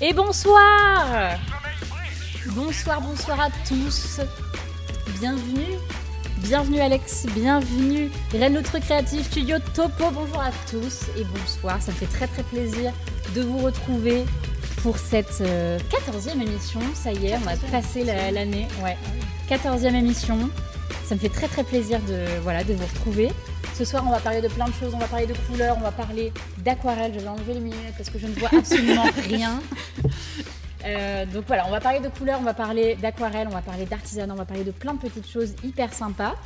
Et bonsoir Bonsoir, bonsoir à tous. Bienvenue. Bienvenue Alex, bienvenue Rennes Notre Créative Studio Topo, bonjour à tous et bonsoir. Ça me fait très très plaisir de vous retrouver pour cette 14e euh, émission. Ça y est, on a passé l'année. Ouais, 14e émission. Ça me fait très très plaisir de, voilà, de vous retrouver. Ce soir, on va parler de plein de choses. On va parler de couleurs, on va parler d'aquarelle. Je vais enlever les lunettes parce que je ne vois absolument rien. Euh, donc voilà, on va parler de couleurs, on va parler d'aquarelle, on va parler d'artisanat, on va parler de plein de petites choses hyper sympas.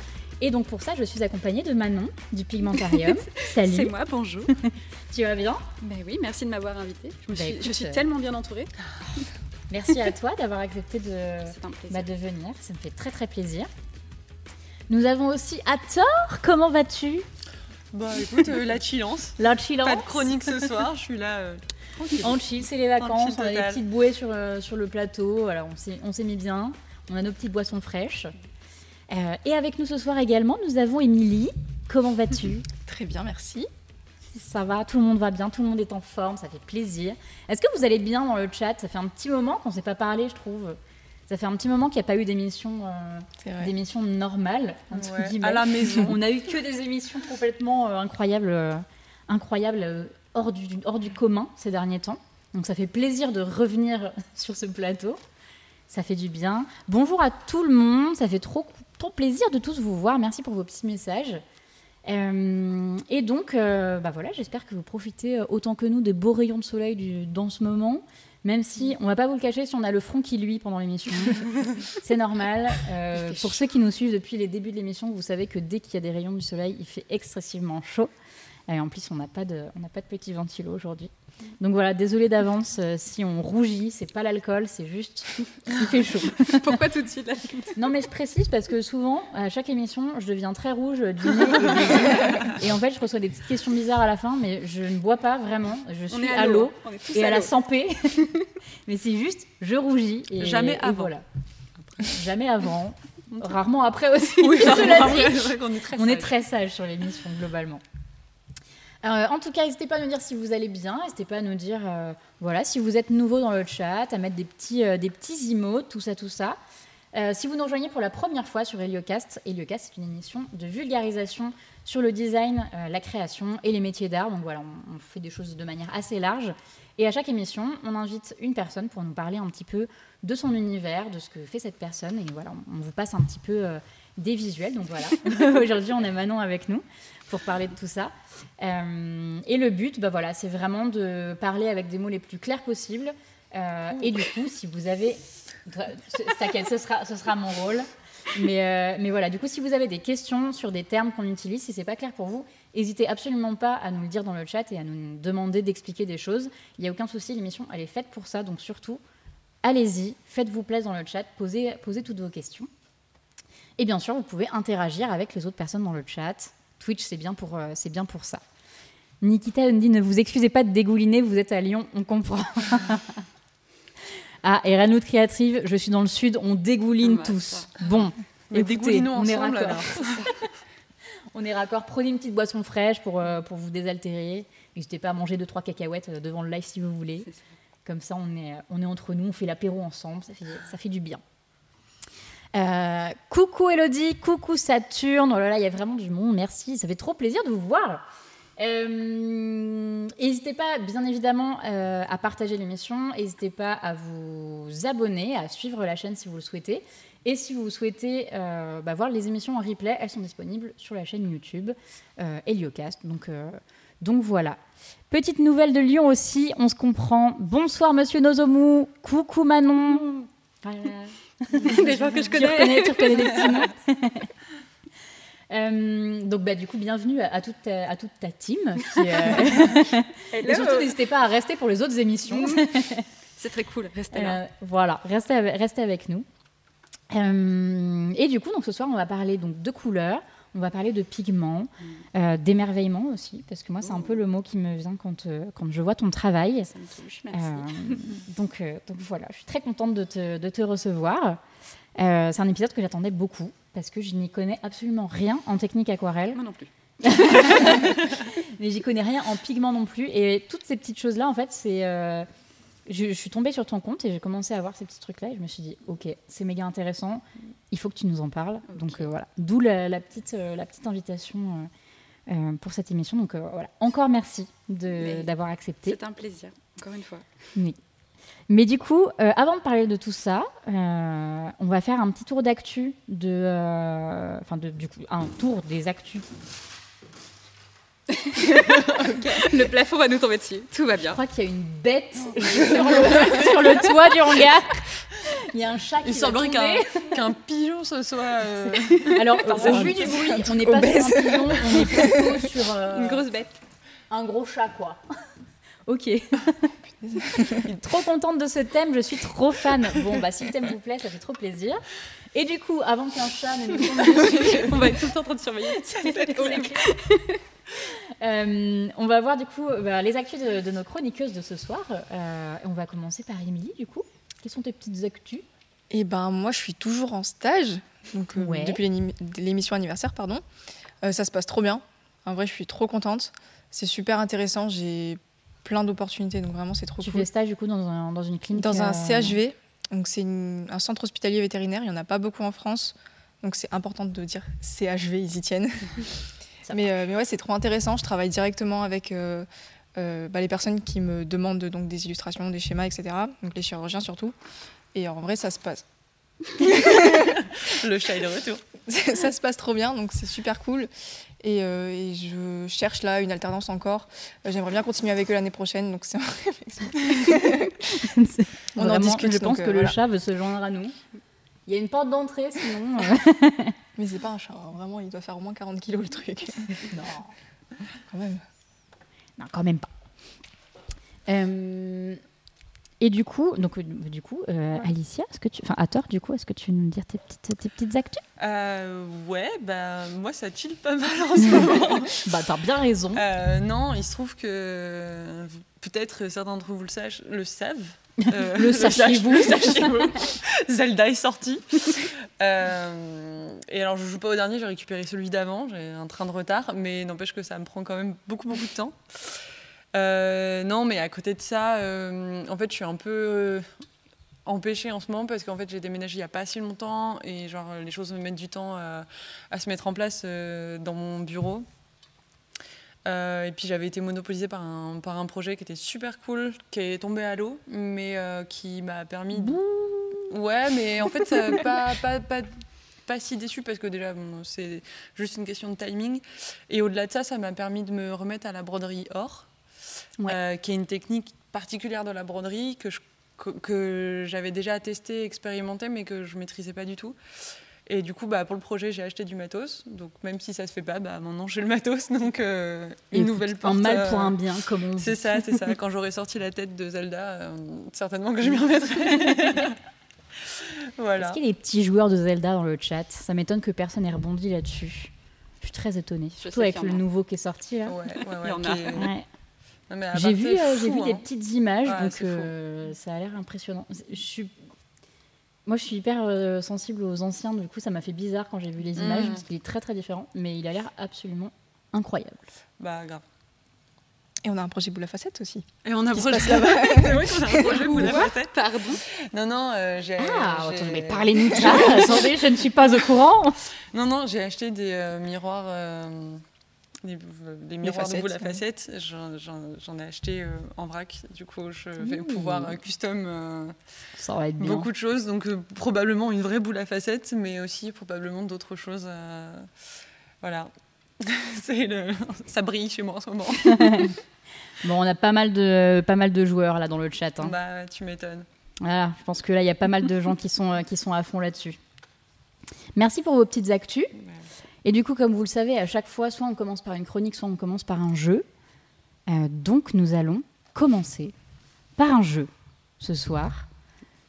Et donc pour ça, je suis accompagnée de Manon du Pigmentarium. Salut. C'est moi, bonjour. tu vas bien? Ben oui, merci de m'avoir invitée. Je, bah, suis euh, tellement bien entourée. Merci à toi d'avoir accepté de, bah, de venir. Ça me fait très très plaisir. Nous avons aussi Hathor. Comment vas-tu? Bah écoute, euh, la chillance. La chillance. Pas de chronique ce soir, je suis là. On chill, c'est les vacances, on a des petites bouées sur, euh, sur le plateau, voilà, on s'est mis bien, on a nos petites boissons fraîches. Euh, et avec nous ce soir également, nous avons Émilie. Comment vas-tu? Très bien, merci. Ça va, tout le monde va bien, tout le monde est en forme, ça fait plaisir. Est-ce que vous allez bien dans le chat? Ça fait un petit moment qu'on ne s'est pas parlé, je trouve. Ça fait un petit moment qu'il n'y a pas eu d'émission euh, d'émission normale. à la maison. On a eu que des émissions complètement incroyables, incroyables hors du, hors du commun ces derniers temps. Donc ça fait plaisir de revenir sur ce plateau. Ça fait du bien. Bonjour à tout le monde. Ça fait trop, trop plaisir de tous vous voir. Merci pour vos petits messages. Euh, et donc, euh, bah voilà, j'espère que vous profitez autant que nous des beaux rayons de soleil du, dans ce moment. Même si, on va pas vous le cacher, si on a le front qui luit pendant l'émission, c'est normal. Euh, pour ceux qui nous suivent depuis les débuts de l'émission, vous savez que dès qu'il y a des rayons du soleil, il fait excessivement chaud. Et en plus, on n'a pas de, on n'a pas de petit ventilo aujourd'hui. Donc voilà, désolé d'avance euh, si on rougit, c'est pas l'alcool, c'est juste il fait chaud. Pourquoi tout de suite Non mais je précise parce que souvent à chaque émission, je deviens très rouge du nez et, en fait je reçois des petites questions bizarres à la fin, mais je ne bois pas vraiment. Je suis à l'eau et à, la santé, mais c'est juste je rougis et jamais avant. voilà. Jamais avant. Rarement après aussi. Oui, on est très sage sur l'émission globalement. Euh, en tout cas, n'hésitez pas à nous dire si vous allez bien, n'hésitez pas à nous dire euh, voilà, si vous êtes nouveau dans le chat, à mettre des petits, euh, des petits emotes, tout ça, tout ça. si vous nous rejoignez pour la première fois sur Heliocast, Heliocast c'est une émission de vulgarisation sur le design, la création et les métiers d'art. Donc voilà, on, fait des choses de manière assez large. Et à chaque émission, on invite une personne pour nous parler un petit peu de son univers, de ce que fait cette personne. Et voilà, on, on vous passe un petit peu des visuels. Donc voilà, aujourd'hui on a Manon avec nous pour parler de tout ça. Euh, et le but, bah voilà, c'est vraiment de parler avec des mots les plus clairs possibles. Euh, et du coup, si vous avez... T'inquiète, ce sera, ce sera mon rôle. Mais, euh, mais, voilà, du coup, si vous avez des questions sur des termes qu'on utilise, si c'est pas clair pour vous, n'hésitez absolument pas à nous le dire dans le chat et à nous demander d'expliquer des choses. Il n'y a aucun souci, l'émission, elle est faite pour ça. Donc surtout, allez-y, faites-vous plaisir dans le chat, posez, posez toutes vos questions. Et bien sûr, vous pouvez interagir avec les autres personnes dans le chat. Twitch, c'est bien, pour, euh, bien pour ça. Nikita dit ne vous excusez pas de dégouliner, vous êtes à Lyon, on comprend. ah, et Ranout Créative, je suis dans le sud, on dégouline bah, tous. Bon, écoutez, on est raccord. on est raccord. Prenez une petite boisson fraîche pour, euh, pour vous désaltérer. N'hésitez pas à manger 2-3 cacahuètes euh, devant le live si vous voulez. Comme ça, on est, on est entre nous, on fait l'apéro ensemble, ça fait, ça fait du bien. Euh, coucou Elodie, coucou Saturne. Oh là là, il y a vraiment du monde. Merci, ça fait trop plaisir de vous voir. Euh, n'hésitez pas, bien évidemment, euh, à partager l'émission. N'hésitez pas à vous abonner, à suivre la chaîne si vous le souhaitez. Et si vous souhaitez bah, voir les émissions en replay, elles sont disponibles sur la chaîne YouTube Heliocast. Donc, donc voilà. Petite nouvelle de Lyon aussi, on se comprend. Bonsoir Monsieur Nozomu, coucou Manon. des gens que je connais. Tu reconnais, des petits noms. Euh, donc bah, du coup, bienvenue à, toute, ta, à toute ta team. Qui, euh, et surtout, n'hésitez pas à rester pour les autres émissions. C'est très cool, restez là. Euh, voilà, restez avec, restez avec nous. et du coup, donc, ce soir, on va parler donc, de couleurs, on va parler de pigments, euh, d'émerveillement aussi, parce que moi, c'est un peu le mot qui me vient quand, euh, quand je vois ton travail. Ça me touche, merci. Euh, donc, donc voilà, je suis très contente de te, de te recevoir. c'est un épisode que j'attendais beaucoup, parce que je n'y connais absolument rien en technique aquarelle. Moi non plus. Mais j'y connais rien en pigment non plus. Et toutes ces petites choses-là, en fait, c'est je, suis tombée sur ton compte et j'ai commencé à voir ces petits trucs-là et je me suis dit, ok, c'est méga intéressant, il faut que tu nous en parles. Donc voilà, d'où la, petite, la petite invitation pour cette émission. Donc voilà, encore merci d'avoir accepté. C'est un plaisir, encore une fois. Oui. Mais du coup, euh, avant de parler de tout ça, euh, on va faire un petit tour d'actu de, euh, enfin du coup, un tour des actus. Le plafond va nous tomber dessus. Tout va bien. Je crois qu'il y a une bête sur, le, toit du hangar. Il y a un chat qui Il semblerait qu'un pigeon ce soit. Alors, au vu du bruit, on n'est pas sur un pigeon, on est plutôt sur. Une grosse bête. Un gros chat, quoi. ok. trop contente de ce thème, je suis trop fan. Bon, bah si le thème vous plaît, ça fait trop plaisir. Et du coup, avant qu'un chat ne nous tombe on va être tout le temps en train de surveiller. Euh, on va voir du coup bah, les actus de, nos chroniqueuses de ce soir. Euh, on va commencer par Émilie, du coup. Quelles sont tes petites actus? Eh ben, moi, je suis toujours en stage, donc euh, depuis l'émission anniversaire, pardon. Ça se passe trop bien. En vrai, je suis trop contente. C'est super intéressant. J'ai plein d'opportunités. Donc vraiment, c'est trop tu cool. Tu fais stage du coup dans, dans une clinique Dans un CHV. Donc c'est un centre hospitalier vétérinaire. Il n'y en a pas beaucoup en France. Donc c'est important de dire CHV, ils y tiennent. mais, euh, mais ouais, c'est trop intéressant. Je travaille directement avec euh, bah, les personnes qui me demandent donc des illustrations, des schémas, etc. Donc les chirurgiens surtout. Et en vrai, ça se passe. Le chat est de retour. ça se passe trop bien, donc c'est super cool. Et, euh, et, je cherche là une alternance encore. Euh, j'aimerais bien continuer avec eux l'année prochaine, donc c'est. On en discute. Je pense euh, que le chat veut se joindre à nous. Il y a une porte d'entrée, sinon. Mais c'est pas un chat, hein. vraiment, il doit faire au moins 40 kilos le truc. non. Quand même. Non, quand même pas. Euh, et du coup, donc euh, du coup, euh, Alicia, est-ce que tu, enfin à tort, du coup, est-ce que tu veux nous dire tes petites, tes petites actus? Euh, Ouais, bah moi ça chill pas mal en ce moment. bah t'as bien raison. non, il se trouve que peut-être certains d'entre vous le, sachent, le savent. le sachez-vous. Zelda est sorti. et alors je joue pas au dernier, j'ai récupéré celui d'avant, j'ai un train de retard, mais n'empêche que ça me prend quand même beaucoup beaucoup de temps. Euh, non, mais à côté de ça, euh, en fait, je suis un peu euh, empêchée en ce moment parce qu'en fait, j'ai déménagé il n'y a pas si longtemps et genre les choses me mettent du temps à, se mettre en place dans mon bureau. et puis j'avais été monopolisée par un, par un projet qui était super cool, qui est tombé à l'eau, mais qui m'a permis. De... Ouais, mais en fait, pas, pas, pas, pas si déçue parce que déjà, c'est juste une question de timing. Et au-delà de ça, ça m'a permis de me remettre à la broderie or. Euh, qui est une technique particulière de la broderie que, que j'avais déjà testé, expérimenté, mais que je ne maîtrisais pas du tout. Et du coup, bah, pour le projet, j'ai acheté du matos. Donc, même si ça se fait pas, bah, maintenant j'ai le matos. Donc, euh, une nouvelle porte. Un mal pour un bien, comme on dit. C'est ça, c'est ça. Quand j'aurai sorti la tête de Zelda, euh, certainement que je m'y remettrai. voilà. Est-ce qu'il y a des petits joueurs de Zelda dans le chat? Ça m'étonne que personne n'ait rebondi là-dessus. Je suis très étonnée. Surtout avec le nouveau qui est sorti. Là. Ouais, ouais, ouais, j'ai vu, euh, j'ai vu des hein. petites images, donc euh, ça a l'air impressionnant. Je suis... Moi, je suis hyper euh, sensible aux anciens, du coup, ça m'a fait bizarre quand j'ai vu les images, mm. parce qu'il est très très différent, mais il a l'air absolument incroyable. Bah, grave. Et on a un projet boule à facette aussi. Et on a un projet C'est vrai qu'on a un projet boule à facette. Pardon. Non, non, j'ai. Ah, attends, mais parlez-nous de ça. Attendez, je ne suis pas au courant. Non, non, j'ai acheté des miroirs les, miroirs de boule à facettes, j'en ai acheté euh, en vrac. Du coup, je vais pouvoir euh, custom euh, beaucoup de choses. Donc, probablement une vraie boule à facettes, mais aussi probablement d'autres choses. voilà. le... Ça brille chez moi en ce moment. bon, on a pas mal de, pas mal de joueurs là dans le chat. Hein. Bah, tu m'étonnes. Voilà, je pense que là, il y a pas mal de gens qui sont, qui sont à fond là-dessus. Merci pour vos petites actus. Et du coup, comme vous le savez, à chaque fois, soit on commence par une chronique, soit on commence par un jeu. Euh, donc, nous allons commencer par un jeu ce soir.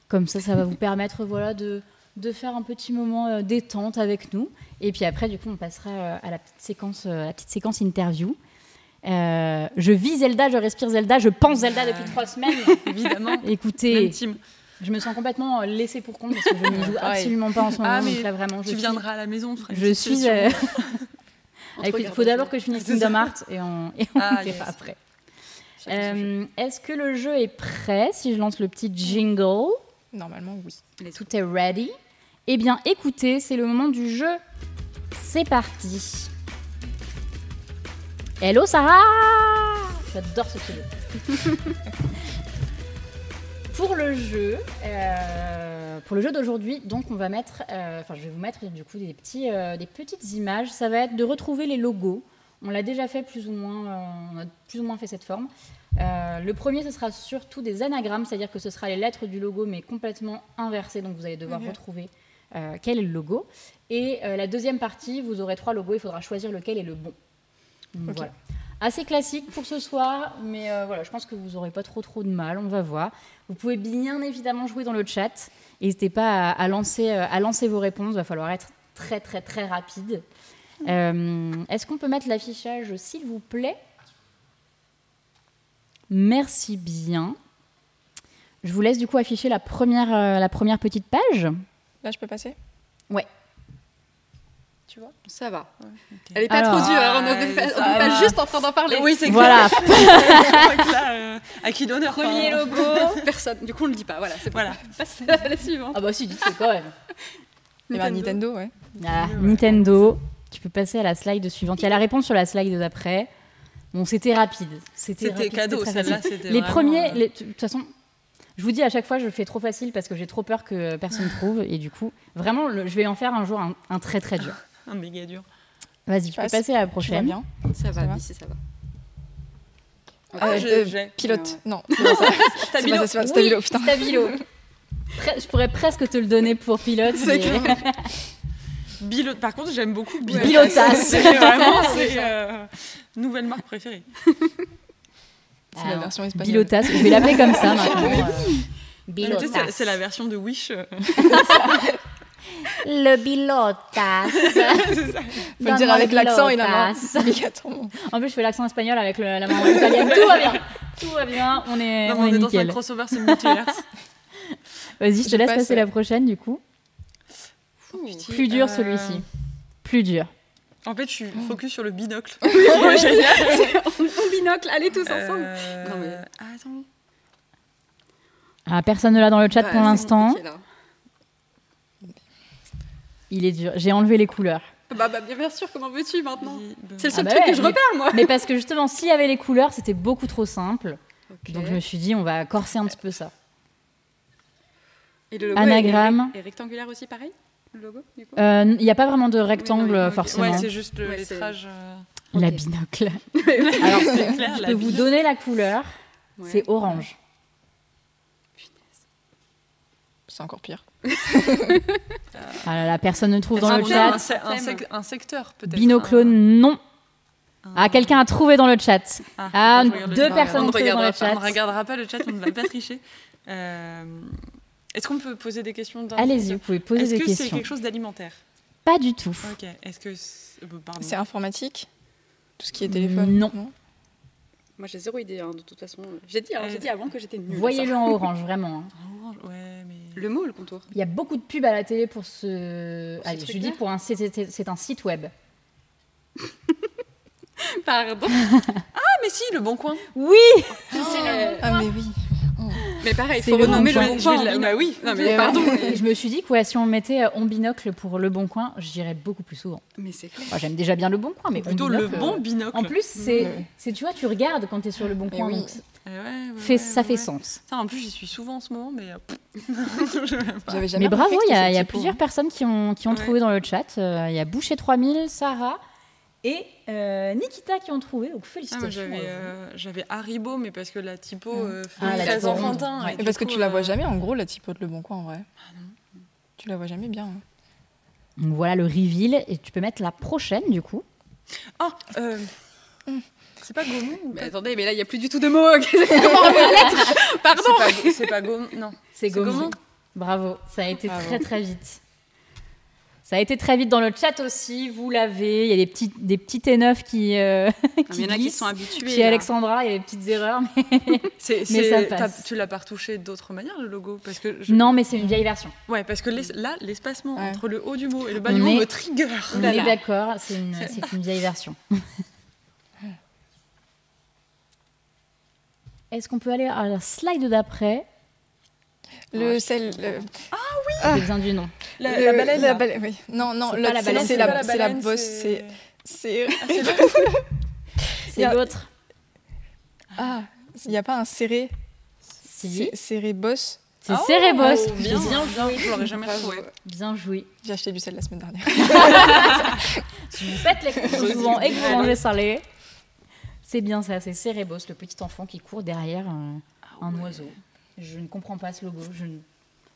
Comme ça, ça va vous permettre voilà, de, de faire un petit moment euh, détente avec nous. Et puis après, du coup, on passera euh, à la petite séquence, la petite séquence interview. je vis Zelda, je respire Zelda, je pense Zelda depuis trois semaines. Évidemment. Écoutez, je me sens complètement laissée pour compte parce que je ne joue absolument pas en ce moment. Ah, mais vraiment, tu viendras à la maison, frère. Je suis. Euh, il faut d'abord que je finisse Kingdom Hearts et on, et on ah, verra après. Est-ce que le jeu est prêt si je lance le petit jingle? Normalement, oui. Tout est ready. Eh bien, écoutez, c'est le moment du jeu. C'est parti. Hello Sarah J'adore ce pseudo. Pour le jeu, euh, pour le jeu d'aujourd'hui, donc on va mettre, euh, enfin je vais vous mettre du coup des petits, euh, des petites images. Ça va être de retrouver les logos. On l'a déjà fait plus ou moins, on a plus ou moins fait cette forme. le premier, ce sera surtout des anagrammes, c'est-à-dire que ce sera les lettres du logo mais complètement inversées, donc vous allez devoir retrouver quel est le logo. Et la deuxième partie, vous aurez trois logos, il faudra choisir lequel est le bon. Voilà. Assez classique pour ce soir, mais euh, voilà, je pense que vous n'aurez pas trop trop de mal, on va voir. Vous pouvez bien évidemment jouer dans le chat. N'hésitez pas à, lancer, euh, à lancer vos réponses, il va falloir être très très très rapide. Euh, est-ce qu'on peut mettre l'affichage, s'il vous plaît? Merci bien. Je vous laisse du coup afficher la première, la première petite page. Là, je peux passer? Ouais tu vois Ça va. Elle est pas trop dure, on n'est pas, juste en train d'en parler. Oui, c'est Voilà. là, à qui l'honneur Premier logo. Personne. Du coup, on le dit pas. Voilà, c'est voilà. Passe à la suivante. Ah bah si, dites quand même. Eh ben, Nintendo. Nintendo, ouais. Ah, Nintendo. Tu peux passer à la slide suivante. Il y a la réponse sur la slide d'après. Bon, c'était rapide. C'était cadeau, celle-là. Les premiers, euh, de toute façon, je vous dis à chaque fois, je fais trop facile parce que j'ai trop peur que personne trouve. Et du coup, vraiment, je vais en faire un jour un très très dur un méga dur. Vas-y, tu peux passer à la prochaine. Bien. Ça va, ça va. Ah, je, pilote. Non, c'est pas ça. Stabilo. C'est Stabilo, putain. Stabilo. je pourrais presque te le donner pour pilote. C'est mais... Par contre, j'aime beaucoup Bilotas. C'est vraiment c'est euh, nouvelle marque préférée. C'est la version espagnole. Bilotas. Je vais l'appeler comme ça maintenant. Bilotas. C'est la version de Wish. Le bilotas. Faut le dire avec l'accent et la main En plus, je fais l'accent espagnol avec la main italienne. Tout va bien. Tout va bien. On est, non, on, est, dans un crossover, multiverse. Vas-y, je te laisse passer la prochaine du coup. Plus dur euh, celui-ci. Plus dur. En fait, je suis focus sur le binocle. Oui, génial. Mon binocle, allez tous ensemble. Euh... Non, mais... ah, attends. Ah, personne ne l'a dans le chat pour l'instant. Il est dur. J'ai enlevé les couleurs. Bah, bah bien sûr, comment veux-tu maintenant C'est le seul ah bah truc que je repère, moi. Mais parce que justement, s'il y avait les couleurs, c'était beaucoup trop simple. Donc je me suis dit, on va corser un petit peu ça. Et le logo Anagramme. Est, rectangulaire aussi, pareil Le logo euh, Il n'y a pas vraiment de rectangle, forcément. Ouais, c'est juste le lettrage. Euh, la binocle. Alors, clair, je peux vous donner la couleur. C'est orange. C'est encore pire. ah la personne ne trouve dans le chat. Un, secteur peut-être? Binoclone, non. Ah, quelqu'un a trouvé dans le chat. Ah, ah deux personnes ont trouvé dans le chat. On ne regardera pas le chat, on ne va pas tricher. Euh, est-ce qu'on peut poser des questions Allez-y, vous pouvez poser des questions. Est-ce que c'est quelque chose d'alimentaire? Pas du tout. Ok. Est-ce que c'est informatique? Tout ce qui est téléphone? Non. Moi, j'ai zéro idée, hein, de toute façon. J'ai dit, hein, dit, avant que j'étais nulle. Voyez-le en orange, vraiment. Hein. Orange, ouais, mais... Le mot, le contour? Il y a beaucoup de pubs à la télé pour ce. Allez, je dis pour un. C'est un site web. Pardon? ah, mais si, le Bon Coin. Oui. Ah, mais oui. Mais pareil, il faut renommer le Bon Coin. Bah oui. Non, mais pardon. je me suis dit que si on mettait en binocle pour le Bon Coin, j'irais beaucoup plus souvent. Mais c'est clair. J'aime déjà bien le Bon Coin, mais plutôt le bon binocle. En plus, c'est, tu vois, tu regardes quand tu es sur le Bon Coin. Oui. fait, ça fait sens. en plus, j'y suis souvent en ce moment, mais. mais bravo, il y a, plusieurs personnes qui ont, qui ont trouvé dans le chat. Euh, il y a Boucher 3000, Sarah et euh, Nikita qui ont trouvé. Donc félicitations. Ah, euh, j'avais Haribo, mais parce que la typo euh, ah, très enfantin. Et, parce que tu la vois jamais, en gros, la typo de Le Bon Coin, en vrai. Ah, non. Tu la vois jamais bien. Hein. Donc voilà le reveal. Et tu peux mettre la prochaine, du coup. Oh C'est pas Gaumont Mais attendez, mais là, il n'y a plus du tout de mots. Pardon C'est pas, pas Gaumont, non. C'est Gaumont. Bravo, ça a été très très vite. Ça a été très vite dans le chat aussi. Vous l'avez. Il y a des petits, des petits T9 qui, euh, qui Il y en a qui sont habitués. Chez Alexandra, il y a des petites erreurs, mais, c'est, ça passe. Tu l'as pas retouché d'autre manière, le logo parce que Non, mais c'est une vieille version. Ouais, parce que là, l'espacement entre le haut du mot et le bas du mot me trigger. On est d'accord, c'est une, une vieille version. Est-ce qu'on peut aller à la slide d'après? Le sel. Ah oui J'ai besoin du nom. La, la baleine. La baleine oui. Non, non, c'est la baleine. C'est la, la, bosse. C'est. C'est ah, l'autre. Ah, il n'y a pas un serré? Si. Serré boss. C'est oh, Cérébos. Bien, bien joué. Je l'aurais jamais trouvé. Bien joué. J'ai acheté du sel la semaine dernière. si vous faites les courses souvent et que vous mangez salé, c'est bien ça. C'est Cérébos, le petit enfant qui court derrière un, ah un oiseau. Je ne comprends pas ce logo. Je,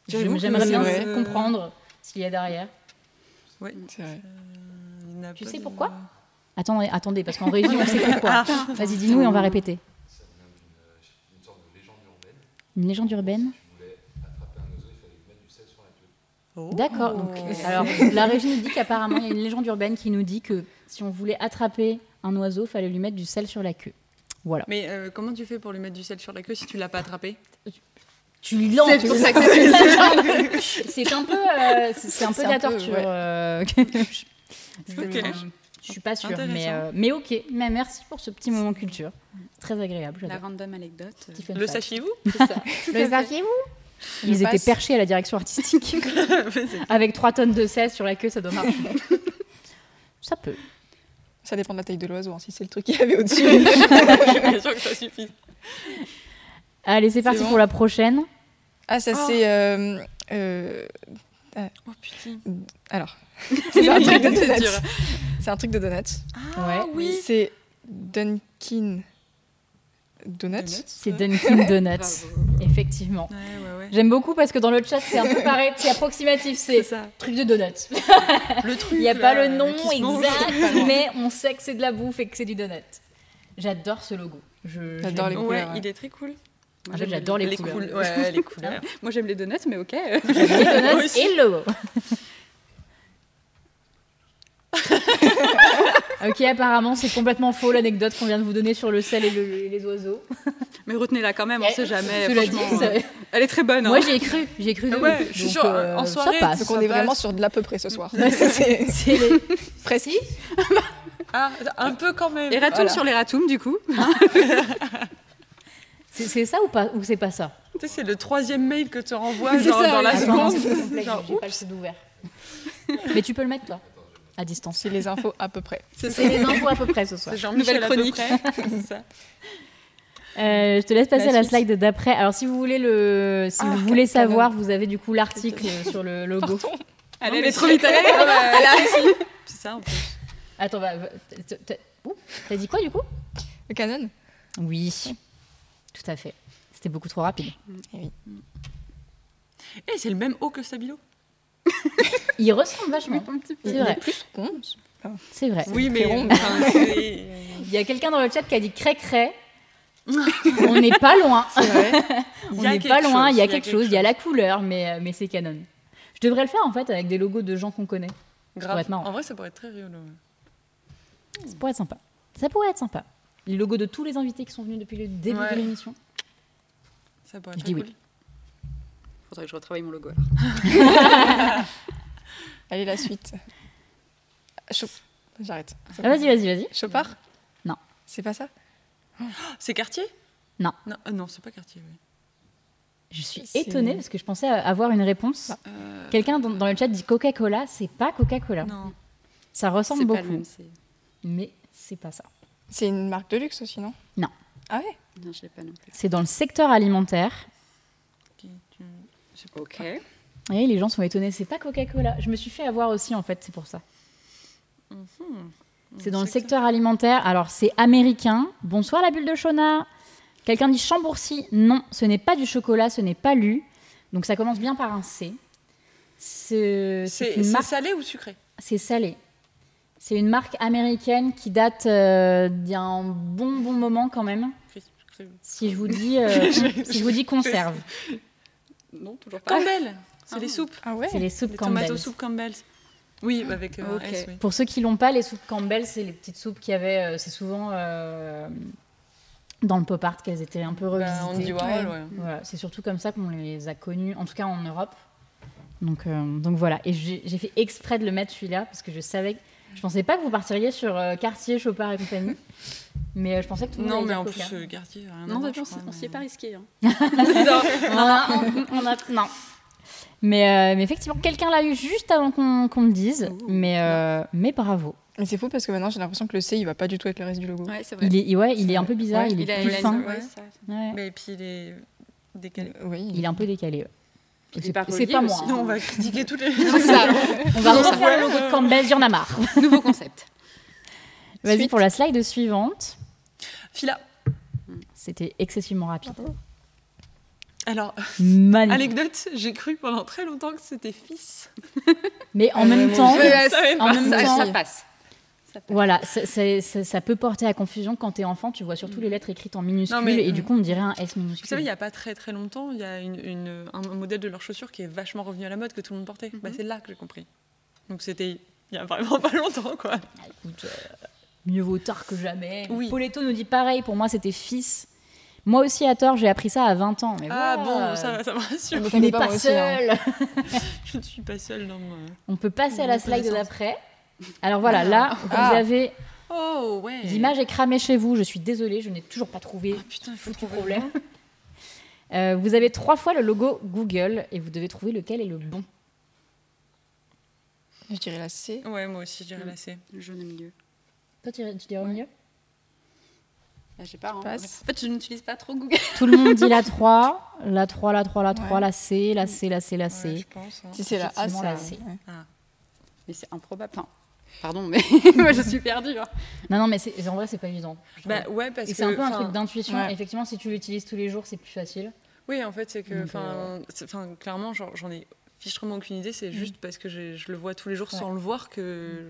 J'aimerais bien comprendre ce qu'il y a derrière. Oui, c'est vrai. Euh, tu sais pourquoi Attendez, attendez, parce qu'en régie, on sait pourquoi. Vas-y, dis-nous et on va répéter. Une légende urbaine Oh. D'accord. alors, la régie nous dit qu'apparemment, il y a une légende urbaine qui nous dit que si on voulait attraper un oiseau, il fallait lui mettre du sel sur la queue. Voilà. Mais euh, comment tu fais pour lui mettre du sel sur la queue si tu l'as pas attrapé? Tu lui lances. C'est ça C'est un peu, euh, c'est un peu de la torture. Euh, je, suis pas sûre, mais, mais ok. Mais merci pour ce petit moment culture. Très agréable. La random anecdote. Le sachiez-vous Le sachiez-vous ils étaient perchés à la direction artistique. Avec 3 tonnes de 16 sur la queue, ça doit marcher. ça peut. Ça dépend de la taille de l'oiseau, hein, si c'est le truc qu'il y avait au-dessus. Je suis sûr que ça suffit. Allez, c'est parti pour la prochaine. Ah, ça oh. c'est. Euh, euh, oh putain. Alors, c'est un truc de donuts. C'est un truc de donuts. Ah, ouais. oui. C'est Dunkin' Donuts. C'est Dunkin' Donuts, effectivement. J'aime beaucoup parce que dans le chat, c'est un peu pareil, c'est approximatif, c'est truc de donuts. le truc. Il n'y a pas le nom exact, mais on sait que c'est de la bouffe et que c'est du donut. J'adore ce logo. J'adore les couleurs. il est très cool. J'adore les, couleurs. ouais, les couleurs. Moi, j'aime les donuts, mais ok. Les donuts et le logo. ok, apparemment, c'est complètement faux l'anecdote qu'on vient de vous donner sur le sel et, les oiseaux. Mais retenez-la quand même, on ne sait jamais. Euh, elle est très bonne. Moi, hein. j'y ai cru. J'y ai cru. Ouais, je suis sûre, euh, en soirée. Ça passe. Donc, on est vraiment sur de l'à peu près ce soir. c'est précis. ah, un peu quand même. Et ratoum sur les ratoums, du coup. C'est ça ou pas ou c'est pas ça Tu sais, c'est le troisième mail que tu renvoies genre, dans la seconde. J'ai pas le site ouvert. Mais tu peux le mettre toi à distance. C'est les infos à peu près. C'est les infos à peu près ce soir. C'est genre nouvelle chronique. ça. Euh, je te laisse passer à la slide d'après. Alors, si vous voulez le, si ah, vous voulez savoir, vous avez du coup l'article sur le logo. Allez, elle est trop vite. Allez, elle a C'est ça en plus. Attends, bah, t'as dit quoi du coup? Le Canon? Oui, tout à fait. C'était beaucoup trop rapide. Et oui. Et c'est le même haut que Stabilo. il ressemble vachement. C'est vrai. plus rond. C'est vrai. Oui, mais il y a quelqu'un dans le chat qui a dit cré cré. on n'est pas loin. on n'est pas loin. Il y a quelque chose. Il y a la couleur, mais, euh, mais c'est canon. Je devrais le faire en fait avec des logos de gens qu'on connaît. Grave. En vrai, ça pourrait être très rigolo. Ça pourrait être sympa. Ça pourrait être sympa. Les logos de tous les invités qui sont venus depuis le début de l'émission. Ça pourrait être Je dis cool. oui faudrait que je retravaille mon logo alors. Allez, la suite. J'arrête. Ah, vas-y, vas-y, vas-y. Chopard Non. C'est pas ça C'est quartier Non. Non, euh, non c'est pas quartier, oui. Je suis étonnée parce que je pensais avoir une réponse. Euh, Quelqu'un dans, le chat dit Coca-Cola, c'est pas Coca-Cola. Non. Ça ressemble beaucoup. Pas le même, mais c'est pas ça. C'est une marque de luxe aussi, non Non. Ah ouais Non, je l'ai pas non plus. C'est dans le secteur alimentaire. Ok. Et les gens sont étonnés. C'est pas Coca-Cola. Je me suis fait avoir aussi, en fait, c'est pour ça. Mhm. C'est dans le secteur alimentaire. Alors, c'est américain. Bonsoir, la bulle de Shona. Quelqu'un dit Chambourcy. Non, ce n'est pas du chocolat, ce n'est pas lu. Donc, ça commence bien par un C. C'est salé ou sucré? C'est salé. C'est une marque américaine qui date euh, d'un bon bon moment quand même. Si je vous dis, euh, si je vous dis conserve. Non, toujours pas. Campbell C'est les ah. soupes. Ah ouais C'est les soupes les Campbell. Tomato soupe Campbell. Oui, avec euh, Pour ceux qui l'ont pas, les soupes Campbell, c'est les petites soupes qu'il y avait. Euh, c'est souvent euh, dans le pop art qu'elles étaient un peu bah, revisitées. Voilà, c'est surtout comme ça qu'on les a connues, en tout cas en Europe. Donc, donc voilà. Et j'ai fait exprès de le mettre celui-là parce que je savais Je pensais pas que vous partiriez sur euh, Cartier, Chopard et compagnie. Mais euh, je pensais que tout le monde Non, mais en plus, euh, Cartier, rien à Non, voir, on je crois, s'y est pas risqué. hein. Non, on- on a- non. Mais, euh, mais effectivement, quelqu'un l'a eu juste avant qu'on qu'on le dise. Ouh. Mais, euh, mais bravo. Mais c'est fou parce que maintenant j'ai l'impression que le C il va pas du tout avec le reste du logo. Ouais, c'est vrai. Il est, ouais, il est un peu bizarre, Ouais, il est Il a- plus il a une- fin. ouais, ça- Ouais. Mais puis il est décalé. Oui. Il est un peu décalé. ouais. C'est pas c'est relié pas moi. aussi. hein. Non, on va critiquer toutes les. Ça. On va refaire le logo de Campbell, j'en ai marre. Nouveau concept. Vas-y pour la slide suivante. Fila. C'était excessivement rapide. Alors, Magnifique. anecdote, j'ai cru pendant très longtemps que c'était fils. Mais en Ah, même en temps, ça passe. Ça. Voilà, ça, ça- ça- ça peut porter à confusion quand t'es enfant. Tu vois surtout les lettres écrites en minuscules Non, mais- et du coup on dirait un S minuscule. Vous savez, il n'y a pas très très longtemps, il y a une, une- un, modèle de leurs chaussures qui est vachement revenu à la mode, que tout le monde portait. Bah, c'est là que j'ai compris. Donc c'était il y a vraiment pas longtemps, quoi. Ah, écoute, euh, mieux vaut tard que jamais. Oui. Poletto nous dit pareil, pour moi c'était fils. Moi aussi à tort, j'ai appris ça à 20 ans. Mais Ah voilà, bon, ça, ça me rassure. on n'est pas, pas, moi aussi, hein. seul. Je ne suis pas seule dans mon... On peut passer à la slide d'après. Alors voilà, là, vous Ah. avez Oh ouais. l'image est cramée chez vous. Je suis désolée, je n'ai toujours pas trouvé Ah, putain, il faut foutu trouver. problème. Euh, vous avez trois fois le logo Google et vous devez trouver lequel est le bon. Je dirais la C. Ouais, moi aussi, je dirais la C. Le jaune au milieu. Toi, tu, tu dirais au milieu Là, j'ai pas. hein. passe. En fait, je n'utilise pas trop Google. Tout le monde dit la 3, la 3, la 3, la 3, Ouais. la C, la C, la C, la Ouais, C. je pense. hein. Si c'est la A, ça. la C. ouais. Mais c'est improbable. Enfin, pardon, mais moi, je suis perdue. hein. Non, non, mais c'est- en vrai, c'est pas évident. Bah ouais, parce Et que... c'est un peu un truc d'intuition. ouais. Effectivement, si tu l'utilises tous les jours, c'est plus facile. Oui, en fait, c'est que, enfin, euh, enfin, clairement, j'en ai fichtrement aucune idée. C'est Mm. juste parce que je le vois tous les jours Ouais. sans le voir que.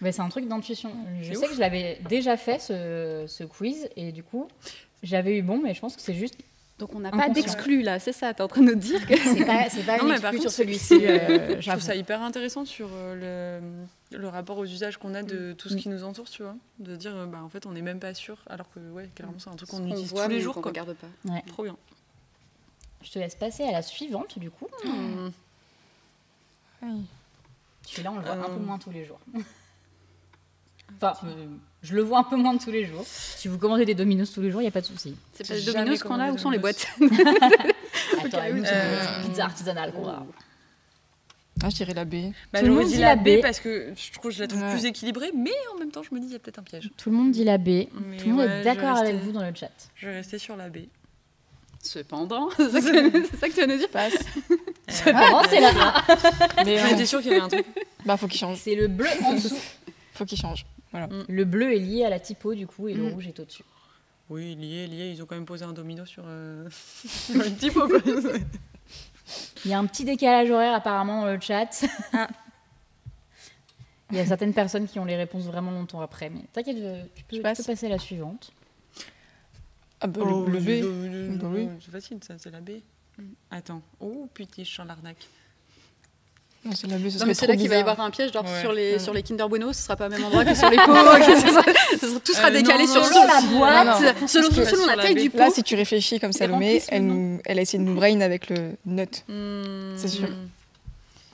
Mais c'est un truc d'intuition. Je sais ouf. que je l'avais déjà fait, ce, ce quiz, et du coup, j'avais eu bon, mais je pense que c'est juste. Donc, on n'a pas d'exclus là, c'est ça T'es en train de nous dire que. C'est pas, c'est pas Non, une mais par contre, sur celui-ci. c'est- euh, Je trouve ça hyper intéressant sur euh, le, le rapport aux usages qu'on a de tout ce Mm. qui nous entoure, tu vois. De dire, euh, bah, en fait, on n'est même pas sûr, alors que, ouais, clairement, c'est un truc qu'on utilise voit, tous les jours, qu'on regarde pas. Ouais. Trop bien. Je te laisse passer à la suivante, du coup. Mm. Oui. Celui-là, on le voit un Euh. peu moins tous les jours. Enfin, euh, je le vois un peu moins tous les jours. Si vous commandez des Dominos tous les jours, il n'y a pas de souci. C'est pas les Domino's qu'on a Où sont les boîtes Attends, nous, c'est Euh, une pizza artisanale qu'on a. Ah, je dirais la B. Bah, Tout le monde dit la B B. parce que je trouve que je la trouve Ouais. plus équilibrée, mais en même temps, je me dis, il y a peut-être un piège. Tout le monde dit la B. Mais Tout le monde ouais, est d'accord avec vous dans le chat. Je vais rester sur la B. Cependant, c'est ça, que- c'est ça que tu vas nous dire Passe. Cependant, c'est la A. Mais J'étais sûre qu'il y avait un truc. bah, faut qu'il change. C'est le bleu en dessous. Faut qu'il change. Le bleu est lié à la typo, du coup, et le Mm. rouge est au-dessus. Oui, lié, lié, ils ont quand même posé un domino sur, euh, sur une typo. Il y a un petit décalage horaire apparemment dans le chat. Ah. Il y a certaines personnes qui ont les réponses vraiment longtemps après, mais t'inquiète, tu peux, tu passer à la suivante. Ah, bah, Oh, le, le B. le- Bah oui. C'est facile, ça, c'est la B. Attends. Oh, putain, je sens l'arnaque. Non, c'est ce Non, mais c'est là qu'il va y avoir un piège, genre Ouais. sur, les, Ouais. sur les Kinder Bueno, ce sera pas au même endroit que sur les pots. tout sera Euh, décalé non, sur, non, sur la boîte. Non, non. selon, Parce que- selon la sur la taille du pot. Là, si tu réfléchis comme Salomé, elle, nous, elle a essayé de nous brain avec le note. C'est sûr.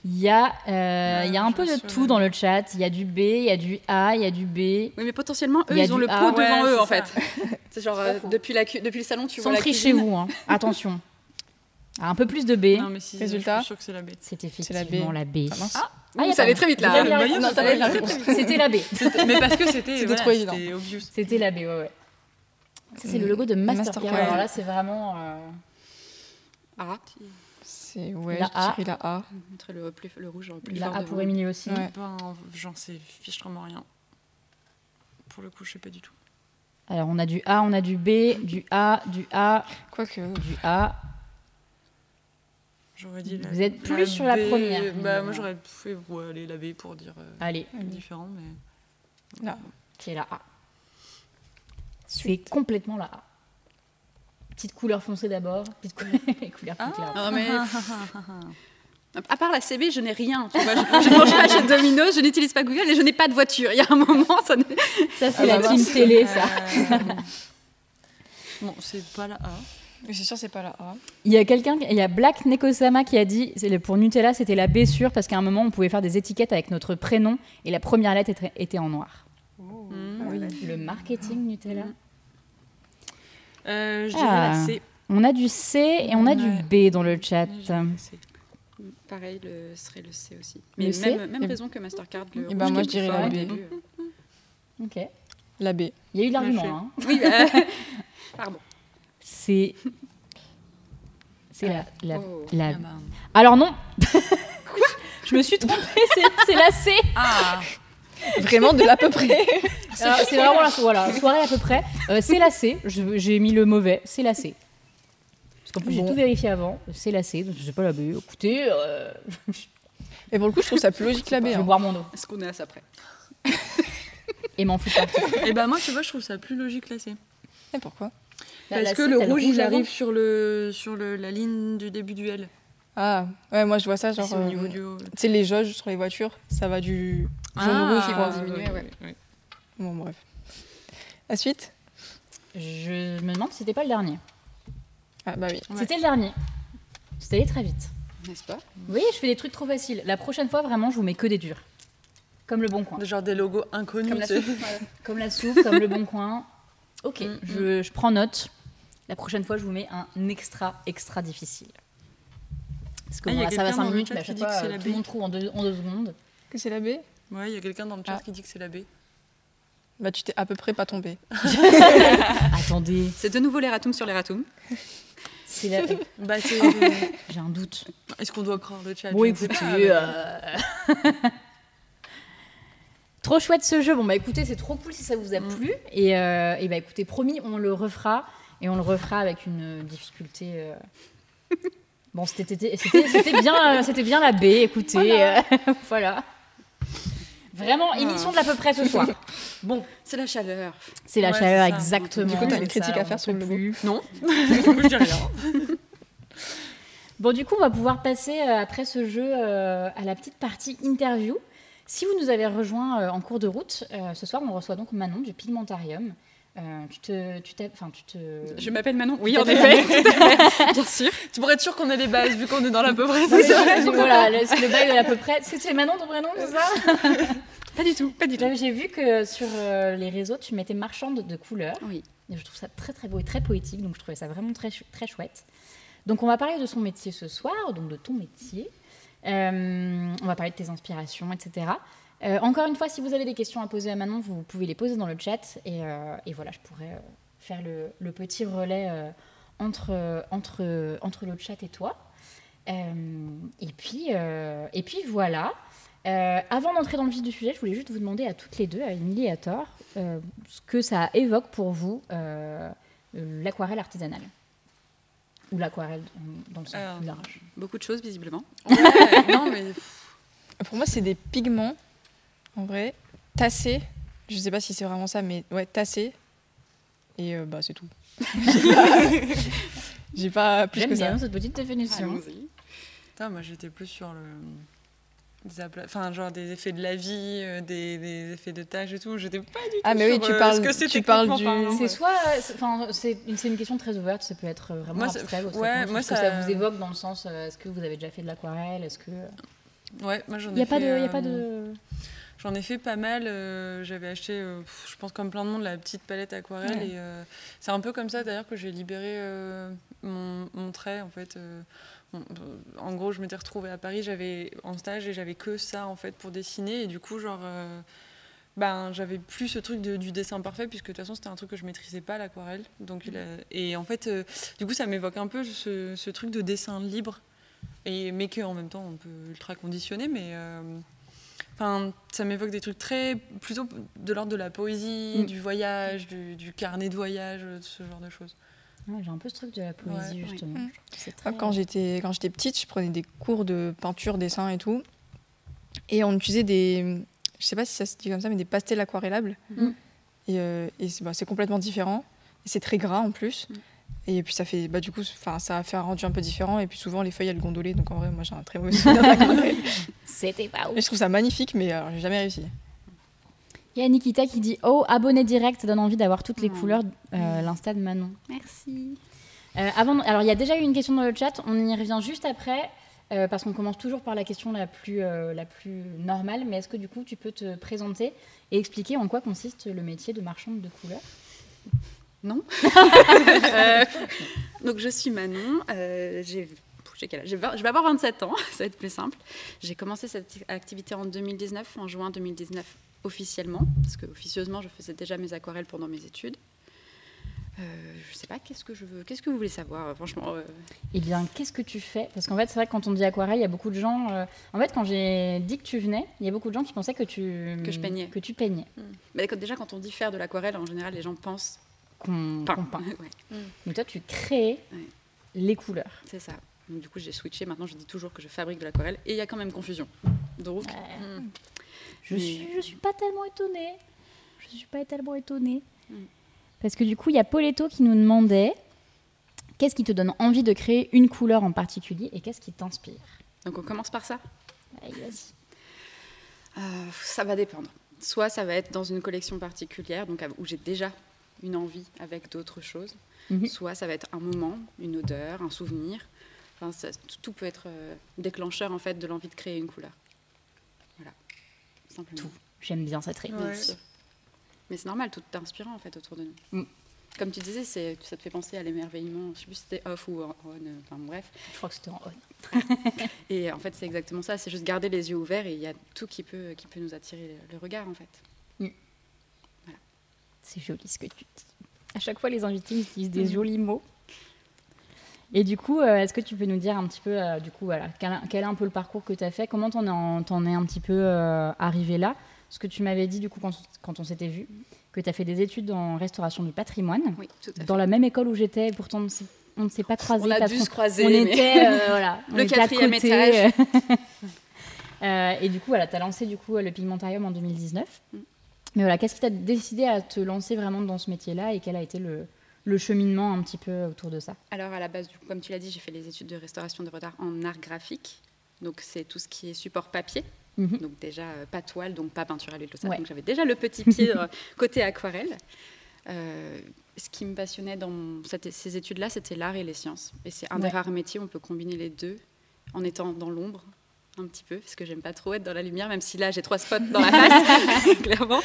Il y a, euh, il y a un peu de tout dans le chat. Il y a du B, il y a du A, il y a du B. Oui, mais potentiellement, eux, ils ont le pot A. devant Ouais, eux, en fait. C'est genre, euh, depuis, la depuis le salon, tu Sans vois la tricher vous, hein. attention. Ah, un peu plus de B. Non, mais si, Résultat je suis sûre que c'est la B. C'est la effectivement B. la B. Ah, mince. Ah, a ça pas- allait très vite, là. C'était la B. Mais parce que c'était C'était voilà, trop évident. C'était obvious. C'était la B, ouais, ouais. Ça, c'est le logo de Mastercard. Mastercard. Alors là, c'est vraiment. euh, Ah, C'est ouais, La je A. la A. le, plus, le rouge le plus la fort A pour Émilie aussi. Ouais. Ben, j'en sais fichtrement rien. Pour le coup, je sais pas du tout. Alors, on a du A, on a du B, du A, du A, Quoique. du A. J'aurais dit la Vous êtes plus sur la B. première, Bah, moi, j'aurais fait ouais, aller la B pour dire euh, Allez, différent, mais. Là. c'est la A. C'est complètement la A. Petite couleur foncée d'abord, petite couleur, couleur plus claire. Non, mais... À part la CB, je n'ai rien. Tu vois, je ne mange pas chez Domino's, je n'utilise pas Google et je n'ai pas de voiture. Il y a un moment, ça Ça, c'est Ah la bah team mince. télé, ça. Euh, bon, c'est pas la A. Mais c'est sûr, c'est pas la A. Il y a quelqu'un, il y a Black Nekosama qui a dit c'est- pour Nutella, c'était la B sûre parce qu'à un moment, on pouvait faire des étiquettes avec notre prénom et la première lettre était, était en noir. Mmh. Le marketing Nutella. Euh, je dirais Ah. la C. On a du C et on a du B dans le chat. Pareil, le serait le C aussi. Mais même, même raison que Mastercard. Le Et ben, moi, je dirais la B. Ok. La B. Il y a eu de l'argument. Hein. Oui, euh, pardon. C'est. C'est la, la, Oh. la- Ah bah. Alors non Je me suis trompée, c'est- c'est la C Ah, Vraiment de l'à peu près. Alors, C'est vraiment la voilà, soirée à peu près. Euh, c'est la C, j'ai mis le mauvais, c'est la C. Parce qu'en plus j'ai tout vérifié avant, c'est la C, donc je sais pas la B. Écoutez, euh, Et pour le coup, je trouve ça plus logique que la B. je vais hein. boire mon eau Est-ce qu'on est à ça près? Et m'en foutre. et bah moi, tu vois, je trouve ça plus logique la C. Et pourquoi? Parce que le rouge, il arrive sur, le, sur le, la ligne du début du L. Ah, ouais, moi je vois ça genre. C'est au euh, niveau du haut. Tu sais, les jauges sur les voitures, ça va du jaune Ah, rouge qui vont diminuer, oui, ouais. oui, oui. Bon, bref. La suite? Je me demande si c'était pas le dernier. Ah, bah oui. Ouais. C'était le dernier. C'était allé très vite. N'est-ce pas? Vous voyez, je fais des trucs trop faciles. La prochaine fois, vraiment, je vous mets que des durs. Comme le bon coin. Genre des logos inconnus. Comme la tu sais. soupe. Comme la soupe, comme le bon coin. Ok, Mm, je, je prends note. La prochaine fois, je vous mets un extra, extra difficile. Parce que Ah, bon, là, ça va quelqu'un 5 dans le minutes, mais à chaque fois, tout le monde trouve en deux, en deux secondes. Que c'est la B? Ouais, il y a quelqu'un dans le chat Ah. qui dit que c'est la B. Bah, tu t'es à peu près pas tombé. Attendez, C'est de nouveau les sur les c'est la... Bah, c'est- j'ai un doute. Est-ce qu'on doit croire le chat? Bon, écoutez, euh, trop chouette ce jeu. Bon, bah écoutez, c'est trop cool si ça vous a Mm. plu. Et, euh, et bah écoutez, promis, on le refera. Et on le refera avec une difficulté. euh, Bon, c'était c'était- c'était- c'était bien, euh, c'était bien la B, écoutez. euh, Voilà. Vraiment, émission de l'à peu près ce soir. Bon, C'est la chaleur. c'est la Ouais, chaleur, c'est ça. exactement. Du coup, t'as une Ça, critique à on faire sur peut le logo plus. Non, je dis rien. Bon, du coup, on va pouvoir passer euh, après ce jeu euh, à la petite partie interview. Si vous nous avez rejoint euh, en cours de route, euh, ce soir, on reçoit donc Manon du Pigmentarium. Euh, tu te, tu enfin, tu te. Je m'appelle Manon. Oui, en effet. Bien sûr. Tu pourrais être sûr qu'on ait les bases vu qu'on est dans l'à peu près. C'est voilà, c'est le bail de l'à peu près. C'est Manon ton prénom, c'est ça Pas du tout. Pas du tout. J'ai vu que sur euh, les réseaux, tu mettais marchande de couleurs. Oui. Et je trouve ça très très beau et très poétique, donc je trouvais ça vraiment très, très chouette. Donc on va parler de son métier ce soir, donc de ton métier. Euh, on va parler de tes inspirations, etc. Euh, encore une fois, si vous avez des questions à poser à Manon, vous pouvez les poser dans le chat. Et, euh, voilà, je pourrais faire le, petit relais entre, entre, entre le chat et toi. Et, puis, et puis voilà. Avant d'entrer dans le vif du sujet, je voulais juste vous demander à toutes les deux, à Émilie et à Thor, ce que ça évoque pour vous l'aquarelle artisanale. Ou l'aquarelle dans- le sens Alors. plus large. Beaucoup de choses, visiblement. Ouais, non, mais Pour moi, c'est des pigments, en vrai, tassés. Je sais pas si c'est vraiment ça, mais ouais, tassés. Et euh, bah, c'est tout. J'ai pas plus J'aime que ça. bien cette petite définition. Putain, moi j'étais plus sur le. Des Enfin, genre des effets de la vie, euh, des, des effets de tâches et tout. J'étais pas du tout. Ah, mais oui, sur, tu euh, parles- ce que c'est tu parles du- C'est soit, enfin, c'est une, question très ouverte, ça peut être vraiment Moi, abstrait. votre ouais, moi, Est-ce que ça- ça vous évoque dans le sens, euh, est-ce que vous avez déjà fait de l'aquarelle Est-ce que Ouais, moi j'en il ai n'y a pas de, fait, il y a pas euh, de. J'en ai fait pas mal. euh, J'avais acheté, euh, je pense comme plein de monde, la petite palette aquarelle. Ouais. Et euh, c'est un peu comme ça d'ailleurs que j'ai libéré euh, mon, mon trait en fait. En gros, je m'étais retrouvée à Paris, j'avais en stage et j'avais que ça en fait pour dessiner. Et du coup, genre, euh, ben, j'avais plus ce truc de- du dessin parfait puisque de toute façon c'était un truc que je maîtrisais pas l'aquarelle. Donc, et en fait, euh, du coup, ça m'évoque un peu ce, ce truc de dessin libre. Et, mais que en même temps on peut ultra conditionner, mais euh, Enfin, ça m'évoque des trucs très plutôt de l'ordre de la poésie, Mm. du voyage, du, du carnet de voyage, ce genre de choses. Ouais, J'ai un peu ce truc de la poésie Ouais. justement. C'est très- Quand j'étais quand j'étais petite, je prenais des cours de peinture, dessin et tout. Et on utilisait des je sais pas si ça se dit comme ça mais des pastels aquarellables. Mm. Et, euh, et c'est bah, c'est complètement différent et c'est très gras en plus. Mm. Et puis ça fait bah du coup ça a fait un rendu un peu différent et puis souvent les feuilles elles gondolaient donc en vrai moi j'ai un très mauvais souvenir d'aquarelle. C'était pas Et ouf. je trouve ça magnifique mais alors j'ai jamais réussi. Il y a Nikita qui dit Oh, abonné direct, ça donne envie d'avoir toutes les Oh. couleurs, euh, l'insta de Manon. Merci. avant, alors il y a déjà eu une question dans le chat, on y revient juste après. parce qu'on commence toujours par la question la plus, la plus normale, mais est-ce que du coup tu peux te présenter et expliquer en quoi consiste le métier de marchande de couleurs? Non? donc je suis Manon, j'ai je vais avoir 27 ans, ça va être plus simple. J'ai commencé cette activité en 2019, en juin 2019 officiellement, parce que officieusement je faisais déjà mes aquarelles pendant mes études. Euh, je sais pas, qu'est-ce que je veux, qu'est-ce que vous voulez savoir, euh, franchement. Euh Eh bien, qu'est-ce que tu fais? Parce qu'en fait, c'est vrai que quand on dit aquarelle, il y a beaucoup de gens. Euh, en fait, quand j'ai dit que tu venais, il y a beaucoup de gens qui pensaient que tu que je peignais. Que tu peignais. Hmm. déjà, quand on dit faire de l'aquarelle, en général, les gens pensent qu'on peint. Mais toi, tu crées les couleurs. C'est ça. Donc, du coup, j'ai switché. Maintenant, je dis toujours que je fabrique de l'aquarelle. Et il y a quand même confusion. Donc, hmm. Je, suis, je suis pas tellement étonnée. Je suis pas tellement étonnée. Hmm. Parce que du coup, il y a Poletto qui nous demandait qu'est-ce qui te donne envie de créer une couleur en particulier et qu'est-ce qui t'inspire? Donc, on commence par ça? Allez, vas-y. Euh, ça va dépendre. Soit ça va être dans une collection particulière, donc où j'ai déjà une envie avec d'autres choses. Mhm. Soit ça va être un moment, une odeur, un souvenir tout peut être euh, déclencheur en fait de l'envie de créer une couleur. Simplement. Tout. J'aime bien cette réponse. Mais c'est normal, tout est inspirant en fait autour de nous. Mm. Comme tu disais, c'est, ça te fait penser à l'émerveillement. Je sais plus si c'était off ou on. Euh, enfin bref. Je crois que c'était en on. et en fait, c'est exactement ça. C'est juste garder les yeux ouverts et il y a tout qui peut, qui peut nous attirer le, regard en fait. Mm. Voilà. C'est joli ce que tu dis. À chaque fois, les invités utilisent des mm. jolis mots. Et du coup, euh, est-ce que tu peux nous dire un petit peu, euh, du coup, voilà, quel, est un peu le parcours que tu as fait? Comment t'en es, en, es un petit peu euh, arrivé là? Ce que tu m'avais dit, du coup, quand, on s'était vu, que tu as fait des études en restauration du patrimoine. Oui, tout à fait. Dans la même école où j'étais, pourtant on ne s'est pas croisés. On a dû se croiser. On était, voilà, le quatrième étage. et du coup, voilà, tu as lancé du coup, le pigmentarium en 2019. Mm. Mais voilà, qu'est-ce qui t'a décidé à te lancer vraiment dans ce métier-là et quel a été le, le cheminement un petit peu autour de ça Alors à la base, comme tu l'as dit, j'ai fait les études de restauration de retard en art graphique. Donc c'est tout ce qui est support papier. Mhm. Donc déjà euh, pas toile, donc pas peinture à l'huile, tout ça. Donc j'avais déjà le petit pied euh, côté aquarelle. Euh, ce qui me passionnait dans ces études-là, c'était l'art et les sciences. Et c'est un des rares métiers où on peut combiner les deux en étant dans l'ombre un petit peu, parce que j'aime pas trop être dans la lumière, même si là j'ai trois spots dans la face, clairement.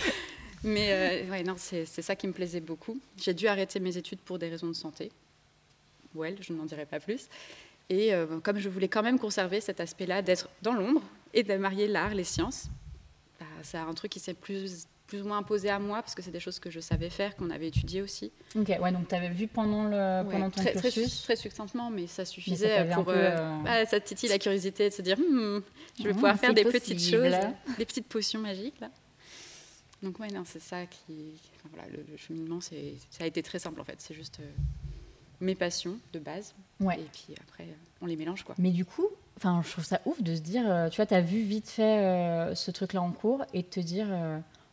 Mais euh, ouais, non, c'est ça qui me plaisait beaucoup. J'ai dû arrêter mes études pour des raisons de santé. Well, je n'en dirai pas plus. Et euh, comme je voulais quand même conserver cet aspect-là d'être dans l'ombre et de marier l'art, les sciences, bah, c'est un truc qui s'est plus, plus ou moins imposé à moi parce que c'est des choses que je savais faire, qu'on avait étudiées aussi. Ok, ouais, donc tu avais vu pendant, le, pendant ton très, cursus très, succinctement, mais ça suffisait pour. Peu, euh, bah, ça titille la curiosité de se dire hmm, je vais pouvoir faire des petites choses, des petites potions magiques. Là. Donc ouais, non, c'est ça qui... voilà, le, cheminement, ça a été très simple en fait. C'est juste euh, mes passions de base. Ouais. Et puis après, on les mélange quoi. Mais du coup, enfin, je trouve ça ouf de se dire, euh, tu vois, tu as vu vite fait euh, ce truc-là en cours et de te dire,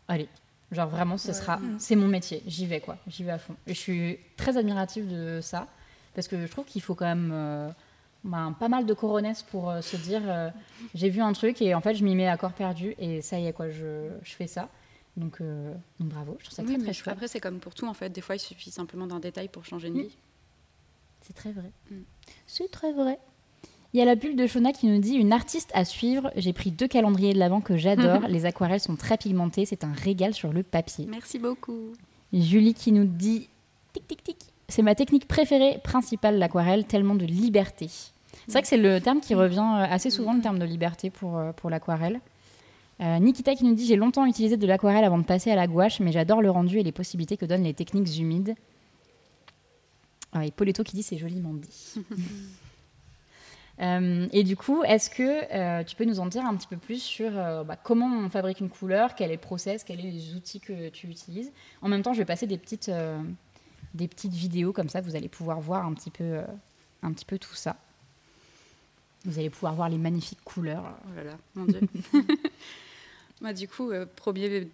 allez, genre vraiment, ce sera, c'est mon métier, j'y vais quoi, j'y vais à fond. Et je suis très admirative de ça parce que je trouve qu'il faut quand même... Ben, pas mal de coronesses pour se dire j'ai vu un truc et en fait je m'y mets à corps perdu et ça y est quoi je, je fais ça donc, euh, donc, bravo, je trouve ça très, très chouette. Après, c'est comme pour tout, en fait. Des fois, il suffit simplement d'un détail pour changer une mm. vie. C'est très vrai. Mm. C'est très vrai. Il y a la bulle de Shona qui nous dit Une artiste à suivre. J'ai pris deux calendriers de l'avant que j'adore. Les aquarelles sont très pigmentées. C'est un régal sur le papier. Merci beaucoup. Julie qui nous dit Tic, tic, tic. C'est ma technique préférée, principale, l'aquarelle, tellement de liberté. C'est vrai que c'est le terme qui mm. revient euh, assez souvent, le terme de liberté pour, euh, pour l'aquarelle. Euh, Nikita qui nous dit J'ai longtemps utilisé de l'aquarelle avant de passer à la gouache, mais j'adore le rendu et les possibilités que donnent les techniques humides. Ah, et Poletto qui dit C'est joliment dit. Euh, et du coup, est-ce que euh, tu peux nous en dire un petit peu plus sur bah, comment on fabrique une couleur, quel est le process, quels sont les outils que tu utilises? En même temps, je vais passer des petites, des petites vidéos comme ça, vous allez pouvoir voir un petit peu, un petit peu tout ça. Vous allez pouvoir voir les magnifiques couleurs. Oh là là, mon Dieu. Moi, du coup, euh, premier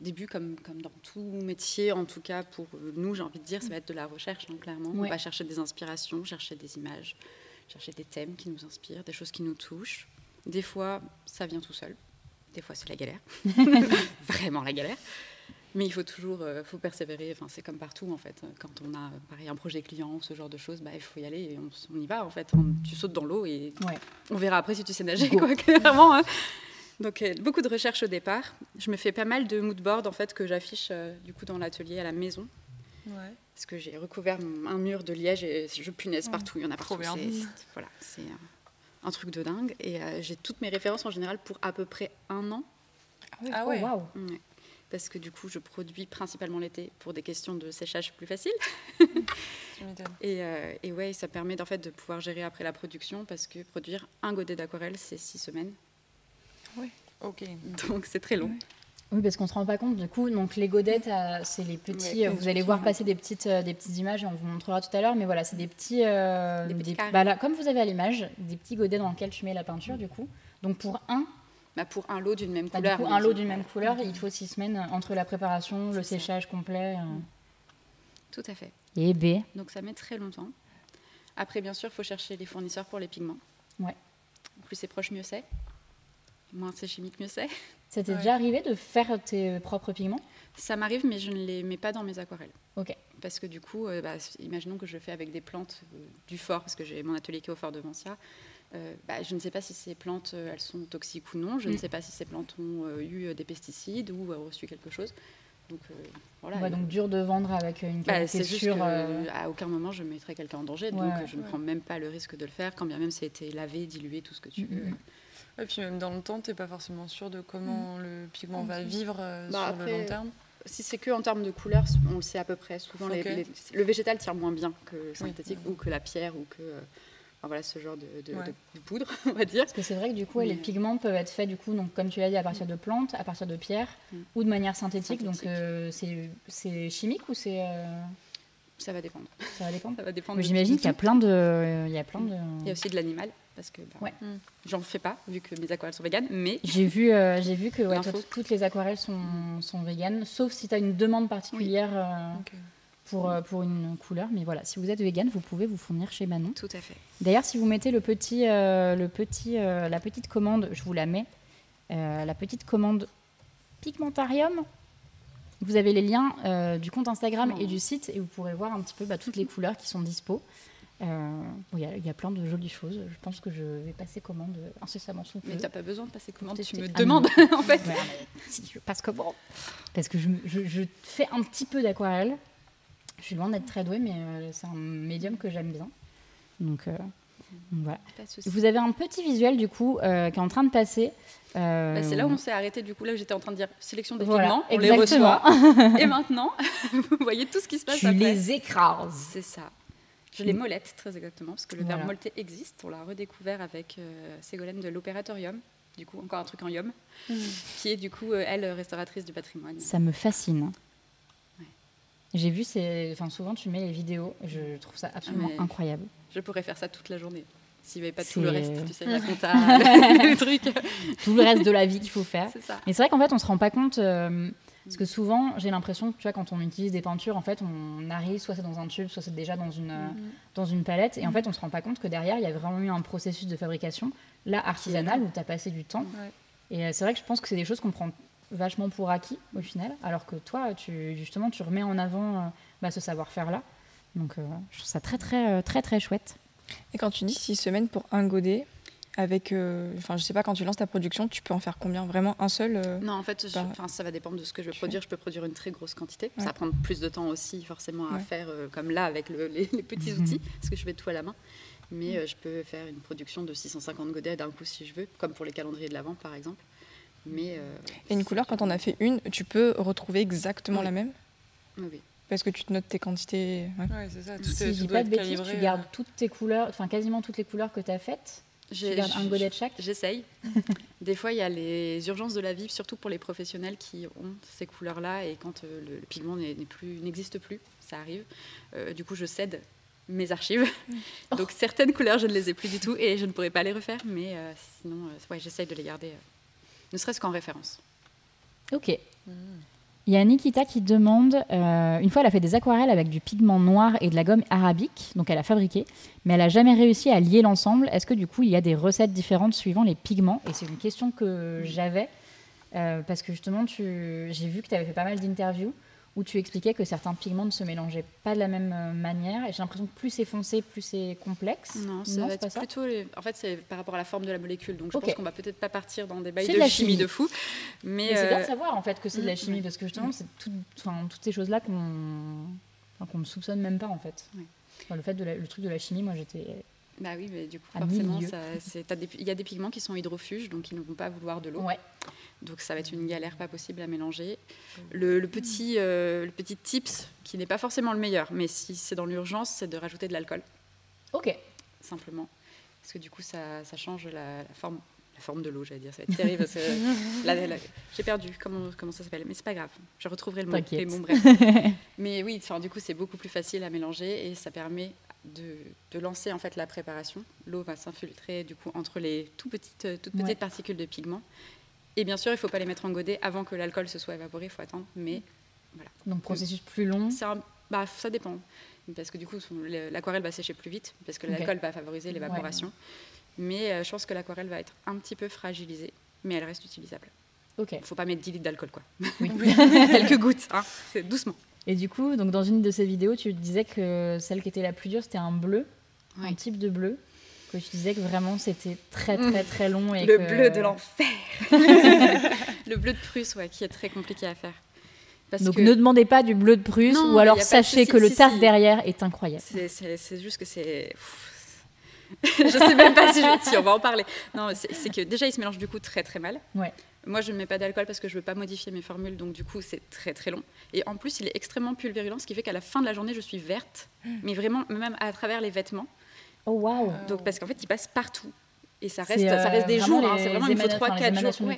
début, comme, comme dans tout métier, en tout cas pour nous, j'ai envie de dire, ça va être de la recherche, hein, clairement. On va chercher des inspirations, chercher des images, chercher des thèmes qui nous inspirent, des choses qui nous touchent. Des fois, ça vient tout seul. Des fois, c'est la galère. Vraiment la galère. Mais il faut toujours euh, faut persévérer. Enfin, c'est comme partout en fait. Quand on a pareil un projet client, ce genre de choses, bah, il faut y aller et on, y va en fait. tu sautes dans l'eau et on verra après si tu sais nager quoi. Clairement. Hein. Donc euh, beaucoup de recherches au départ. Je me fais pas mal de moodboard en fait que j'affiche euh, du coup dans l'atelier à la maison. Parce que j'ai recouvert un mur de liège et je punaise partout. Il y en a partout. Voilà, c'est un truc de dingue. Et j'ai toutes mes références en général pour à peu près un an. Ah ouais. Oh, parce que du coup, je produis principalement l'été pour des questions de séchage plus faciles. et, euh, et, ouais, ça permet en fait de pouvoir gérer après la production parce que produire un godet d'aquarelle, c'est six semaines. Oui, ok. Donc c'est très long. Oui, parce qu'on ne se rend pas compte. Du coup, donc les godettes, c'est les petits. vous allez voir passer des petites, euh, des petites images et on vous montrera tout à l'heure. Mais voilà, c'est des petits. Euh, des bah comme vous avez à l'image, des petits godets dans lesquels tu mets la peinture, du coup. Donc pour un, bah, pour un lot d'une même bah, couleur. Un lot d'une même couleur, il faut six semaines entre la préparation, le séchage complet. Euh. Tout à fait. Et B. Donc ça met très longtemps. Après, bien sûr, il faut chercher les fournisseurs pour les pigments. Ouais. Plus c'est proche, mieux c'est. Moins c'est chimique, mieux c'est. Ça t'est déjà arrivé de faire tes propres pigments? Ça m'arrive, mais je ne les mets pas dans mes aquarelles. Ok. Parce que du coup, euh, bah, imaginons que je le fais avec des plantes euh, du fort, parce que j'ai mon atelier qui est au fort de Vancia. Euh, bah, je ne sais pas si ces plantes euh, elles sont toxiques ou non. Je ne mm. sais pas si ces plantes ont euh, eu des pesticides ou ont reçu quelque chose. Donc voilà. donc dur de vendre avec une bah, qualité sûre. À aucun moment je mettrai quelqu'un en danger, donc je ne prends même pas le risque de le faire, quand bien même ça a été lavé, dilué, tout ce que tu veux. Et puis même dans le temps, tu n'es pas forcément sûr de comment mm. le pigment va vivre bah, sur le long terme. Si c'est que en termes de couleur, on le sait à peu près. Souvent, le végétal tire moins bien que le synthétique ou que la pierre ou que voilà, ce genre de, poudre, on va dire. Parce que c'est vrai que du coup, les pigments peuvent être faits, du coup, donc, comme tu l'as dit, à partir de plantes, à partir de pierres mm. ou de manière synthétique. Donc, euh, c'est chimique ou c'est. Euh, Ça va dépendre. Ça va dépendre. Ça va dépendre. J'imagine qu'il y a plein de. Il y a plein de. Il y a aussi de l'animal parce que bah, ouais. j'en fais pas vu que mes aquarelles sont véganes, mais j'ai vu, euh, j'ai vu que toutes les aquarelles sont, sont véganes, sauf si tu as une demande particulière. Euh, pour, une couleur. Mais voilà, si vous êtes vegan, vous pouvez vous fournir chez Manon. Tout à fait. D'ailleurs, si vous mettez le petit, euh, le petit, euh, la petite commande, je vous la mets, la petite commande Pigmentarium, vous avez les liens du compte Instagram et du site et vous pourrez voir un petit peu bah, toutes les couleurs qui sont dispo. Il y, a plein de jolies choses. Je pense que je vais passer commande incessamment sous peu. Mais tu n'as pas besoin de passer commande, tu me demandes en fait. si je passe commande. Parce que je, je fais un petit peu d'aquarelle. Je suis loin d'être très douée, mais euh, c'est un médium que j'aime bien. Donc, euh, voilà. Vous avez un petit visuel du coup euh, qui est en train de passer. Bah, c'est là où on s'est arrêté du coup. Là, j'étais en train de dire sélection des pigments, on les reçoit. et maintenant, vous voyez tout ce qui se passe. Tu les écrases. C'est ça. Je les mollette très exactement parce que le verbe molleté existe. On l'a redécouvert avec Ségolène de l'Opératorium. Du coup, encore un truc en yum, mmh. qui est du coup elle restauratrice du patrimoine. Ça me fascine. J'ai vu, enfin, souvent tu mets les vidéos, je trouve ça absolument incroyable. Je pourrais faire ça toute la journée. S'il n'y avait pas tout le reste, tu sais, la compta, le truc. Tout le reste de la vie qu'il faut faire. C'est ça. Mais c'est vrai qu'en fait, on ne se rend pas compte, euh, parce que souvent, j'ai l'impression que tu vois, quand on utilise des peintures, en fait, on arrive, soit c'est dans un tube, soit c'est déjà dans une, mm-hmm. dans une palette, et en fait, on ne se rend pas compte que derrière, il y a vraiment eu un processus de fabrication, là, artisanal, où tu as passé du temps. Et euh, c'est vrai que je pense que c'est des choses qu'on prend vachement pour acquis au final, alors que toi, tu, justement, tu remets en avant euh, bah, ce savoir-faire-là. Donc, euh, je trouve ça très, très, euh, très, très chouette. Et quand tu dis six semaines pour un godet, avec, enfin, je sais pas, quand tu lances ta production, tu peux en faire combien? Vraiment un seul Non, en fait, ça va dépendre de ce que je veux produire. Je peux produire une très grosse quantité. Ça va prendre plus de temps aussi, forcément, à faire, comme là, avec les, petits outils, parce que je fais tout à la main. Mais je peux faire une production de 650 godets d'un coup si je veux, comme pour les calendriers de l'Avent, par exemple. Mais, euh, et une couleur, quand on a fait une, tu peux retrouver exactement la même? Oui. Parce que tu te notes tes quantités. Oui, c'est ça. Tout si je dis pas de bêtises, tu gardes euh. toutes tes couleurs, enfin quasiment toutes les couleurs que tu as faites. Tu gardes un godet de chaque J'essaye. Des fois, il y a les urgences de la vie, surtout pour les professionnels qui ont ces couleurs-là, et quand euh, le, pigment n'existe plus, ça arrive. du coup, je cède mes archives. Donc certaines couleurs, je ne les ai plus du tout, et je ne pourrais pas les refaire, mais sinon, ouais, j'essaye de les garder ne serait-ce qu'en référence. Ok. Il y a Nikita qui demande, euh, une fois elle a fait des aquarelles avec du pigment noir et de la gomme arabique, donc elle a fabriqué, mais elle n'a jamais réussi à lier l'ensemble. Est-ce que du coup il y a des recettes différentes suivant les pigments? Et c'est une question que j'avais. parce que justement, j'ai vu que tu avais fait pas mal d'interviews où tu expliquais que certains pigments ne se mélangeaient pas de la même euh, manière. Et j'ai l'impression que plus c'est foncé, plus c'est complexe. Non, ça va être plutôt. En fait, c'est par rapport à la forme de la molécule. Donc je pense qu'on va peut-être pas partir dans des bails de, chimie. de fou. Mais, c'est bien de euh, savoir en fait que c'est de la mm, chimie parce que justement, c'est tout, toutes ces choses-là qu'on qu'on ne soupçonne même pas en fait. le fait de le truc de la chimie, moi j'étais bah oui, mais du coup, forcément, il y a des pigments qui sont hydrofuges, donc ils ne vont pas vouloir de l'eau. Ouais. Donc ça va être une galère pas possible à mélanger. Le, petit, euh, le petit tips, qui n'est pas forcément le meilleur, mais si c'est dans l'urgence, c'est de rajouter de l'alcool. Ok. Simplement. Parce que du coup, ça, ça change la, forme, la forme de l'eau, j'allais dire. Ça va être terrible. J'ai perdu comment, comment ça s'appelle, mais c'est pas grave. Je retrouverai le mot. Mais, bon, bref. mais oui, du coup, c'est beaucoup plus facile à mélanger et ça permet de, de, lancer en fait la préparation. L'eau va s'infiltrer du coup entre les tout petites, euh, toutes petites particules de pigments. Et bien sûr, il ne faut pas les mettre en godet avant que l'alcool se soit évaporé, il faut attendre. Mais voilà. Donc processus plus long. bah, ça dépend, parce que du coup l'aquarelle va sécher plus vite, parce que l'alcool va favoriser l'évaporation. Mais euh, je pense que l'aquarelle va être un petit peu fragilisée, mais elle reste utilisable. Il ne faut pas mettre 10 litres d'alcool, quoi. Quelques gouttes, hein. doucement. Et du coup, donc dans une de ces vidéos, tu disais que celle qui était la plus dure, c'était un bleu, un type de bleu. Que tu disais que vraiment c'était très très très long. Et le bleu de l'enfer Le bleu de Prusse, ouais, qui est très compliqué à faire. donc ne demandez pas du bleu de Prusse, ou alors sachez que le taf derrière est incroyable. C'est juste que c'est. je sais même pas si, je... si on va en parler. Non, c'est que déjà il se mélange du coup très très mal. Ouais. Moi, je ne mets pas d'alcool parce que je ne veux pas modifier mes formules, donc du coup, c'est très très long. Et en plus, il est extrêmement pulvérulent, ce qui fait qu'à la fin de la journée, je suis verte, mais vraiment, même à travers les vêtements. Oh waouh Donc, parce qu'en fait, il passe partout. Et ça reste, ça reste des jours, hein. c'est vraiment, il faut 3-4 jours.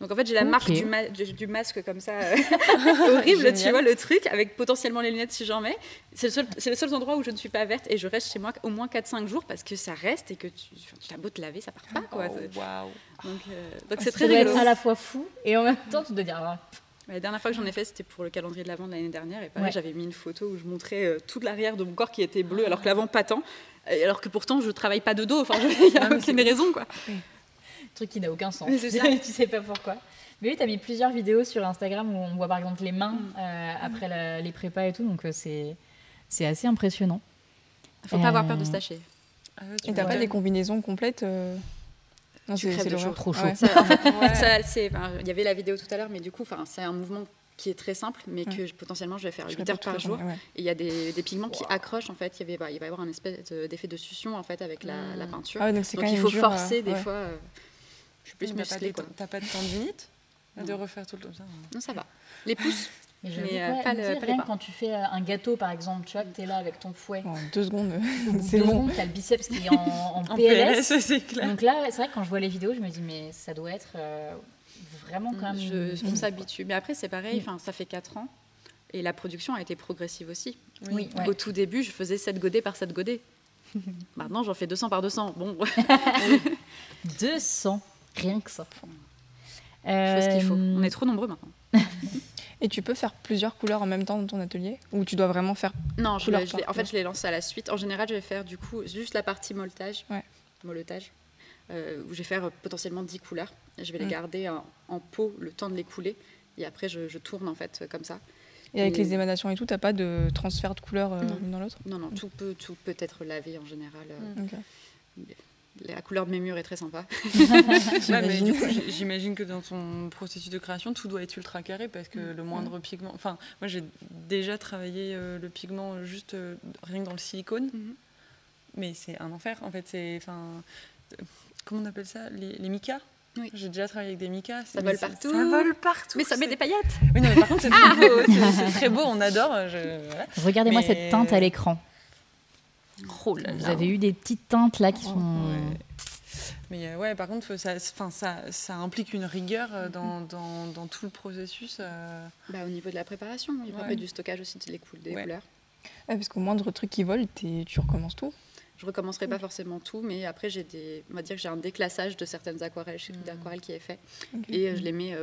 Donc en fait, j'ai la marque du, du, masque comme ça, euh, horrible, tu vois, le truc, avec potentiellement les lunettes si j'en mets. C'est le, seul, le seul endroit où je ne suis pas verte et je reste chez moi au moins 4-5 jours parce que ça reste et que tu, tu as beau te laver, ça part pas. Quoi. Oh, donc euh, donc c'est très rigolo. à la fois fou et en même temps, tu te dire. Ah. La dernière fois que j'en ai fait, c'était pour le calendrier de l'avant de l'année dernière. Et pareil, j'avais mis une photo où je montrais euh, toute l'arrière de mon corps qui était bleu, alors que l'avant pas tant. Alors que pourtant, je travaille pas de dos. Enfin, il y a aucune raison, quoi. Truc qui n'a aucun sens. Ça. tu sais pas pourquoi. Mais oui, tu as mis plusieurs vidéos sur Instagram où on voit par exemple les mains mm. euh, après les prépas et tout, donc euh, c'est c'est assez impressionnant. Il faut pas avoir peur de se tâcher. Ah et t'as pas des combinaisons complètes euh... Non, c'est trop chaud. Il y avait la vidéo tout à l'heure, mais du coup, c'est un mouvement qui est très simple, mais que potentiellement je vais faire 8 heures par jour. Et il y a des, des pigments qui accrochent, en fait. Il, y avait, il va y avoir un espèce d'effet de succion en fait, avec la, mm. la peinture. Ah donc, il faut forcer des fois. Euh, je suis plus musclée. T'as pas de tendinite de refaire tout le temps ça. Non, ça va. Les pouces. Mais, euh, pas, le, pas quand tu fais euh, un gâteau, par exemple, tu vois, que tu es là avec ton fouet. En deux secondes. c'est bon. Tu as le biceps qui est en, en, PLS. clair. Donc là, c'est vrai que quand je vois les vidéos, je me dis, mais ça doit être euh, vraiment quand même. Je, on s'habitue. Mais après, c'est pareil, Enfin, ça fait 4 ans. Et la production a été progressive aussi. Oui. Au tout début, je faisais 7 godets par 7 godets. Maintenant, j'en fais 200 par 200. Bon. 200, rien que ça. Euh... ce qu'il faut. On est trop nombreux maintenant. Et tu peux faire plusieurs couleurs en même temps dans ton atelier Ou tu dois vraiment faire Non, je, en fait, je les lance à la suite. En général, je vais faire du coup juste la partie molletage, ouais. molletage euh, où je vais faire potentiellement 10 couleurs. Je vais les mm. garder en, pot le temps de les couler. Et après, je, tourne en fait comme ça. Et avec les émanations et tout, t'as pas de transfert de couleurs euh, l'une dans l'autre? Non, non, tout, peut, tout peut être lavé en général. Euh, la couleur de mes murs est très sympa. j'imagine que dans ton processus de création, tout doit être ultra carré parce que le moindre pigment. Enfin, moi, j'ai déjà travaillé euh, le pigment juste euh, rien que dans le silicone, mhm. mais c'est un enfer. En fait, c'est. Enfin, comment on appelle ça? Les, les micas oui. J'ai déjà travaillé avec des micas. Ça vole partout. Ça vole partout. Mais ça met des paillettes. Oui, non, mais par contre, c'est très beau. C'est très beau, on adore. Regardez-moi cette teinte à l'écran. Oh Vous avez eu des petites teintes là qui oh, sont. Mais euh, ouais, par contre, ça, ça, ça, implique une rigueur euh, dans, dans, dans, tout le processus. Euh. Bah, au niveau de la préparation, il faut ouais. du stockage aussi des, des couleurs. parce qu'au moindre truc qui vole, tu recommences tout. Je recommencerai pas forcément tout, mais après j'ai des, on va dire que j'ai un déclassage de certaines aquarelles, mmh. d'aquarelles qui est fait, et je les mets,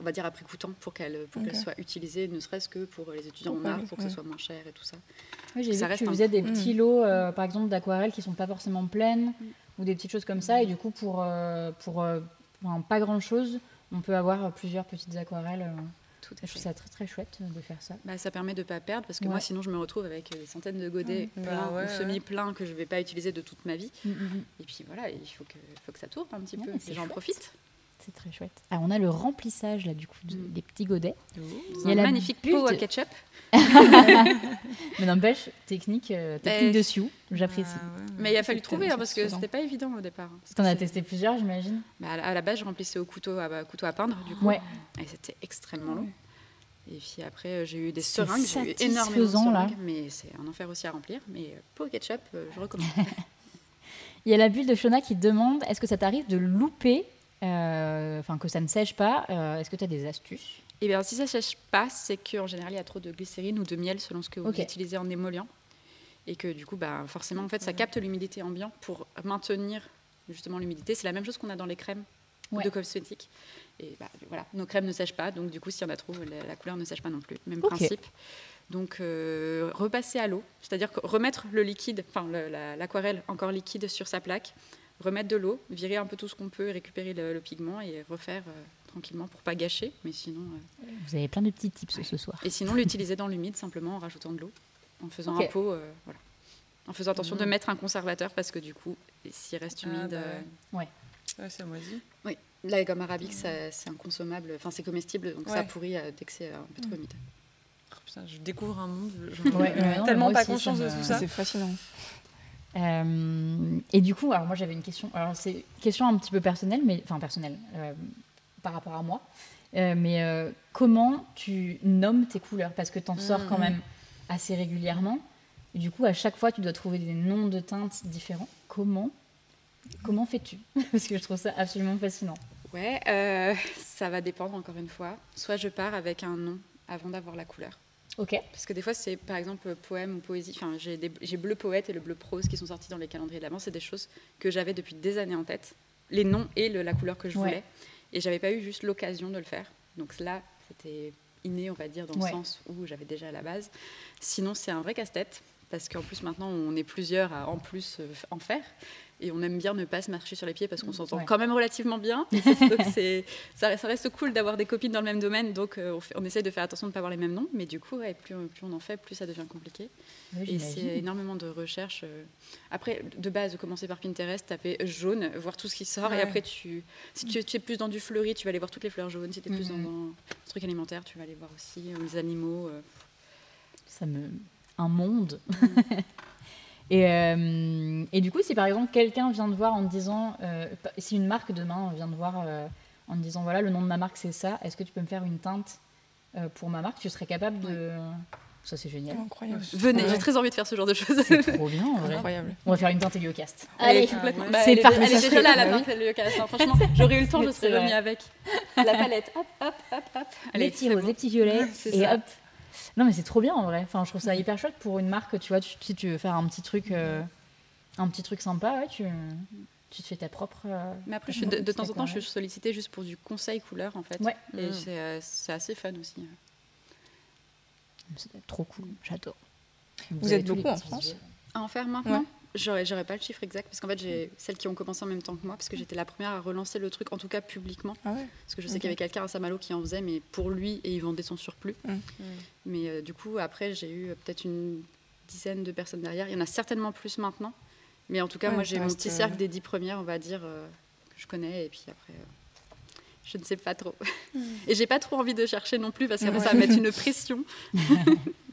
on va dire après temps pour qu'elles pour soient utilisées, ne serait-ce que pour les étudiants en art, pour que ce soit moins cher et tout ça. Oui, j'ai vu que tu faisais des petits mm. lots, euh, par exemple, d'aquarelles qui sont pas forcément pleines, mm. ou des petites choses comme ça, et du coup, pour, euh, pour euh, pas grand-chose, on peut avoir plusieurs petites aquarelles. Tout je trouve ça très très chouette de faire ça. Bah, ça permet de ne pas perdre parce que moi sinon je me retrouve avec des centaines de godets pleins bah ou semi-pleins que je ne vais pas utiliser de toute ma vie. Mm, mm, mm. Et puis voilà, il faut que, faut que ça tourne un petit peu, et j'en profite. C'est très chouette. Ah, on a le remplissage là du coup des petits godets. Oh. Il y a la magnifique pot à ketchup. Mais n'empêche, technique, euh, technique de Sioux, j'apprécie. Ah, Mais il a fallu trouver hein, parce que c'était pas évident au départ. Tu en as testé plusieurs, j'imagine bah, À la base, je remplissais au couteau à, couteau à peindre du coup. Ouais. Et c'était extrêmement long. Et puis après, euh, j'ai eu des seringues, j'ai eu énormément de seringues, là. mais c'est un enfer aussi à remplir. Mais euh, pot ketchup, je recommande. il y a la bulle de Shona qui demande est-ce que ça t'arrive de louper euh, enfin que ça ne sèche pas. Euh, est-ce que tu as des astuces? Eh bien, si ça ne sèche pas, c'est qu'en général, il y a trop de glycérine ou de miel selon ce que vous utilisez en émollient. Et que du coup, bah, forcément, en fait, ça capte l'humidité ambiante pour maintenir justement l'humidité. C'est la même chose qu'on a dans les crèmes de cosmétiques. Et bah, voilà, nos crèmes ne sèchent pas, donc du coup, si on a trop, la, couleur ne sèche pas non plus. Même principe. Donc, euh, repasser à l'eau, c'est-à-dire remettre le liquide, enfin l'aquarelle encore liquide sur sa plaque, remettre de l'eau, virer un peu tout ce qu'on peut, récupérer le, pigment et refaire euh, tranquillement pour pas gâcher. Mais sinon. Euh, Vous avez plein de petits tips ce soir. Et sinon, l'utiliser dans l'humide simplement en rajoutant de l'eau, en faisant un pot, euh, voilà. En faisant attention de mmh. mettre un conservateur parce que du coup, s'il reste ah, humide. Bah ouais. ouais. c'est moisi. Oui, la gomme arabique, c'est inconsommable, enfin c'est comestible, donc ça pourrit dès que c'est un peu trop mmh. humide. Oh, putain, je découvre un monde. Je... tellement pas conscience de tout ça. C'est fascinant. Euh, et du coup, alors moi j'avais une question. Alors c'est une question un petit peu personnelle, mais enfin personnelle euh, par rapport à moi. Euh, mais comment tu nommes tes couleurs? Parce que tu en sors quand mm. même assez régulièrement. Et du coup, à chaque fois, tu dois trouver des noms de teintes différents. Comment Comment fais-tu? Parce que je trouve ça absolument fascinant. Ouais, ça va dépendre encore une fois. Soit je pars avec un nom avant d'avoir la couleur. Parce que des fois, c'est par exemple poème ou poésie. Enfin, j'ai bleu poète et le bleu prose qui sont sortis dans les calendriers de l'avant. C'est des choses que j'avais depuis des années en tête, les noms et la couleur que je voulais. Et j'avais pas eu juste l'occasion de le faire. Donc là, c'était inné, on va dire, dans le sens où j'avais déjà à la base. Sinon, c'est un vrai casse-tête parce qu'en plus maintenant, on est plusieurs à en plus euh, en faire et on aime bien ne pas se marcher sur les pieds parce qu'on s'entend quand même relativement bien. ça, reste cool d'avoir des copines dans le même domaine, donc euh, on, essaye de faire attention de ne pas avoir les mêmes noms, mais du coup, plus, on en fait, plus ça devient compliqué. et c'est énormément de recherches. Euh. Après, de base, commencer par Pinterest, taper jaune, voir tout ce qui sort, et après, tu, si tu, es plus dans du fleuri, tu vas aller voir toutes les fleurs jaunes. Si tu es plus dans, un truc alimentaire, tu vas aller voir aussi euh, les animaux. Ça me un monde. Et, euh, et, du coup, si par exemple quelqu'un vient de voir en disant, euh, si une marque demain vient de voir euh, en disant voilà le nom de ma marque c'est ça, est-ce que tu peux me faire une teinte pour ma marque? Tu serais capable de. Ça c'est génial. Incroyable. Venez, j'ai très envie de faire ce genre de choses. C'est trop bien en vrai. Incroyable. On va faire une teinte Heliocast. Allez, complètement. Bah, c'est parti. Elle est déjà là la teinte Heliocast. Hein. Franchement, j'aurais eu le temps, je serais remis avec la palette. Hop, hop, hop, hop. les petits roses, les petits violets et hop. Non, mais c'est trop bien en vrai. Enfin, je trouve ça hyper chouette pour une marque. Tu vois, si tu veux faire un petit truc, euh, un petit truc sympa, ouais, tu, tu te fais ta propre. Euh, mais après, de, temps en temps, je suis sollicitée juste pour du conseil couleur en fait. Ouais. Et mm. euh, c'est assez fun aussi. C'est trop cool. J'adore. Vous, êtes beaucoup en France À en faire maintenant? J'aurais, j'aurais pas le chiffre exact parce qu'en fait j'ai celles qui ont commencé en même temps que moi parce que j'étais la première à relancer le truc en tout cas publiquement. Ah parce que je sais qu'il y avait quelqu'un à Saint-Malo qui en faisait mais pour lui et il vendait son surplus. Mais euh, du coup après j'ai eu peut-être une dizaine de personnes derrière. Il y en a certainement plus maintenant. Mais en tout cas moi j'ai mon petit cercle euh, des dix premières on va dire euh, que je connais. Et puis après je ne sais pas trop. Mm. et j'ai pas trop envie de chercher non plus parce que ça va mettre une pression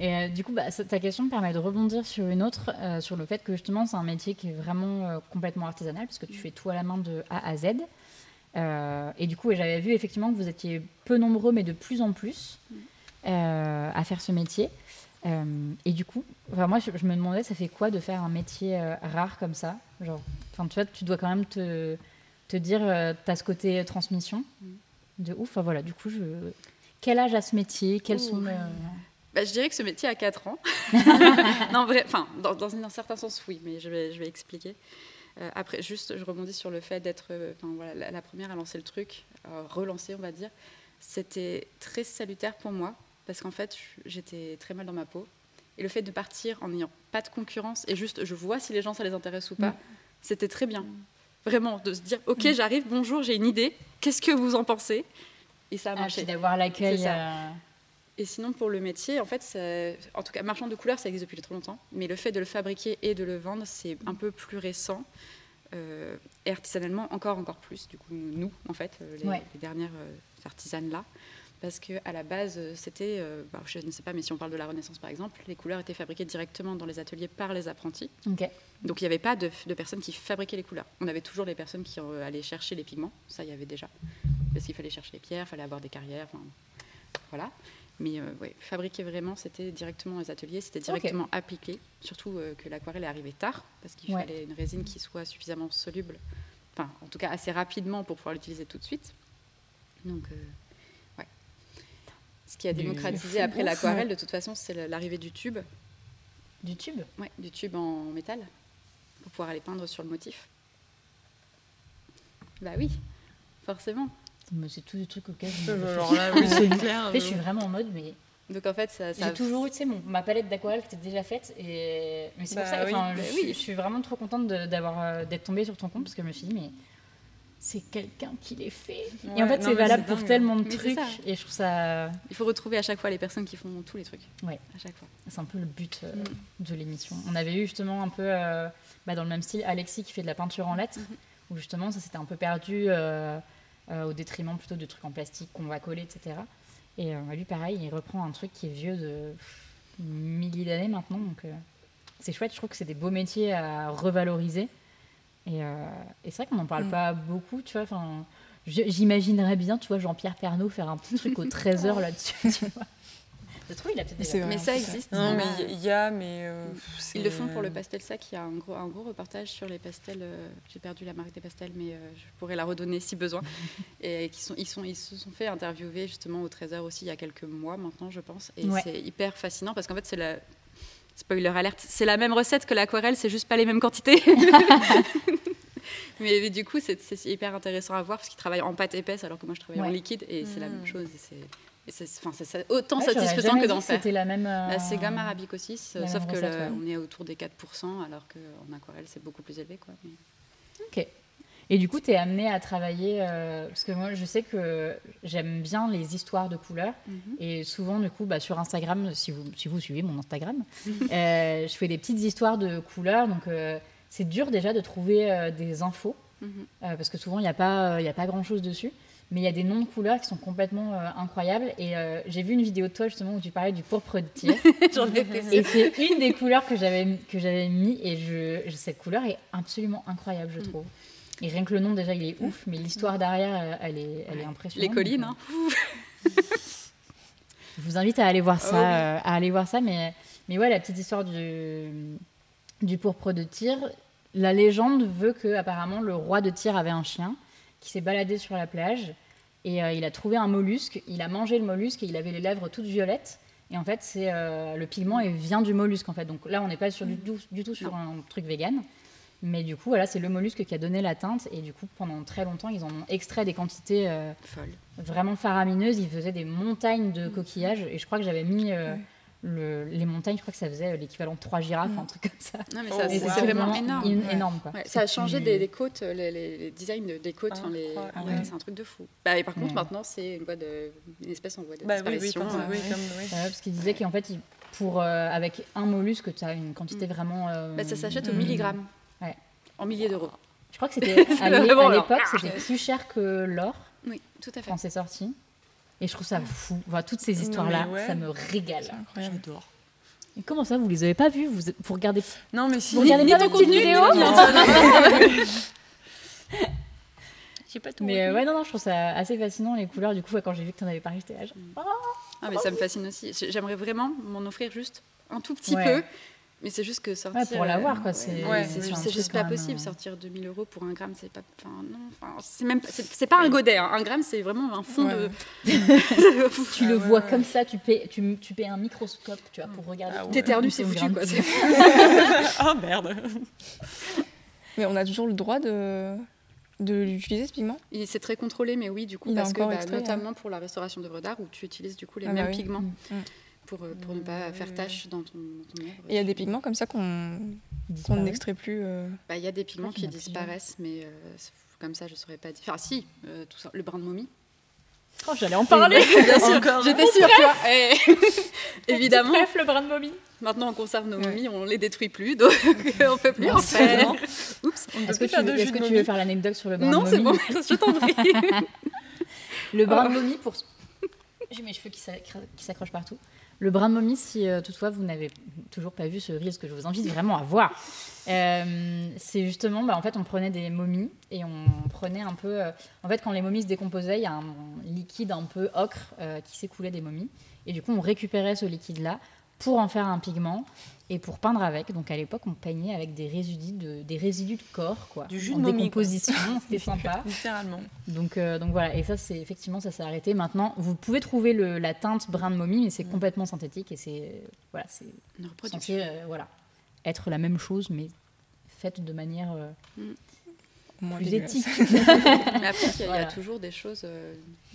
Et euh, du coup, bah, ta question me permet de rebondir sur une autre, euh, sur le fait que justement, c'est un métier qui est vraiment euh, complètement artisanal, parce que tu fais tout à la main de A à Z. et du coup, j'avais vu effectivement que vous étiez peu nombreux, mais de plus en plus, à faire ce métier. et du coup, moi, je, me demandais, ça fait quoi de faire un métier rare comme ça? Genre, tu vois, tu dois quand même te, te dire, tu as ce côté transmission mm. de ouf. Enfin, voilà, du coup, je... quel âge a ce métier? Quels sont bah, je dirais que ce métier a 4 ans. non, vrai, enfin, dans, dans, un certain sens, oui, mais je vais, je vais expliquer. Euh, après, juste, je rebondis sur le fait d'être euh, voilà, la, première à lancer le truc, relancer, on va dire. C'était très salutaire pour moi, parce qu'en fait, j'étais très mal dans ma peau. Et le fait de partir en n'ayant pas de concurrence, et juste, je vois si les gens, ça les intéresse ou pas, mm. c'était très bien. Vraiment, de se dire, ok, mm. j'arrive, bonjour, j'ai une idée, qu'est-ce que vous en pensez? Et ça a ah, marché. d'avoir l'accueil. Et sinon, pour le métier, en fait, en tout cas, marchand de couleurs, ça existe depuis trop longtemps. Mais le fait de le fabriquer et de le vendre, c'est un peu plus récent. Euh, et artisanalement, encore, encore plus. Du coup, nous, en fait, euh, les, dernières euh, artisanes là. Parce qu'à la base, c'était, bah, je ne sais pas, mais si on parle de la Renaissance par exemple, les couleurs étaient fabriquées directement dans les ateliers par les apprentis. Donc il n'y avait pas de, de, personnes qui fabriquaient les couleurs. On avait toujours les personnes qui allaient chercher les pigments, ça il y avait déjà. Parce qu'il fallait chercher les pierres, il fallait avoir des carrières, voilà. Mais euh, fabriquer vraiment, c'était directement les ateliers, c'était directement appliqué. Surtout euh, que l'aquarelle est arrivée tard, parce qu'il fallait une résine qui soit suffisamment soluble, enfin, en tout cas assez rapidement pour pouvoir l'utiliser tout de suite. Donc, euh, ouais. Ce qui a démocratisé après l'aquarelle, de toute façon, c'est l'arrivée du tube. Du tube Oui, du tube en métal, pour pouvoir aller peindre sur le motif. Bah oui, forcément c'est tous des trucs auxquels je me clair. je suis vraiment en mode, mais. Donc en fait, ça. J'ai toujours eu, tu sais, ma palette d'aquarelle qui était déjà faite. Et... Mais c'est pour bah ça, oui. Bah je, je, suis vraiment trop contente d'avoir euh, d'être tombée sur ton compte parce que je me suis dit, mais c'est quelqu'un qui les fait. et en fait, c'est valable pour tellement de trucs. Et je trouve ça. Il faut retrouver à chaque fois les personnes qui font tous les trucs. Ouais. À chaque fois. C'est un peu le but euh, mm. de l'émission. On avait eu justement un peu, euh, bah, dans le même style, Alexis qui fait de la peinture en lettres, mm-hmm. où justement ça s'était un peu perdu. Euh, au détriment plutôt de trucs en plastique qu'on va coller, etc. Et euh, lui, pareil, il reprend un truc qui est vieux de milliers d'années maintenant. Donc, euh, c'est chouette. Je trouve que c'est des beaux métiers à revaloriser. Et, et c'est vrai qu'on n'en parle mm. pas beaucoup, tu vois. J'imaginerais bien, tu vois, Jean-Pierre Pernaud faire un petit truc au trésor là-dessus. Tu vois. Mais ça existe. Non, mais il y a, mais. Euh, ils le font pour le pastel sac. Il y a un gros, un gros reportage sur les pastels. Euh, j'ai perdu la marque des pastels, mais euh, je pourrais la redonner si besoin. et qui sont, ils, sont, ils se sont fait interviewer justement au Trésor aussi il y a quelques mois maintenant, je pense. Et c'est hyper fascinant parce qu'en fait, c'est la. Spoiler alerte, c'est la même recette que l'aquarelle, c'est juste pas les mêmes quantités. mais, du coup, c'est hyper intéressant à voir parce qu'ils travaillent en pâte épaisse alors que moi je travaille en liquide et c'est la même mm. chose. Et c'est autant satisfaisant que d'en faire. C'était la même. Euh, gamme arabique aussi, sauf que on est autour des 4%, alors qu'en aquarelle, c'est beaucoup plus élevé. Quoi. Ok. Et du coup, tu es amené à travailler, euh, parce que moi, je sais que j'aime bien les histoires de couleurs. Mhm. Et souvent, du coup, bah, sur Instagram, si vous, si vous suivez mon Instagram, euh, je fais des petites histoires de couleurs. Donc, c'est dur déjà de trouver des infos, mhm. parce que souvent, il n'y a pas, a pas grand-chose dessus mais il y a des noms de couleurs qui sont complètement euh, incroyables. Et euh, j'ai vu une vidéo de toi justement où tu parlais du pourpre de tir. et c'est une des couleurs que j'avais que j'avais mis et je, cette couleur est absolument incroyable, je mm. trouve. Et rien que le nom déjà il est ouf, mais l'histoire derrière euh, elle est, elle est impressionnante. Les collines, hein. Je vous invite à aller voir ça, oh à aller voir ça, mais mais ouais la petite histoire du du pourpre de tir. La légende veut que apparemment le roi de tir avait un chien qui s'est baladé sur la plage et euh, il a trouvé un mollusque. Il a mangé le mollusque et il avait les lèvres toutes violettes. Et en fait, c'est euh, le pigment et vient du mollusque en fait. Donc là, on n'est pas sur du, tout, du tout sur un truc vegan. Mais du coup, voilà, c'est le mollusque qui a donné la teinte. Et du coup, pendant très longtemps, ils en ont extrait des quantités euh, vraiment faramineuses. Ils faisaient des montagnes de mm. coquillages. Et je crois que j'avais mis les montagnes, je crois que ça faisait l'équivalent de trois girafes, un mm. truc comme ça. Non, mais ça, c'est vraiment énorme. énorme quoi. ça a changé des, côtes, les, designs des côtes. Ah, c'est un truc de fou. Bah, et par contre, maintenant, c'est une, une espèce en voie de bah, disparition. Oui, oui, parce qu'il disait qu'en fait, pour, euh, avec un mollusque, tu as une quantité mm. vraiment. Euh, bah, ça s'achète au milligramme. En milliers d'euros. Je crois que c'était à l'époque, c'était plus cher que l'or. Oui, tout à fait. Quand c'est sorti. Et je trouve ça fou. Enfin, toutes ces histoires-là, ça me régale. J'adore. Et comment ça, vous les avez pas vues? Vous, vous regardez Non, mais si. Vous regardez pas vos petites vidéos J'ai pas tout. Mais euh, ouais, non, non, je trouve ça assez fascinant les couleurs. Du coup, quand j'ai vu que tu en avais parlé, j'étais là. Oh, ah, mais ça me fascine aussi. J'aimerais vraiment m'en offrir juste un tout petit peu mais c'est juste que sortir. pour l'avoir, quoi. C'est juste pas possible. Euh, sortir 2000 euros pour un gramme, c'est pas. Enfin, non. c'est même. C'est pas un godet. Hein. Un gramme, c'est vraiment un fond de. tu le vois comme ça, tu paies, tu, tu paies un microscope, tu vois, pour regarder. Ah, T'éternues, c'est foutu, quoi. oh merde. Mais on a toujours le droit de de l'utiliser ce pigment C'est très contrôlé, mais oui, du coup, parce que bah, notamment pour la restauration d'œuvres d'art où tu utilises du coup les ah, bah mêmes pigments. Mm. Pour, euh, pour ne pas faire tache dans ton, œuvre. Et il y a des pigments comme ça qu'on n'extrait plus bah, Il y a des pigments qui disparaissent, mais comme ça, je ne saurais pas dire. Enfin, si, tout ça, le brin de momie. Oh, j'allais en parler. Bien sûr, j'étais sûre, tu vois. Eh. Évidemment. Bref, le brin de momie. Maintenant, on conserve nos momies, on les détruit plus, donc on peut plus en faire. Oups. Est-ce que, tu, veux, est que tu veux faire l'anecdote sur le brin de momie Non, c'est bon, je t'en prie. le brin de momie, pour. J'ai mes cheveux qui s'accrochent partout. Le brin de momie, si euh, toutefois vous n'avez toujours pas vu ce reel, ce que je vous invite vraiment à voir, euh, c'est justement, bah, en fait, on prenait des momies et on prenait un peu. Euh, en fait, quand les momies se décomposaient, il y a un liquide un peu ocre qui s'écoulait des momies. Et du coup, on récupérait ce liquide-là pour en faire un pigment et pour peindre avec. Donc à l'époque, on peignait avec des résidus de, des résidus de corps, quoi. Du jus de momie, décomposition, c'était sympa. Littéralement. Donc, euh, donc voilà, et ça, c'est effectivement, ça s'est arrêté. Maintenant, vous pouvez trouver le, la teinte brun de momie, mais c'est complètement synthétique et c'est voilà, c'est censé euh, voilà, être la même chose, mais faite de manière euh, mm. plus éthique. mais après, il y, a toujours des choses,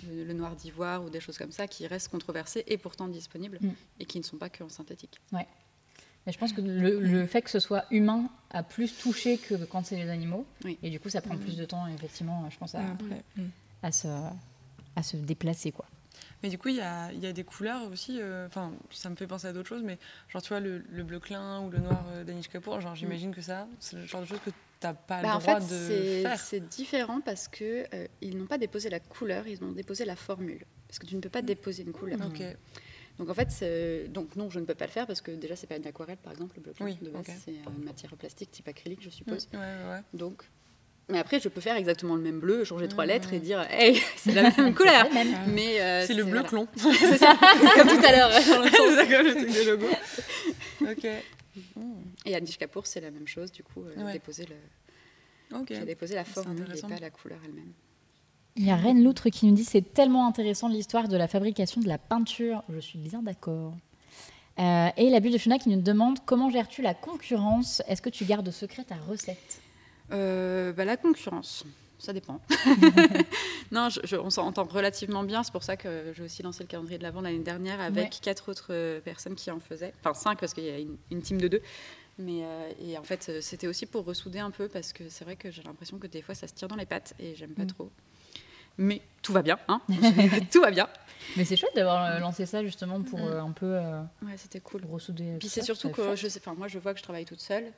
le, noir d'ivoire ou des choses comme ça, qui restent controversées et pourtant disponibles mm. et qui ne sont pas que en synthétique. Ouais. Mais je pense que le, fait que ce soit humain a plus touché que quand c'est les animaux. Et du coup, ça prend plus de temps, effectivement, je pense, à, à, se, à se déplacer. quoi. Mais du coup, il y a, y a, des couleurs aussi. Euh, enfin, ça me fait penser à d'autres choses, mais genre, tu vois, le, bleu clin ou le noir euh, d'Anish Kapoor, genre, j'imagine que ça, c'est le genre de choses que tu n'as pas le bah, droit en fait, de faire. C'est différent parce qu'ils euh, ils n'ont pas déposé la couleur, ils ont déposé la formule. Parce que tu ne peux pas déposer une couleur. Ok. Donc en fait, donc non, je ne peux pas le faire parce que déjà c'est pas une aquarelle par exemple, le bloc de base c'est une matière plastique type acrylique, je suppose. Donc, mais après je peux faire exactement le même bleu, changer trois lettres et dire, hey, c'est la même couleur. Mais euh, c'est le bleu clon. c'est ça, comme tout à l'heure. le logo. ok. Et Anish Kapoor, c'est la même chose. Du coup, euh, déposer le, j'ai déposé la forme et pas la couleur elle-même. Il y a Reine Loutre qui nous dit c'est tellement intéressant l'histoire de la fabrication de la peinture. Je suis bien d'accord. Euh, et la bulle de Chuna qui nous demande comment gères-tu la concurrence? Est-ce que tu gardes secret ta recette? Euh, bah, La concurrence, ça dépend. non, on s'entend relativement bien. C'est pour ça que j'ai aussi lancé le calendrier de l'avant l'année dernière avec quatre autres euh, personnes qui en faisaient. Enfin, cinq parce qu'il y a une, team de deux. Mais et en fait, c'était aussi pour ressouder un peu parce que c'est vrai que j'ai l'impression que des fois ça se tire dans les pattes et j'aime pas mm. trop mais tout va bien, hein tout va bien. Mais c'est chouette d'avoir euh, lancé ça justement pour mm. euh, un peu euh, ouais, c'était cool. ressouder. Puis c'est surtout que je sais, moi je vois que je travaille toute seule.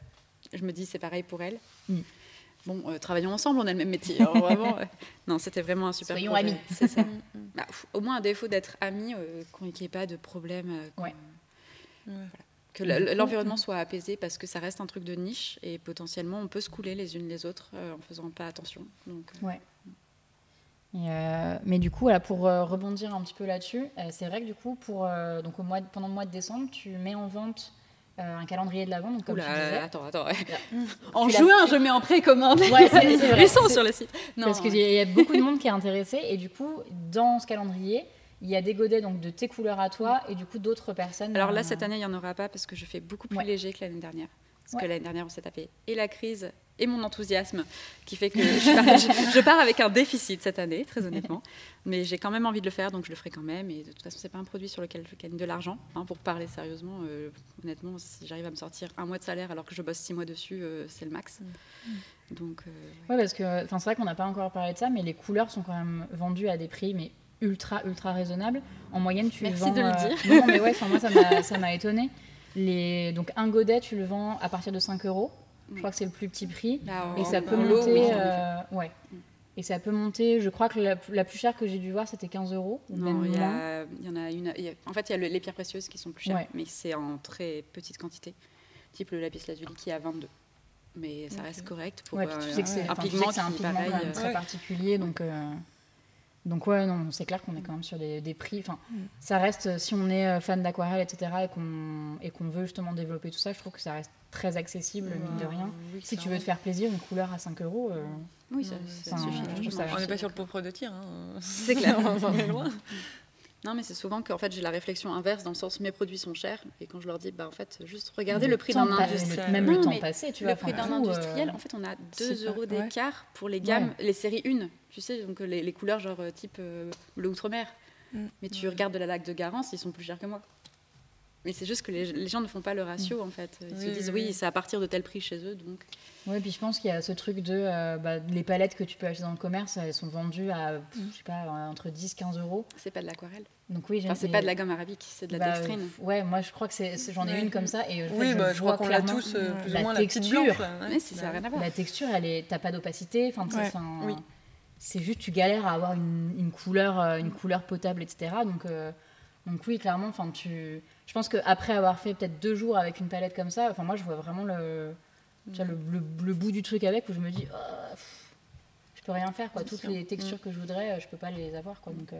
Je me dis c'est pareil pour elle. Mm. Bon, travaillons ensemble, on a le même métier. Hein, vraiment, non, c'était vraiment un super. Soyons amis. C'est ça. Bah, au moins à défaut d'être amis, qu'il n'y ait pas de problème. ouais. Que l'environnement soit apaisé parce que ça reste un truc de niche et potentiellement on peut se couler les unes les autres en faisant pas attention. Donc, ouais. Euh, mais du coup, voilà, pour euh, rebondir un petit peu là-dessus, euh, c'est vrai que du coup, pour, donc au mois pendant le mois de décembre, tu mets en vente un calendrier de l'avant. Donc, comme Oula, tu disais, attends, attends. en juin, je mets en précommande. Ouais, c'est vrai. sur le site. Non, parce qu'il y a beaucoup de monde qui est intéressé. Et du coup, dans ce calendrier, il y a des godets donc, de tes couleurs à toi et du coup d'autres personnes. Alors là, cette année, il n'y en aura pas parce que je fais beaucoup plus léger que l'année dernière. Parce que l'année dernière, on s'est tapé et la crise et mon enthousiasme qui fait que je pars, avec un déficit cette année, très honnêtement. Mais j'ai quand même envie de le faire, donc je le ferai quand même. Et de toute façon, c'est pas un produit sur lequel je gagne de l'argent. Hein, pour parler sérieusement, euh, honnêtement, si j'arrive à me sortir un mois de salaire alors que je bosse six mois dessus, euh, c'est le max. Mm. Donc, euh, ouais, parce que c'est vrai qu'on n'a pas encore parlé de ça, mais les couleurs sont quand même vendues à des prix, mais ultra ultra raisonnables. En moyenne, tu Merci vends. de le dire. non, mais ouais, moi ça m'a étonné. Les, donc un godet, tu le vends à partir de 5 euros. Je crois que c'est le plus petit prix. Bah, et ça peut monter. Euh, ouais. Et ça peut monter, je crois que la, plus chère que j'ai dû voir, c'était 15 euros. Non, il y, y, en a une. en fait, il y a les pierres précieuses qui sont plus chères, mais c'est en très petite quantité. Type le lapis lazuli qui est à 22. Mais ça reste correct pour ouais, tu sais que c'est un pigment, pareil, très particulier. Donc, euh, donc ouais, non, c'est clair qu'on est quand même sur des, prix. Enfin, mm. ça reste, si on est euh, fan d'aquarelle, etc., et qu'on et qu'on veut justement développer tout ça, je trouve que ça reste très accessible, mine de rien. si tu veux te faire plaisir, une couleur à 5 euros. Euh, oui, ça, suffit. on n'est pas sur le propre de tir. Hein. C'est clair. loin. Non, mais c'est souvent qu'en fait j'ai la réflexion inverse dans le sens mes produits sont chers et quand je leur dis bah en fait juste regardez le, prix d'un industriel, même le temps passé, tu vois. Le prix d'un industriel, en fait on a 2 euros d'écart pour les gammes, les séries 1, tu sais donc les, les couleurs genre euh, type euh, le outre-mer. Mm. Mais tu regardes de la laque de Garance, ils sont plus chers que moi. Mais c'est juste que les, gens ne font pas le ratio, en fait. Ils se disent, oui, c'est à partir de tel prix chez eux, donc... Oui, puis je pense qu'il y a ce truc de... Euh, bah, les palettes que tu peux acheter dans le commerce, elles sont vendues à, je sais pas, entre 10 15 euros. C'est pas de l'aquarelle donc oui, enfin, c'est pas de la gomme arabique, c'est de la bah, dextrine. ouais, moi je crois que j'en ai une comme ça et oui, bah, je, crois qu'on l'a tous euh, plus ou moins la texture. La mais c'est ça, rien à voir. La texture, elle est, t'as pas d'opacité, enfin, oui. c'est juste tu galères à avoir une, une couleur, euh, une couleur potable, etc. Donc donc oui, clairement, enfin tu, je pense qu'après avoir fait peut-être deux jours avec une palette comme ça, enfin moi je vois vraiment le, le, le, bout du truc avec où je me dis, oh, je peux rien faire quoi. Toutes les textures mm. que je voudrais, je peux pas les avoir quoi. Donc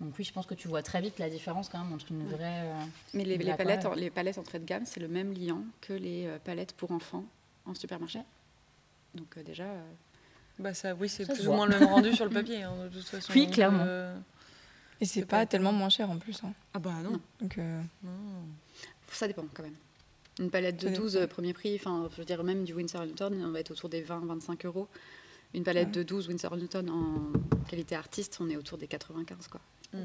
donc oui, je pense que tu vois très vite la différence quand même entre une vraie. Euh, Mais les, palettes, en, les palettes entrée de gamme, c'est le même liant que les euh, palettes pour enfants en supermarché. Donc euh, déjà. Bah ça, oui, c'est plus ou moins le même rendu sur le papier, hein, de toute façon. Oui, clairement. Et c'est pas, tellement moins cher en plus. Hein. Ah bah non. Donc, Ça dépend quand même. Une palette de 12 premier prix, enfin, je veux dire, même du Winsor Newton, on va être autour des 20-25 euros. Une palette de 12 Winsor Newton en qualité artiste, on est autour des 95, quoi. Mm.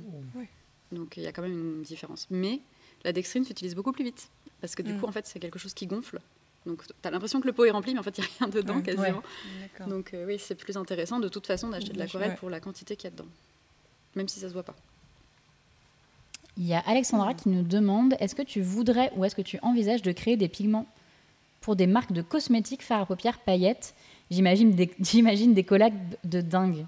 Donc il y a quand même une différence. Mais la dextrine s'utilise beaucoup plus vite. Parce que du mm. coup, en fait, c'est quelque chose qui gonfle. Donc tu as l'impression que le pot est rempli, mais en fait, il n'y a rien dedans quasiment. Donc euh, oui, c'est plus intéressant de toute façon d'acheter de l'aquarelle pour la quantité qu'il y a dedans. Même si ça se voit pas. Il y a Alexandra qui nous demande est-ce que tu voudrais ou est-ce que tu envisages de créer des pigments pour des marques de cosmétiques fard à paupières paillettes? J'imagine des, des collabs de dingue.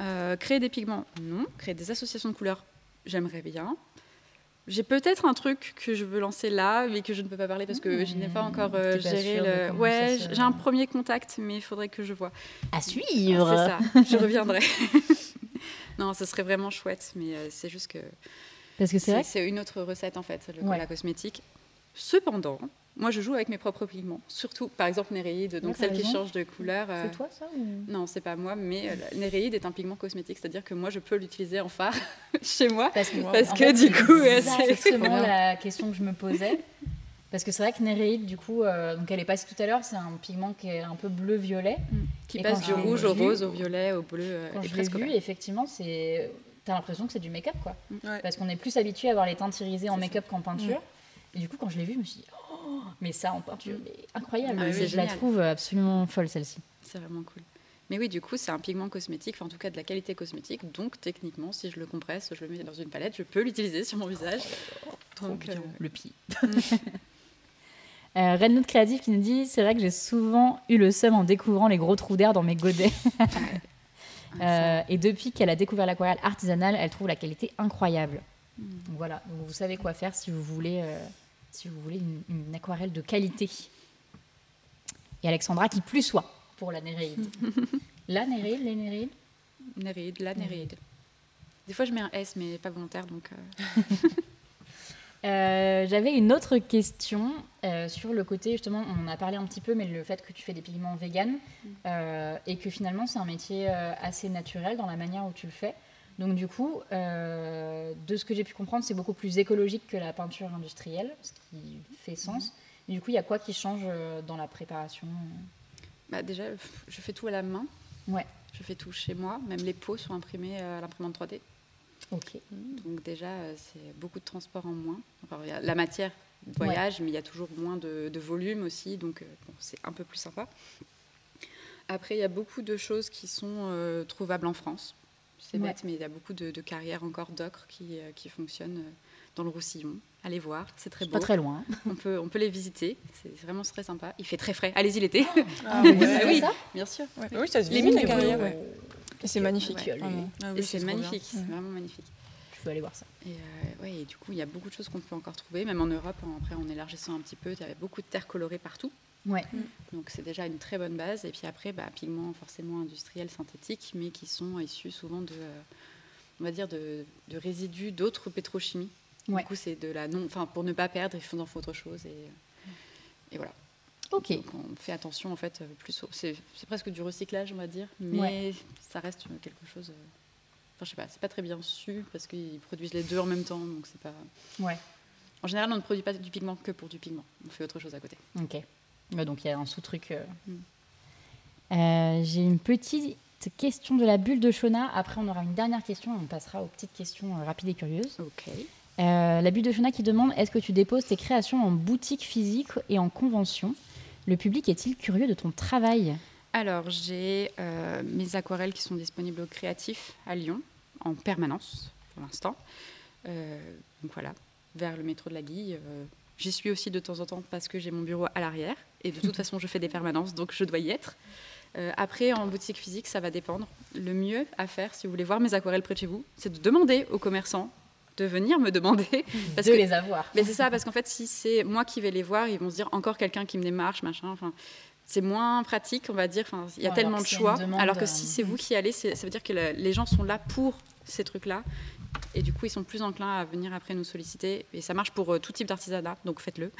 Euh, créer des pigments, non. Créer des associations de couleurs, j'aimerais bien. J'ai peut-être un truc que je veux lancer là, mais que je ne peux pas parler parce que je n'ai pas encore euh, géré le. Ouais, j'ai un premier contact, mais il faudrait que je vois. À suivre. Ah, c'est ça. Je reviendrai. non, ce serait vraiment chouette, mais euh, c'est juste que. Parce que c'est C'est une autre recette en fait, le la cosmétique. Cependant, moi, je joue avec mes propres pigments, surtout par exemple Néréide, donc celle qui change de couleur. C'est euh, toi ça ou... Non, c'est pas moi, mais euh, Néréide est un pigment cosmétique, c'est-à-dire que moi, je peux l'utiliser en phare chez moi, parce que, parce que du coup, c'est exactement la question que je me posais. Parce que c'est vrai que Néréide, du coup, euh, donc elle est passée tout à l'heure, c'est un pigment qui est un peu bleu-violet. Mm. Qui passe du rouge au rose, au violet, au bleu. Quand je l'ai vu, effectivement, c'est... T'as l'impression que c'est du make-up, quoi. Mm. Parce qu'on est plus habitué à voir les teintes irisées en make-up qu'en peinture. Mm. Et du coup, quand je l'ai vu, je me suis dit, mais ça en peinture, mais incroyable. Ah je la trouve absolument folle celle-ci. C'est vraiment cool. Mais oui, du coup, c'est un pigment cosmétique, enfin, en tout cas de la qualité cosmétique. Donc, techniquement, si je le compresse, je le mets dans une palette, je peux l'utiliser sur mon visage. donc, euh, le pied. euh, Red Note Créatif qui nous dit C'est vrai que j'ai souvent eu le seum en découvrant les gros trous d'air dans mes godets. euh, et depuis qu'elle a découvert l'aquarelle artisanale, elle trouve la qualité incroyable. Hmm. Donc, voilà, donc, vous savez quoi faire si vous voulez. Euh, si vous voulez, une, aquarelle de qualité. Et Alexandra qui plus soit pour la Néréide. la Néréide, les Néréides Néréide, la Néréide. Des fois, je mets un S, mais pas volontaire, donc... Euh. Euh, j'avais une autre question euh, sur le côté, justement, on en a parlé un petit peu, mais le fait que tu fais des pigments vegan mm. et que finalement c'est un métier assez naturel dans la manière où tu le fais. Donc du coup, euh, de ce que j'ai pu comprendre, c'est beaucoup plus écologique que la peinture industrielle, ce qui fait sens. Et du coup, il y a quoi qui change euh, dans la préparation bah Déjà, je fais tout à la main. Ouais. Je fais tout chez moi. Même les pots sont imprimés à l'imprimante 3D. Ok. Donc déjà, euh, c'est beaucoup de transport en moins. la matière voyage, mais il y a toujours moins de, volume aussi, donc c'est un peu plus sympa. Après, il y a beaucoup de choses qui sont trouvables en France c'est bête, mais il y a beaucoup de, carrières encore d'ocre qui, euh, qui fonctionnent euh, dans le Roussillon. Allez voir, c'est très beau. Pas très loin. On peut, on peut les visiter, c'est vraiment très sympa. Il fait très frais. Allez-y l'été. Ah, oui, ça bien sûr. Oui, ça se visite les carrières. Et c'est magnifique. Ah et c'est magnifique, c'est vraiment magnifique. Je veux aller voir ça. Et, euh, ouais, et du coup, il y a beaucoup de choses qu'on peut encore trouver, même en Europe. après, en élargissant un petit peu, il y avait beaucoup de terres colorées partout. Ouais. Mm. Donc c'est déjà une très bonne base. Et puis après, bah, pigments forcément industriels, synthétiques, mais qui sont issus souvent de, euh, on va dire, de, résidus d'autres pétrochimies. Du coup, c'est de la non, enfin pour ne pas perdre, il faut en faire autre chose et, et voilà. Ok. Donc on fait attention en fait plus. C'est presque du recyclage, on va dire, mais ça reste quelque chose. Euh, enfin, je sais pas, c'est pas très bien su parce qu'ils produisent les deux en même temps, donc c'est pas. Ouais. En général, on ne produit pas du pigment que pour du pigment. On fait autre chose à côté. Ok donc il y a un sous-truc. Euh. Mm. Euh, j'ai une petite question de la bulle de Shona. Après, on aura une dernière question. On passera aux petites questions euh, rapides et curieuses. Ok. la bulle de Chona qui demande est-ce que tu déposes tes créations en boutique physique et en convention? Le public est-il curieux de ton travail? Alors, j'ai mes aquarelles qui sont disponibles au Créatif à Lyon en permanence pour l'instant. donc voilà, vers le métro de la Guille. J'y suis aussi de temps en temps parce que j'ai mon bureau à l'arrière. Et de toute façon, je fais des permanences, donc je dois y être. Euh, après, en boutique physique, ça va dépendre. Le mieux à faire, si vous voulez voir mes aquarelles près de chez vous, c'est de demander aux commerçants de venir me demander. Parce de les avoir. Mais c'est ça, parce qu'en fait, si c'est moi qui vais les voir, ils vont se dire encore quelqu'un qui me démarche, machin. Enfin, c'est moins pratique, on va dire. Enfin, il y a tellement de choix. alors que si c'est vous qui allez, ça veut dire que les gens sont là pour ces trucs-là. Et du coup, ils sont plus enclins à venir après nous solliciter. Et ça marche pour euh, tout type d'artisanat, donc faites-le.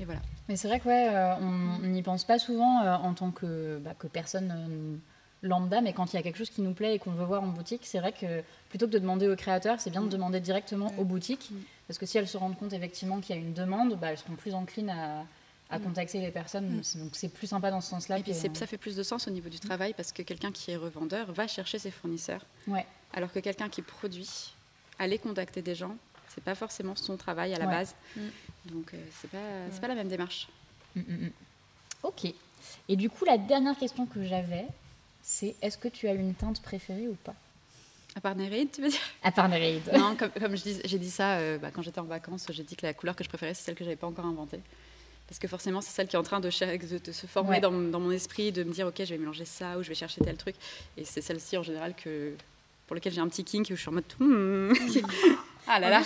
Et voilà. Mais c'est vrai que ouais, euh, on n'y pense pas souvent euh, en tant que, bah, que personne lambda, mais quand il y a quelque chose qui nous plaît et qu'on veut voir en boutique, c'est vrai que plutôt que de demander aux créateurs, c'est bien de mm. demander directement aux boutiques. Mm. Parce que si elles se rendent compte effectivement qu'il y a une demande, bah, elles seront plus enclines à, à mm. contacter les personnes. Donc c'est plus sympa dans ce sens-là. Et puis ça fait plus de sens au niveau du travail parce que quelqu'un qui est revendeur va chercher ses fournisseurs. Ouais. Alors que quelqu'un qui produit, aller contacter des gens, c'est pas forcément son travail à la base. Mm. Donc euh, c'est pas, pas la même démarche. Mm, mm, ok. Et du coup, la dernière question que j'avais, c'est est-ce que tu as une teinte préférée ou pas? À part Néréide, tu veux dire? À part non, comme, comme j'ai dit ça euh, bah, quand j'étais en vacances, j'ai dit que la couleur que je préférais, c'est celle que j'avais pas encore inventée. Parce que forcément, c'est celle qui est en train de, de, se former dans, dans, mon esprit, de me dire, ok, je vais mélanger ça ou je vais chercher tel truc. Et c'est celle-ci en général que, pour lequel j'ai un petit kink où je suis en mode. Ah là là.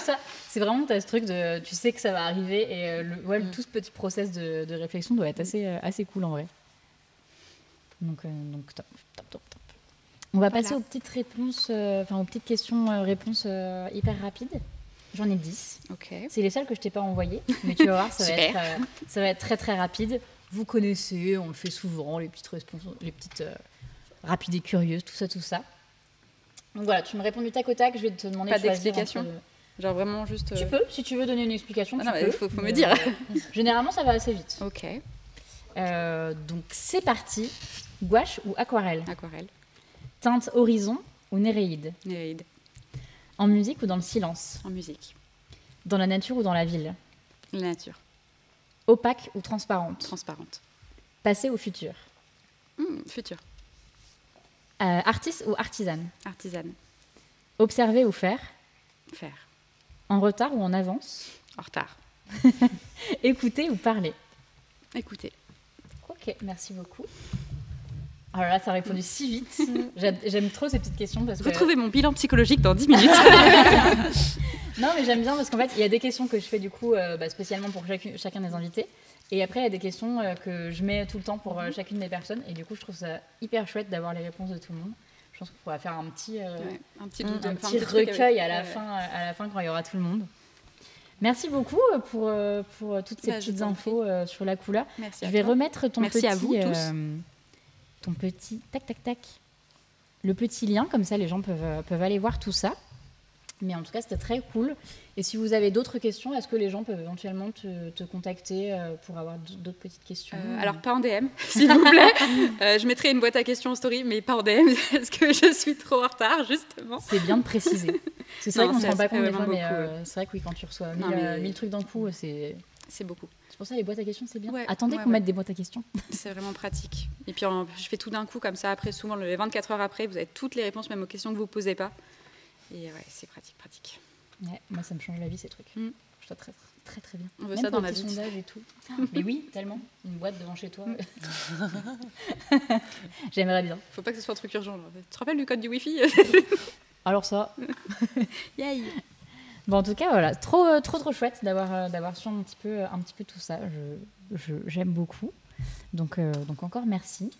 C'est vraiment as ce truc de. Tu sais que ça va arriver et euh, le, ouais, mm. tout ce petit process de, de, réflexion doit être assez, euh, assez cool en vrai. Donc, euh, donc top, top, top, top. On va passer aux petites réponses, enfin aux petites questions-réponses hyper rapides. J'en ai 10. Ok. C'est les seules que je t'ai pas envoyées, mais tu vas voir, ça, va être, ça va être très très rapide. Vous connaissez, on le fait souvent, les petites, les petites rapides et curieuses, tout ça, tout ça. Donc voilà, tu me réponds du tac au tac, je vais te demander Pas d'explication Genre vraiment juste. Tu euh, peux, si tu veux donner une explication. Ah il faut, me dire. Euh, généralement, ça va assez vite. Ok. Euh, donc c'est parti. Gouache ou aquarelle? Aquarelle. Teinte horizon ou néréide? Néréide. En musique ou dans le silence? En musique. Dans la nature ou dans la ville? La nature. Opaque ou transparente? Transparente. Passé ou futur? Hmm, Futur. Artiste ou artisane Artisane. Observer ou faire Faire. En retard ou en avance En retard. Écouter ou parler Écouter. Ok, merci beaucoup. Alors oh là, ça a répondu si vite. J'aime trop ces petites questions parce Retrouvez mon bilan psychologique dans 10 minutes. non, mais j'aime bien parce qu'en fait, il y a des questions que je fais du coup euh, bah, spécialement pour chacun des invités. Et après, il y a des questions euh, que je mets tout le temps pour euh, chacune des personnes. Et du coup, je trouve ça hyper chouette d'avoir les réponses de tout le monde. Je pense qu'on pourra faire un petit, euh, un petit, recueil à, la fin, à la fin quand il y aura tout le monde. Merci beaucoup pour, pour toutes ces bah, petites infos sur la couleur. Merci je vais remettre ton Merci petit, à vous tous. ton petit tac tac tac, le petit lien comme ça les gens peuvent, peuvent aller voir tout ça. Mais en tout cas, c'était très cool. Et si vous avez d'autres questions, est-ce que les gens peuvent éventuellement te, contacter euh, pour avoir d'autres petites questions euh, Alors, pas en DM, s'il vous plaît. Euh, je mettrai une boîte à questions en story, mais pas en DM, parce que je suis trop en retard, justement. C'est bien de préciser. C'est vrai qu'on ne se rend pas compte des fois, mais c'est vrai que oui, quand tu reçois mille, trucs d'un coup, c'est... C'est beaucoup. C'est pour ça les boîtes à questions, c'est bien. Attendez qu'on mette des boîtes à questions. C'est vraiment pratique. Et puis, je fais tout d'un coup, comme ça, après, souvent, les 24 heures après, vous avez toutes les réponses, même aux questions que vous ne posez pas. Et ouais, c'est pratique, pratique. Ouais, moi, ça me change la vie, ces trucs. Mm. Je trouve très, très, très bien. On veut ça dans la vie. et tout. Mais oui, tellement. Une boîte devant chez toi. Mm. J'aimerais bien. Faut pas que ce soit un truc urgent. Tu te rappelles du code du Wi-Fi? Alors ça. Yay. Bon, en tout cas, voilà, trop, euh, trop, trop chouette d'avoir, euh, d'avoir su un petit peu, un petit peu tout ça. Je, j'aime beaucoup. Donc, euh, donc encore merci.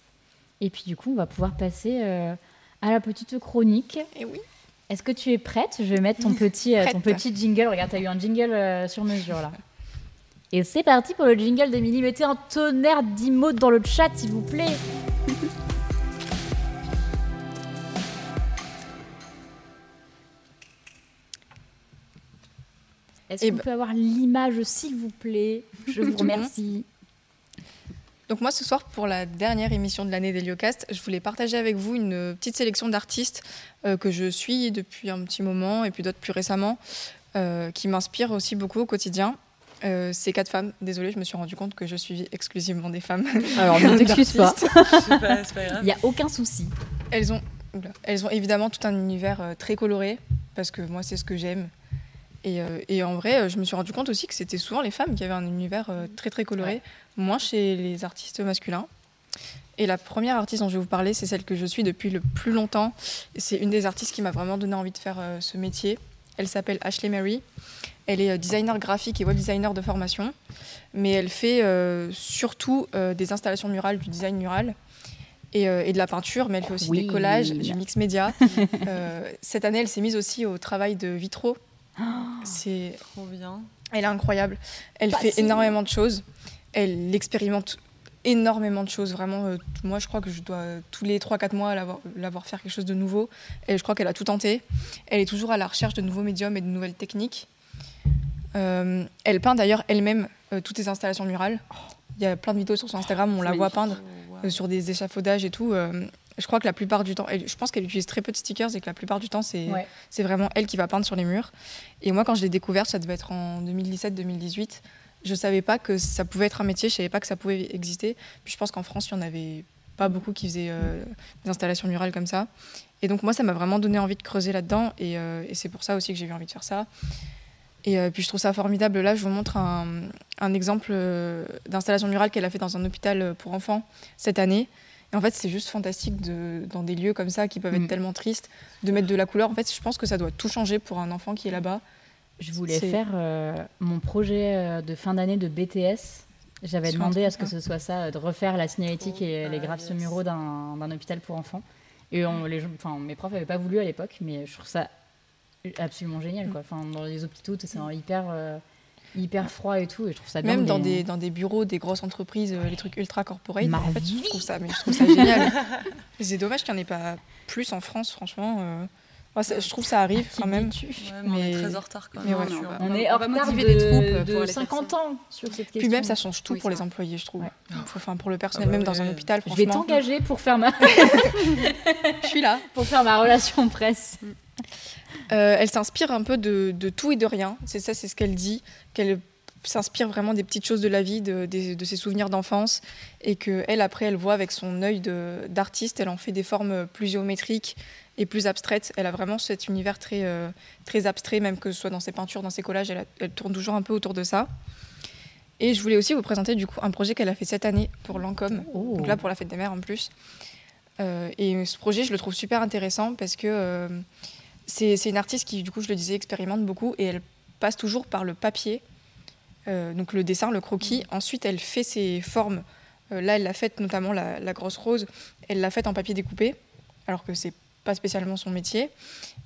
Et puis du coup, on va pouvoir passer à la petite chronique. Et eh oui. Est-ce que tu es prête? Je vais mettre ton petit, euh, ton petit jingle. Regarde, tu as eu un jingle euh, sur mesure là. Et c'est parti pour le jingle d'Emilie. Mettez un tonnerre d'emotes dans le chat, s'il vous plaît. Est-ce qu'on peut avoir l'image, s'il vous plaît? Je vous remercie. Donc moi ce soir pour la dernière émission de l'année d'Heliocast, je voulais partager avec vous une petite sélection d'artistes euh, que je suis depuis un petit moment et puis d'autres plus récemment. qui m'inspirent aussi beaucoup au quotidien. ces quatre femmes, désolée, je me suis rendu compte que je suis exclusivement des femmes. Alors ne t'excuse pas. Il n'y a aucun souci. Elles ont, elles ont évidemment tout un univers très coloré, parce que moi c'est ce que j'aime. Et, et, en vrai, je me suis rendu compte aussi que c'était souvent les femmes qui avaient un univers très très coloré, moins chez les artistes masculins. Et la première artiste dont je vais vous parler, c'est celle que je suis depuis le plus longtemps. C'est une des artistes qui m'a vraiment donné envie de faire euh, ce métier. Elle s'appelle Ashley Mary. Elle est euh, designer graphique et web designer de formation, mais elle fait euh, surtout des installations murales, du design mural et, de la peinture, mais elle fait aussi des collages, du mix média. cette année, elle s'est mise aussi au travail de vitraux. C'est trop bien. Elle est incroyable. Elle fait énormément de choses. Elle expérimente énormément de choses. Vraiment, euh, moi, je crois que je dois tous les 3-4 mois l'avoir faire quelque chose de nouveau. Et je crois qu'elle a tout tenté. Elle est toujours à la recherche de nouveaux médiums et de nouvelles techniques. Euh, elle peint d'ailleurs elle-même euh, toutes ses installations murales. Il y a plein de vidéos sur son Instagram où on la voit peindre oh, sur des échafaudages et tout. Je crois que la plupart du temps, je pense qu'elle utilise très peu de stickers et que la plupart du temps, c'est c'est vraiment elle qui va peindre sur les murs. Et moi, quand je l'ai découverte, ça devait être en 2017-2018 je savais pas que ça pouvait être un métier, je savais pas que ça pouvait exister. Puis je pense qu'en France, il y en avait pas beaucoup qui faisaient euh, des installations murales comme ça. Et donc moi, ça m'a vraiment donné envie de creuser là-dedans, et, euh, c'est pour ça aussi que j'ai eu envie de faire ça. Et euh, puis je trouve ça formidable. Là, je vous montre un, un exemple d'installation murale qu'elle a fait dans un hôpital pour enfants cette année. Et en fait, c'est juste fantastique de, dans des lieux comme ça qui peuvent être mm. tellement tristes, de mettre de la couleur. En fait, je pense que ça doit tout changer pour un enfant qui est là-bas. Je voulais faire euh, mon projet euh, de fin d'année de BTS. J'avais demandé à ce que ce soit ça, euh, de refaire la signalétique et les graphes muraux d'un hôpital pour enfants. Et on, les, enfin, mes profs n'avaient pas voulu à l'époque, mais je trouve ça absolument génial. Quoi. Enfin, dans les hôpitaux, c'est hyper, hyper froid et tout. Et je trouve ça Même dans, des, dans des bureaux, des grosses entreprises, les trucs ultra corporate, en fait, je trouve ça, mais je trouve ça génial. c'est dommage qu'il n'y en ait pas plus en France, franchement je trouve ça arrive quand même. mais, on est très en retard quand même. on, est en retard de, des troupes de 50 ans sur cette question. Puis même, ça change tout pour les employés, je trouve. Enfin, pour le personnel, ah bah même dans un hôpital. Je vais t'engager pour faire ma. je suis là. Pour faire ma relation presse. Euh, elle s'inspire un peu de, de, tout et de rien. C'est ça, c'est ce qu'elle dit. Qu'elle s'inspire vraiment des petites choses de la vie, de, de, ses souvenirs d'enfance, et que elle après elle voit avec son œil d'artiste, elle en fait des formes plus géométriques et plus abstraite. Elle a vraiment cet univers très, euh, très abstrait, même que ce soit dans ses peintures, dans ses collages, elle, tourne toujours un peu autour de ça. Et je voulais aussi vous présenter du coup un projet qu'elle a fait cette année pour Lancôme, oh. donc là pour la fête des mères en plus. Euh, et ce projet, je le trouve super intéressant parce que c'est une artiste qui, du coup, je le disais, expérimente beaucoup et elle passe toujours par le papier, donc le dessin, le croquis. Ensuite, elle fait ses formes. là, elle l'a faite notamment la, la grosse rose, elle l'a faite en papier découpé, alors que c'est pas spécialement son métier.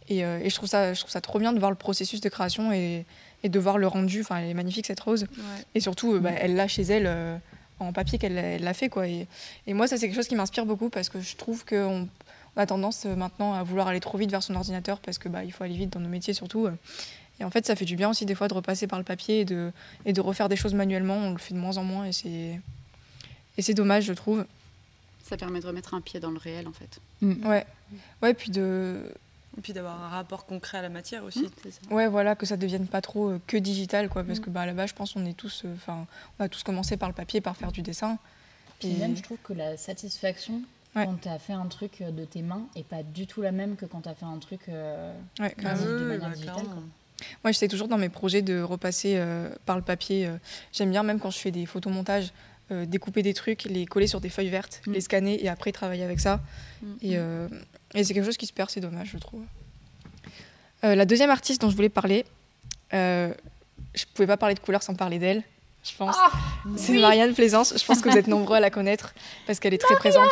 Et, euh, et, je, trouve ça, je trouve ça trop bien de voir le processus de création et, et de voir le rendu. Enfin, elle est magnifique cette rose. Et surtout, euh, bah, elle l'a chez elle euh, en papier qu'elle l'a fait. Quoi. Et, et, moi, ça, c'est quelque chose qui m'inspire beaucoup parce que je trouve qu'on on a tendance maintenant à vouloir aller trop vite vers son ordinateur parce que bah, il faut aller vite dans nos métiers surtout. Et en fait, ça fait du bien aussi des fois de repasser par le papier et de, et de refaire des choses manuellement. On le fait de moins en moins et c'est, et c'est dommage, je trouve. Ça permet de remettre un pied dans le réel, en fait. Mm. Ouais. Ouais, puis de. Et puis d'avoir un rapport concret à la matière aussi. Mm. Ouais, voilà, que ça devienne pas trop euh, que digital, quoi. Parce mm. que bah, là-bas, je pense qu'on est tous. Euh, enfin, on a tous commencé par le papier, par faire du dessin. Puis même, je trouve que la satisfaction quand tu as fait un truc euh, de tes mains est pas du tout la même que quand tu as fait un truc euh, ouais, de, manière bah, digitale. Moi, j'essaie toujours dans mes projets de repasser par le papier. J'aime bien, même quand je fais des photomontages, euh, découper des trucs, les coller sur des feuilles vertes, mm. les scanner et après travailler avec ça. Mm. Euh, et, c'est quelque chose qui se perd, c'est dommage, je trouve. Euh, la deuxième artiste dont je voulais parler, je ne pouvais pas parler de couleur sans parler d'elle, je pense. Ah, c'est Marianne Plaisance. Je pense que vous êtes nombreux à la connaître parce qu'elle est très présente.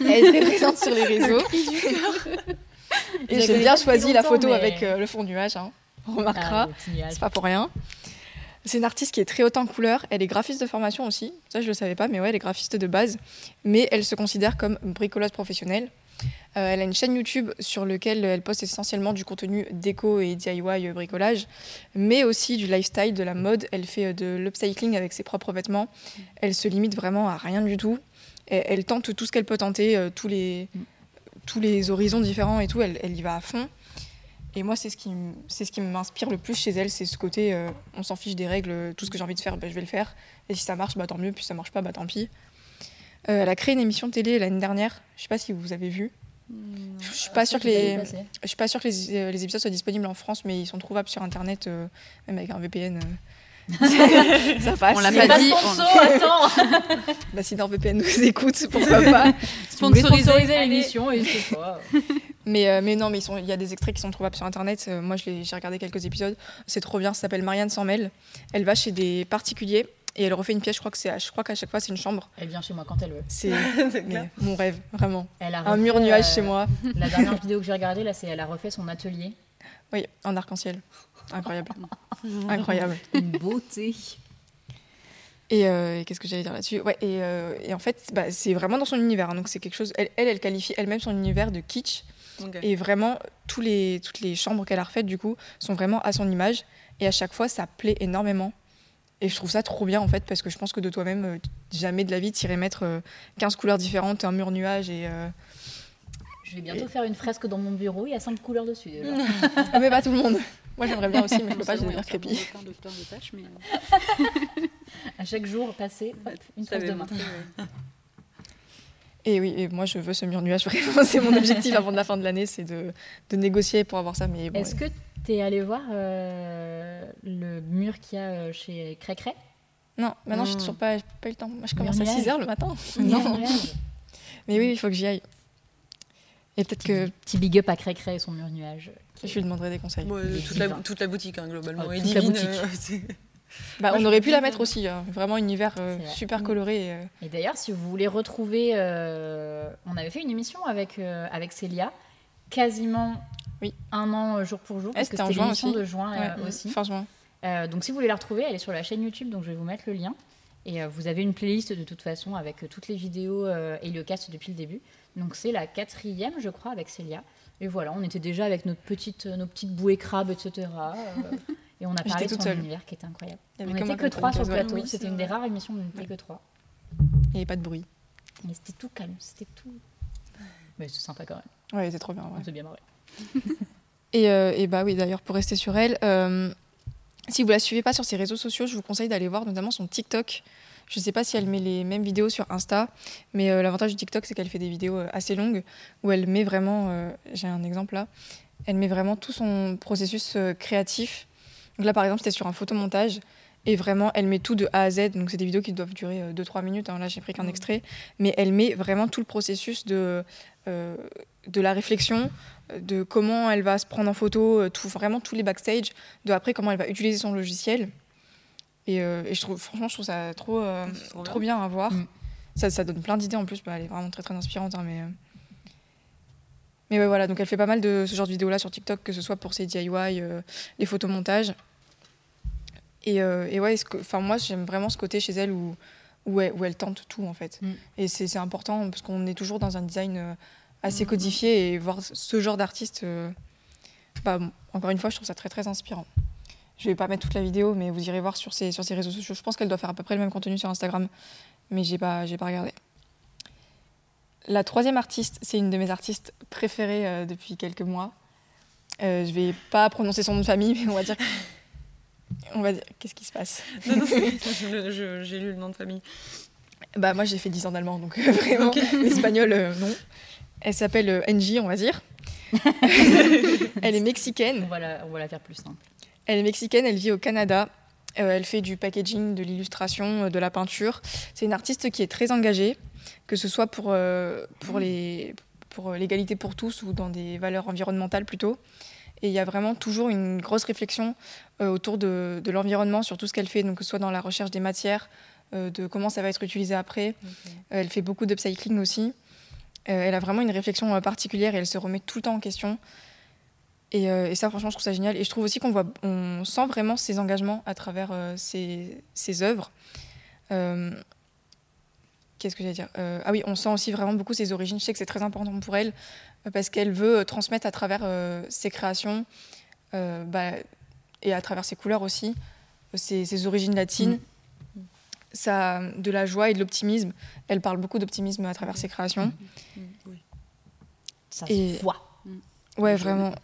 elle est très présente sur les réseaux. et j'ai bien choisi la photo avec le fond nuage. Hein. On remarquera, ah, c'est pas pour rien. C'est une artiste qui est très haute en couleur. Elle est graphiste de formation aussi. Ça, je ne le savais pas, mais ouais, elle est graphiste de base. Mais elle se considère comme bricoleuse professionnelle. Euh, elle a une chaîne YouTube sur laquelle elle poste essentiellement du contenu déco et DIY bricolage, mais aussi du lifestyle, de la mode. Elle fait euh, de l'upcycling avec ses propres vêtements. Elle se limite vraiment à rien du tout. elle tente tout ce qu'elle peut tenter, euh, tous, les, tous les horizons différents et tout. Elle, elle y va à fond. Et moi, c'est ce qui, m'inspire le plus chez elle, c'est ce côté, euh, on s'en fiche des règles, tout ce que j'ai envie de faire, bah, je vais le faire. Et si ça marche, bah, tant mieux, puis si ça marche pas, bah, tant pis. Euh, elle a créé une émission de télé l'année dernière, je sais pas si vous avez vu. Je suis pas sûre que les, je suis pas sûre que les, euh, les, épisodes soient disponibles en France, mais ils sont trouvables sur internet, même avec un VPN. ça passe. On l'a pas, dit. Sponsor, attends. bah, si NordVPN nous écoute, pourquoi pas sponsoriser l'émission et pas. Mais, euh, mais non, mais il y a des extraits qui sont trouvables sur internet. Euh, moi, j'ai regardé quelques épisodes. C'est trop bien. Ça s'appelle Marianne Sammel. Elle va chez des particuliers et elle refait une pièce. Je crois que c'est, je crois qu'à chaque fois c'est une chambre. Elle vient chez moi quand elle veut. C'est mon rêve, vraiment. un mur nuage chez euh, moi. La dernière vidéo que j'ai regardée là, c'est elle a refait son atelier. Oui, en arc-en-ciel. Incroyable. Incroyable. Une beauté. Et, qu'est-ce que j'allais dire là-dessus? Ouais, et, et, en fait, bah, c'est vraiment dans son univers. Hein. donc c'est quelque chose. Elle, elle, elle qualifie elle-même son univers de kitsch. Et vraiment, tous les, toutes les chambres qu'elle a refaites, du coup, sont vraiment à son image. Et à chaque fois, ça plaît énormément. Et je trouve ça trop bien, en fait, parce que je pense que de toi-même, euh, jamais de la vie, tu irais mettre 15 euh, couleurs différentes, un mur nuage et. Euh, je vais bientôt faire une fresque dans mon bureau, il y a 5 couleurs dessus. ah, mais pas tout le monde. Moi, j'aimerais bien aussi, mais je peux pas, j'ai des crépi. Mais... à chaque jour passé, une fresque de main. Et oui, et moi je veux ce mur nuage, vraiment, c'est mon objectif avant de la fin de l'année, c'est de, de, négocier pour avoir ça. Mais bon, Est-ce que tu es allé voir euh, le mur qu'il y a euh, chez Crécré Non, maintenant je n'ai toujours pas, pas eu le temps. Moi je commence à 6h le matin. Non. mais oui, il faut que j'y aille. Et peut-être que. Petit big up à Crécré et son mur nuage. Je lui demanderai des conseils. toute, la, toute, la, boutique, hein, globalement. toute la boutique. Euh, bah, on aurait pu la mettre aussi, hein. vraiment un univers euh, super coloré. Euh. Et, d'ailleurs, si vous voulez retrouver, euh, on avait fait une émission avec, avec Célia, quasiment oui. un an jour pour jour, que c'était l'émission de juin aussi. Fin juin. donc si vous voulez la retrouver, elle est sur la chaîne YouTube, donc je vais vous mettre le lien. Et vous avez une playlist de toute façon avec toutes les vidéos et le cast depuis le début. Donc c'est la quatrième, je crois, avec Célia. Et voilà, on était déjà avec notre petite, nos petites bouées crabes, etc. Et on a parlé de son univers qui était incroyable. on n'était que trois sur le plateau. c'était une des rares émissions où on n'était que trois. Il n'y avait pas de bruit. Mais c'était tout calme, c'était tout. Mais c'est sympa quand même. Ouais, c'est trop bien. On s'est bien marré. Et, euh, et, bah oui, d'ailleurs, pour rester sur elle, euh, si vous la suivez pas sur ses réseaux sociaux, je vous conseille d'aller voir notamment son TikTok. Je ne sais pas si elle met les mêmes vidéos sur Insta, mais euh, l'avantage du TikTok, c'est qu'elle fait des vidéos assez longues où elle met vraiment, j'ai un exemple là, elle met vraiment tout son processus créatif donc là, par exemple, c'était sur un photomontage. Et vraiment, elle met tout de A à Z. Donc, c'est des vidéos qui doivent durer 2-3 euh, minutes. Hein. Là, j'ai pris qu'un mmh. extrait. Mais elle met vraiment tout le processus de, de la réflexion, de comment elle va se prendre en photo, euh, tout, vraiment tous les backstage, de après comment elle va utiliser son logiciel. Et, et je trouve, franchement, je trouve ça trop, trop, bien. à voir. Mmh. Ça, ça, donne plein d'idées en plus. Bah, elle est vraiment très, très inspirante. Hein, mais, mais ouais, voilà, donc elle fait pas mal de ce genre de vidéos-là sur TikTok, que ce soit pour ses DIY, euh, les photomontages. Et, euh, et ouais, enfin moi j'aime vraiment ce côté chez elle où, où, elle, où elle tente tout en fait. Mm. Et c'est important parce qu'on est toujours dans un design euh, assez codifié et voir ce genre d'artiste, bah, encore une fois, je trouve ça très très inspirant. Je vais pas mettre toute la vidéo, mais vous irez voir sur ses, sur ses réseaux sociaux. Je pense qu'elle doit faire à peu près le même contenu sur Instagram, mais j'ai pas, pas regardé. La troisième artiste, c'est une de mes artistes préférées euh, depuis quelques mois. Euh, je vais pas prononcer son nom de famille, mais on va dire. On va dire. Qu'est-ce qui se passe? Non, non, j'ai lu le nom de famille. Bah, moi, j'ai fait 10 ans d'allemand, donc euh, vraiment, l'espagnol, euh, non. Elle s'appelle Angie, on va dire. elle est mexicaine. On va, la, on va la faire plus simple. Elle est mexicaine, elle vit au Canada. elle fait du packaging, de l'illustration, de la peinture. C'est une artiste qui est très engagée que ce soit pour, euh, pour, les, pour l'égalité pour tous ou dans des valeurs environnementales plutôt. Et il y a vraiment toujours une grosse réflexion euh, autour de, de l'environnement sur tout ce qu'elle fait, donc que ce soit dans la recherche des matières, euh, de comment ça va être utilisé après. elle fait beaucoup d'upcycling aussi. Elle a vraiment une réflexion particulière et elle se remet tout le temps en question. Et, et, ça, franchement, je trouve ça génial. Et je trouve aussi qu'on voit, on sent vraiment ses engagements à travers ses, œuvres. Qu'est-ce que j'allais dire? Euh, Ah oui, on sent aussi vraiment beaucoup ses origines. Je sais que c'est très important pour elle euh, parce qu'elle veut euh, transmettre à travers ses créations bah, et à travers ses couleurs aussi ses, origines latines. Mm. Ça, de la joie et de l'optimisme. Elle parle beaucoup d'optimisme à travers ses créations. Mm. Mm. Ça se voit. Ouais, vraiment.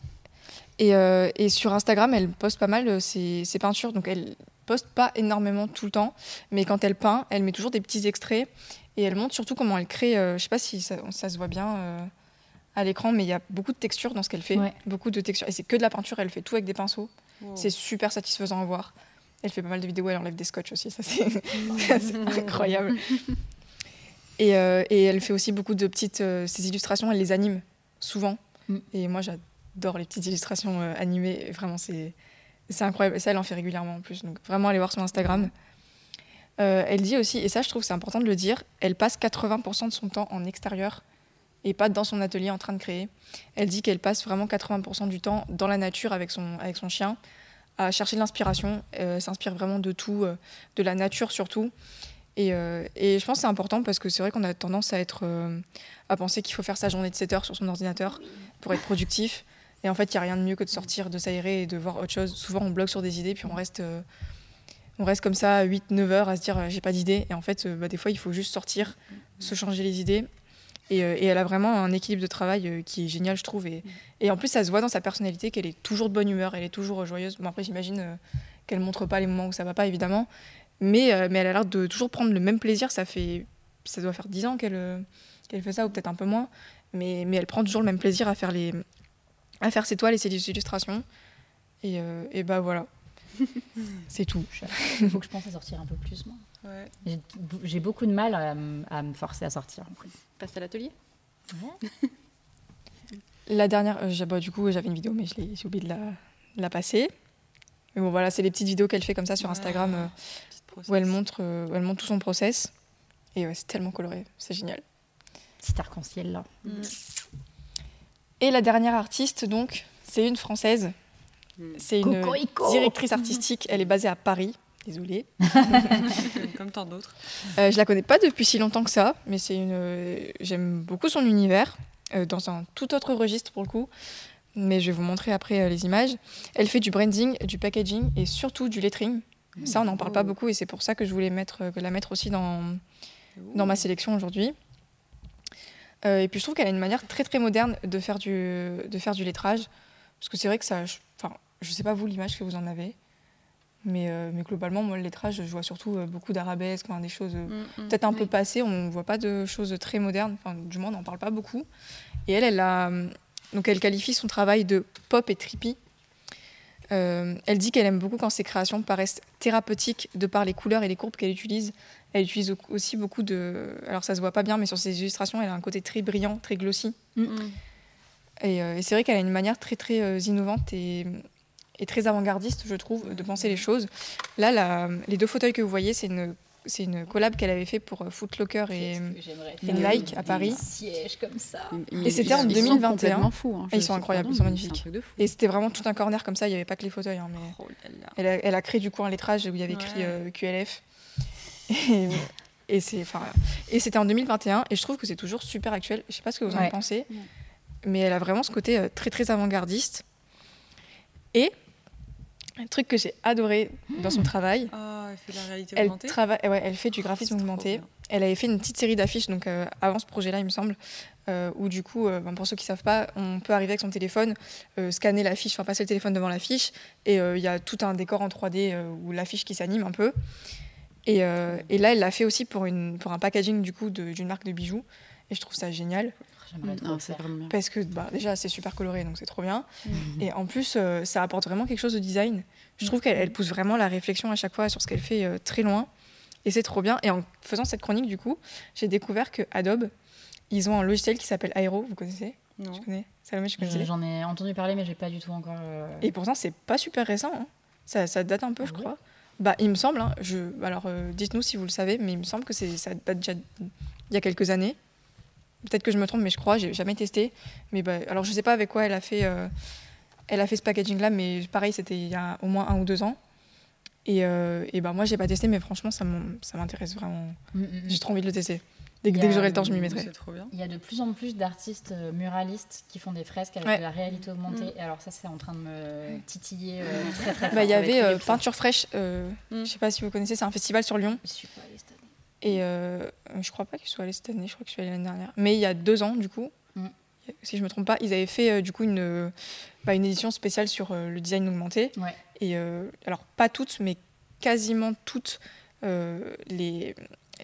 Et, et, sur Instagram, elle poste pas mal ses, ses, peintures. Donc elle poste pas énormément tout le temps, mais quand elle peint, elle met toujours des petits extraits et elle montre surtout comment elle crée. je sais pas si ça, ça se voit bien à l'écran, mais il y a beaucoup de textures dans ce qu'elle fait. Beaucoup de textures. Et c'est que de la peinture, elle fait tout avec des pinceaux. C'est super satisfaisant à voir. Elle fait pas mal de vidéos, elle enlève des scotch aussi, ça c'est incroyable. Et, euh, et, elle fait aussi beaucoup de petites. Euh, illustrations, elle les anime souvent. Mm. Et moi, j'adore les petites illustrations euh, animées. Vraiment, c'est incroyable. Et ça, elle en fait régulièrement en plus. Donc, vraiment, allez voir son Instagram. elle dit aussi, et ça, je trouve c'est important de le dire, elle passe 80% de son temps en extérieur et pas dans son atelier en train de créer. Elle dit qu'elle passe vraiment 80% du temps dans la nature avec son, avec son chien, à chercher de l'inspiration. Euh, s'inspire vraiment de tout, euh, de la nature surtout. Et, euh, et je pense que c'est important parce que c'est vrai qu'on a tendance à, être, à penser qu'il faut faire sa journée de 7 heures sur son ordinateur pour être productif. Et en fait, il n'y a rien de mieux que de sortir, de s'aérer et de voir autre chose. Souvent, on bloque sur des idées, puis on reste, on reste comme ça 8-9 heures à se dire j'ai pas d'idée. Et en fait, bah, des fois, il faut juste sortir, se changer les idées euh, et, elle a vraiment un équilibre de travail euh, qui est génial, je trouve. Et, et, en plus, ça se voit dans sa personnalité qu'elle est toujours de bonne humeur, elle est toujours joyeuse. Bon, après, j'imagine euh, qu'elle montre pas les moments où ça va pas, évidemment. Mais, mais elle a l'air de toujours prendre le même plaisir. Ça, fait, ça doit faire 10 ans qu'elle qu'elle fait ça, ou peut-être un peu moins. Mais, mais elle prend toujours le même plaisir à faire, les, à faire ses toiles et ses illustrations. Et, et bah voilà. C'est tout. Il faut que je pense à sortir un peu plus, moi. J'ai beaucoup de mal à, à, me forcer à sortir passe à l'atelier? La dernière, euh, bah, du coup, j'avais une vidéo, mais j'ai oublié de la, la, passer. Mais bon, voilà, c'est les petites vidéos qu'elle fait comme ça sur Instagram euh, où elle montre, euh, elle montre tout son process. Et ouais, c'est tellement coloré, c'est génial. Petit arc-en-ciel là. Mm. Et la dernière artiste, donc, c'est une française. Mm. C'est une directrice artistique. Elle est basée à Paris. Désolée. Comme tant d'autres. Euh, je la connais pas depuis si longtemps que ça, mais c'est une. J'aime beaucoup son univers, euh, dans un tout autre registre pour le coup. Mais je vais vous montrer après euh, les images. Elle fait du branding, du packaging et surtout du lettering. Ça, on n'en parle pas beaucoup et c'est pour ça que je voulais mettre, la mettre aussi dans, dans ma sélection aujourd'hui. et puis je trouve qu'elle a une manière très très moderne de faire du, de faire du lettrage. Parce que c'est vrai que ça. Enfin, je sais pas vous l'image que vous en avez. Mais, euh, mais, globalement, moi, le lettrage, je vois surtout euh, beaucoup d'arabesques, des choses euh, mm, mm, peut-être un peu passées. On ne voit pas de choses très modernes. Enfin, du moins, on n'en parle pas beaucoup. Et elle, elle, a, donc elle qualifie son travail de pop et trippy. elle dit qu'elle aime beaucoup quand ses créations paraissent thérapeutiques de par les couleurs et les courbes qu'elle utilise. Elle utilise aussi beaucoup de. Alors, ça se voit pas bien, mais sur ses illustrations, elle a un côté très brillant, très glossy. Mm. Et, et c'est vrai qu'elle a une manière très, très innovante et et très avant-gardiste, je trouve, de penser les choses. Là, les deux fauteuils que vous voyez, c'est une c'est une collab qu'elle avait fait pour Footlocker et, et Nike à Paris. Sièges comme ça. Et c'était en 2021. Ils sont, fous, hein. ils sont incroyables, ils sont magnifiques. Et c'était vraiment tout un corner comme ça, il n'y avait pas que les fauteuils. Hein, mais oh elle, a, elle, a, créé du coup un lettrage où il y avait écrit euh, QLF. Et, et c'était en 2021 et je trouve que c'est toujours super actuel. Je ne sais pas ce que vous en pensez, mais elle a vraiment ce côté euh, très très avant-gardiste. Et un truc que j'ai adoré dans son travail. Oh, elle fait de la réalité elle augmentée. Travaille, ouais, elle fait du graphisme augmenté. Elle avait fait une petite série d'affiches donc euh, avant ce projet-là, il me semble, euh, où du coup, euh, ben, pour ceux qui savent pas, on peut arriver avec son téléphone, scanner l'affiche, enfin passer le téléphone devant l'affiche, et il y a tout un décor en 3D ou l'affiche qui s'anime un peu. Et, et là, elle l'a fait aussi pour, une, pour un packaging du coup d'une marque de bijoux, et je trouve ça génial. Parce que bah, déjà, c'est super coloré, donc c'est trop bien. Mhm. Et en plus, euh, ça apporte vraiment quelque chose de design. Je trouve qu'elle pousse vraiment la réflexion à chaque fois sur ce qu'elle fait euh, très loin. Et c'est trop bien. Et en faisant cette chronique, du coup, j'ai découvert que Adobe, ils ont un logiciel qui s'appelle Aero. Vous connaissez? Non. Tu connais? Salomé, je connais. J'en ai entendu parler, mais j'ai pas du tout encore. Euh, Et pourtant, c'est pas super récent. Hein. Ça, ça, date un peu, ah je crois. Bah, il me semble. Hein, je... Alors, dites-nous si vous le savez, mais il me semble que ça date déjà il y a quelques années. Peut-être que je me trompe, mais je crois, j'ai jamais testé. Mais bah, alors je sais pas avec quoi elle a fait, euh, elle a fait ce packaging là, mais pareil, c'était il y a au moins un ou deux ans. Et, euh, et bah, moi, j'ai pas testé, mais franchement, ça m'intéresse vraiment. Mm, mm, mm. J'ai trop envie de le tester. Dès, que j'aurai le temps, je m'y mettrai. Il y a de plus en plus d'artistes euh, muralistes qui font des fresques avec de la réalité augmentée. Et alors ça, c'est en train de me titiller très très bah, Il y avait Peinture Fraîche, je sais pas si vous connaissez, c'est un festival sur Lyon. Je suis pas. Et euh, je crois pas qu'il soit allé cette année, je crois qu'il soit allé l'année dernière. Mais il y a deux ans, du coup, mm. si je me trompe pas, ils avaient fait du coup une, bah, une édition spéciale sur le design augmenté. Et alors, pas toutes, mais quasiment toutes les,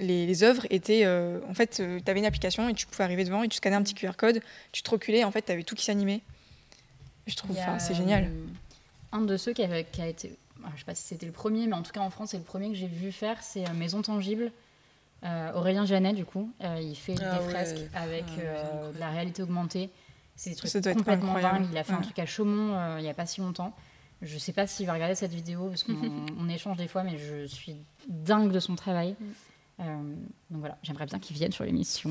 les, œuvres étaient. en fait, tu avais une application et tu pouvais arriver devant et tu scannais un petit QR code, tu te reculais, en fait, tu avais tout qui s'animait. Je trouve, c'est génial. un de ceux qui, a été ah, je sais pas si c'était le premier, mais en tout cas en France, c'est le premier que j'ai vu faire, c'est euh, Maison Tangible. Euh, Aurélien Janet, du coup, euh, il fait ah des fresques avec ah, de la réalité augmentée. C'est des trucs complètement dingues. Il a fait un truc à Chaumont il n'y a pas si longtemps. Je sais pas s'il va regarder cette vidéo parce qu'on échange des fois, mais je suis dingue de son travail. Mm. Euh, donc voilà, j'aimerais bien qu'ils viennent sur l'émission.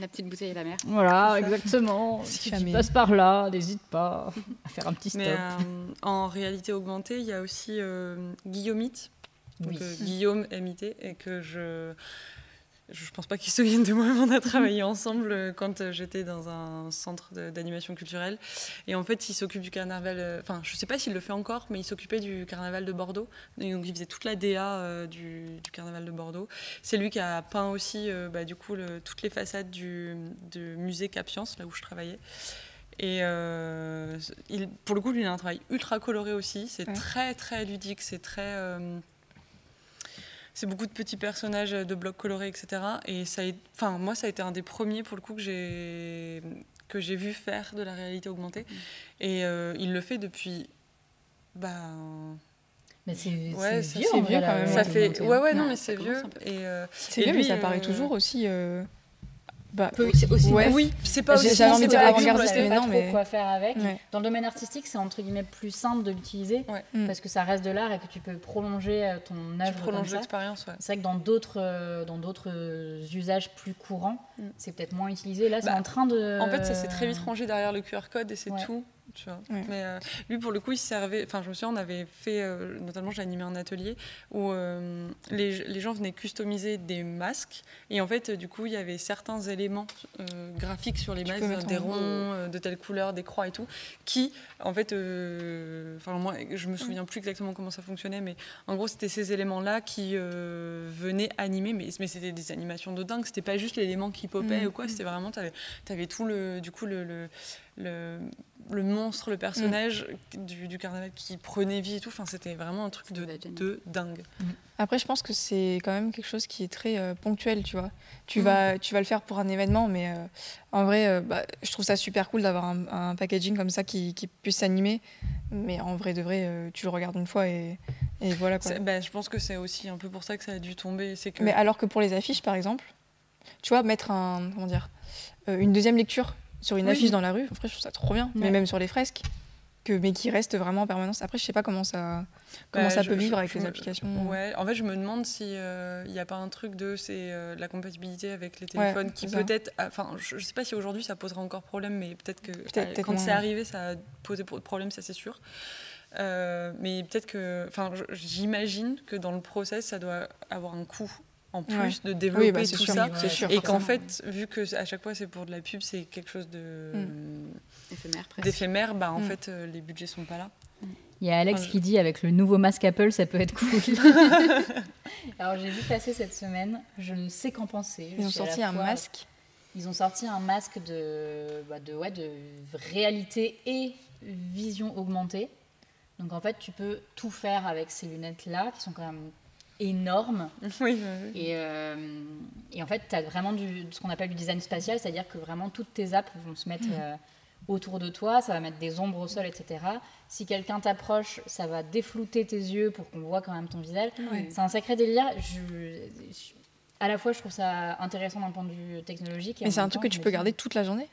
La petite bouteille et la mer. Voilà, exactement. si tu passes par là, n'hésite pas à faire un petit stop. Euh, en réalité augmentée, il y a aussi euh, Guillaumite, donc Guillaume MIT, et que je je ne pense pas qu'ils se souviennent de moi, mais on a travaillé ensemble euh, quand euh, j'étais dans un centre d'animation culturelle. Et en fait, il s'occupe du carnaval, euh, enfin, je ne sais pas s'il le fait encore, mais il s'occupait du carnaval de Bordeaux. donc, il faisait toute la DA du, carnaval de Bordeaux. C'est lui qui a peint aussi, bah, du coup, toutes les façades du, musée Capience, là où je travaillais. Et il, pour le coup, lui, il a un travail ultra coloré aussi. C'est très, très ludique. C'est très c'est beaucoup de petits personnages de blocs colorés, etc. Et ça, enfin, moi, ça a été un des premiers pour le coup que j'ai que j'ai vu faire de la réalité augmentée. Mm. Et euh, il le fait depuis. Bah, mais c'est ouais, vieux, quand même. Ça fait, ouais, ouais, non, mais c'est vieux. Et, euh, c'est vieux, mais ça paraît euh, toujours aussi. Bah, aussi, Oui, c'est pas aussi. J'avais envie de dire avant-gardiste, mais non, mais quoi faire avec. Dans le domaine artistique, c'est entre guillemets plus simple de l'utiliser mm. parce que ça reste de l'art et que tu peux prolonger euh, ton œuvre. Tu prolonges l'expérience. Ouais. C'est vrai que dans d'autres euh, dans d'autres usages plus courants, mm. c'est peut-être moins utilisé. Là, c'est bah, en train de. En fait, ça s'est très vite rangé derrière le QR code et c'est tout. Mais euh, lui, pour le coup, il servait. Enfin, je me souviens, on avait fait, euh, notamment, j'ai animé un atelier où euh, les, les, gens venaient customiser des masques. Et en fait, du coup, il y avait certains éléments graphiques sur les masques, des ronds de telle couleur, des croix et tout, qui, en fait, enfin, moi, je me souviens plus exactement comment ça fonctionnait, mais en gros, c'était ces éléments-là qui venaient animer. Mais, mais c'était des animations de dingue. C'était pas juste l'élément qui popait mm. ou quoi. C'était vraiment, tu avais, avais, tout le, du coup, le, le le monstre, le personnage mm. du, carnaval qui prenait vie et tout. Enfin, c'était vraiment un truc de, de dingue. Mm. Après, je pense que c'est quand même quelque chose qui est très euh, ponctuel, tu vois. Tu, mm. vas, tu vas le faire pour un événement, mais euh, en vrai, euh, bah, je trouve ça super cool d'avoir un, packaging comme ça qui, qui puisse s'animer. Mais en vrai, de vrai, tu le regardes une fois et, et voilà. Quoi. Bah, je pense que c'est aussi un peu pour ça que ça a dû tomber. Que... Mais alors que pour les affiches, par exemple, tu vois, mettre un, comment dire, une deuxième lecture sur une affiche dans la rue. Après, je trouve ça trop bien. Mais même sur les fresques, que, mais qui reste vraiment en permanence. Après, je sais pas comment ça, comment bah, ça peut vivre avec les applications. Ouais, en fait, je me demande s'il euh, n'y a pas un truc de c'est euh, la compatibilité avec les téléphones qui peut-être. Enfin, je, ne sais pas si aujourd'hui ça posera encore problème, mais peut-être que euh, quand c'est arrivé, ça a posé problème, ça c'est sûr. mais peut-être que, enfin, j'imagine que dans le process, ça doit avoir un coût en plus de développer bah, tout ça. et qu'en fait, vu que à chaque fois c'est pour de la pub, c'est quelque chose de mm. d'éphémère, bah, en mm. fait euh, les budgets sont pas là. Il y a Alex qui dit avec le nouveau masque Apple, ça peut être cool. Alors j'ai vu passer cette semaine, je ne sais qu'en penser. Ils ont sorti un masque. Ils ont sorti un masque de, bah, de, ouais, de réalité et vision augmentée. Donc en fait, tu peux tout faire avec ces lunettes-là, qui sont quand même énorme. Oui, Et, euh, et, en fait, tu as vraiment du, ce qu'on appelle du design spatial, c'est-à-dire que vraiment toutes tes apps vont se mettre mm. euh, autour de toi, ça va mettre des ombres au sol, etc. Si quelqu'un t'approche, ça va déflouter tes yeux pour qu'on voit quand même ton visage. C'est un sacré délire. Je, à la fois, je trouve ça intéressant d'un point de vue technologique. Mais c'est un truc que tu peux garder toute la journée?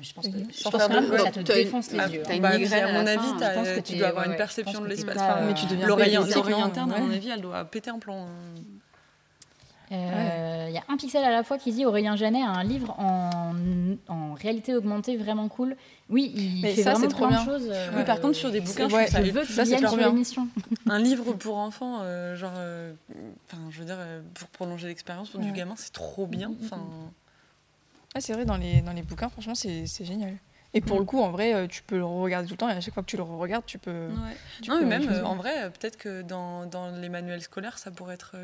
Je pense que, je pense que ça te défonce les yeux. T'as une bah, migraine à mon avis, tu dois avoir une perception de l'espace. mais tu deviens l'oreille interne, à mon avis, elle doit péter un plomb. Il euh, y a un pixel à la fois qui dit Aurélien Janet a un livre en, en réalité augmentée vraiment cool. Oui, il fait ça, vraiment trop plein bien. de choses. Euh, oui, par contre, sur des bouquins, ouais, je veux ça, c'est trop bien. un livre pour enfants, euh, genre, enfin, je veux dire, pour prolonger l'expérience pour du gamin, c'est trop bien. Enfin. Ah, c'est vrai, dans les, dans les bouquins, franchement, c'est génial. Et pour mm. le coup, en vrai, euh, tu peux le regarder tout le temps et à chaque fois que tu le regardes, tu peux. non, mais même euh, en vrai, euh, peut-être que dans, dans, les manuels scolaires, ça pourrait être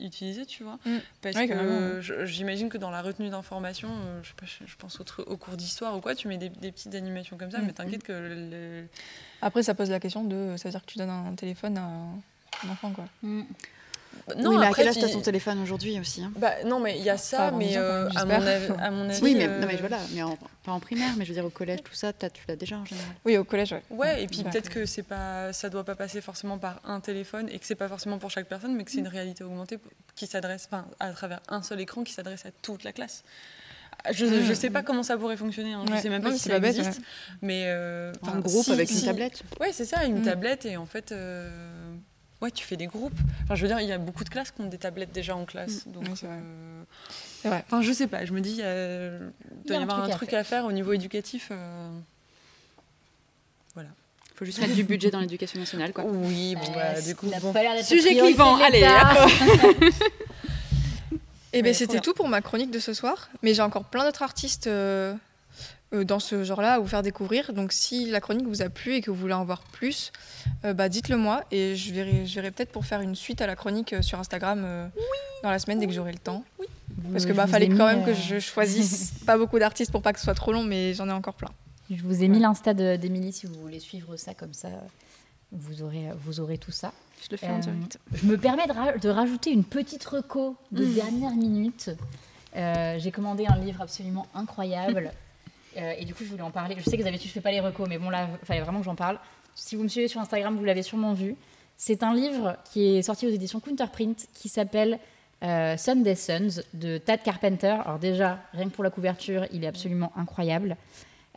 utilisé, tu vois. Mm. Parce que j'imagine que dans la retenue d'informations, je, sais pas, je pense au, cours d'histoire ou quoi, tu mets des, petites animations comme ça, mm. mais t'inquiète que. Après, ça pose la question de. Ça veut dire que tu donnes un téléphone à un enfant, quoi. Non, oui, mais à quel âge tu as ton téléphone aujourd'hui aussi hein? Bah, Non, mais il y a ça, mais euh, à, mon avis, à, mon avis, Oui, mais, non, mais voilà, mais pas en primaire, mais je veux dire au collège, tout ça, tu l'as déjà en général. Oui, au collège, ouais. Ouais, et puis peut-être que c'est pas, ça doit pas passer forcément par un téléphone et que c'est pas forcément pour chaque personne, mais que c'est une réalité augmentée qui s'adresse, enfin, à travers un seul écran qui s'adresse à toute la classe. Je ne ah. sais pas comment ça pourrait fonctionner, hein. je ne sais même pas si ça existe. Mais euh, un groupe avec une tablette. Oui, c'est ça, une mm. tablette. Et en fait, euh, ouais, tu fais des groupes. Enfin, je veux dire, il y a beaucoup de classes qui ont des tablettes déjà en classe. Mm. Donc, c'est vrai. Enfin, je sais pas, je me dis, il doit y, avoir un truc à faire au niveau éducatif. Euh, voilà. Il faut juste mettre du budget dans l'éducation nationale, quoi. Oui, bon, bah, du coup, bon. sujet clivant, allez. Et eh ben c'était tout pour ma chronique de ce soir. Mais j'ai encore plein d'autres artistes euh, euh, dans ce genre-là à vous faire découvrir. Donc si la chronique vous a plu et que vous voulez en voir plus, euh, bah, dites-le moi et je verrai, je verrai peut-être pour faire une suite à la chronique euh, sur Instagram dans la semaine dès que j'aurai le temps. Oui. Parce que bah fallait quand même que je choisisse pas beaucoup d'artistes pour pas que ce soit trop long, mais j'en ai encore plein. Je vous ai mis l'insta d'Emilie si vous voulez suivre ça comme ça. Vous aurez, vous aurez tout ça. Je le fais en direct. Je me permets de, de, rajouter une petite reco de mmh. dernière minute. J'ai commandé un livre absolument incroyable. Euh, et du coup, je voulais en parler. Je sais que d'habitude, je fais pas les recos, mais bon, là, il fallait vraiment que j'en parle. Si vous me suivez sur Instagram, vous l'avez sûrement vu. C'est un livre qui est sorti aux éditions Counterprint qui s'appelle euh, Sunday Sons de Tad Carpenter. Alors déjà, rien que pour la couverture, il est absolument incroyable.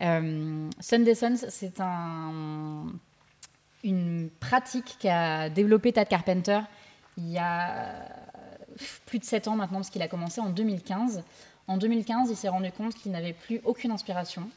Euh, Sunday Sons, c'est un, une pratique qu'a développé Tad Carpenter il y a plus de 7 ans maintenant, parce qu'il a commencé en 2015. En 2015, il s'est rendu compte qu'il n'avait plus aucune inspiration.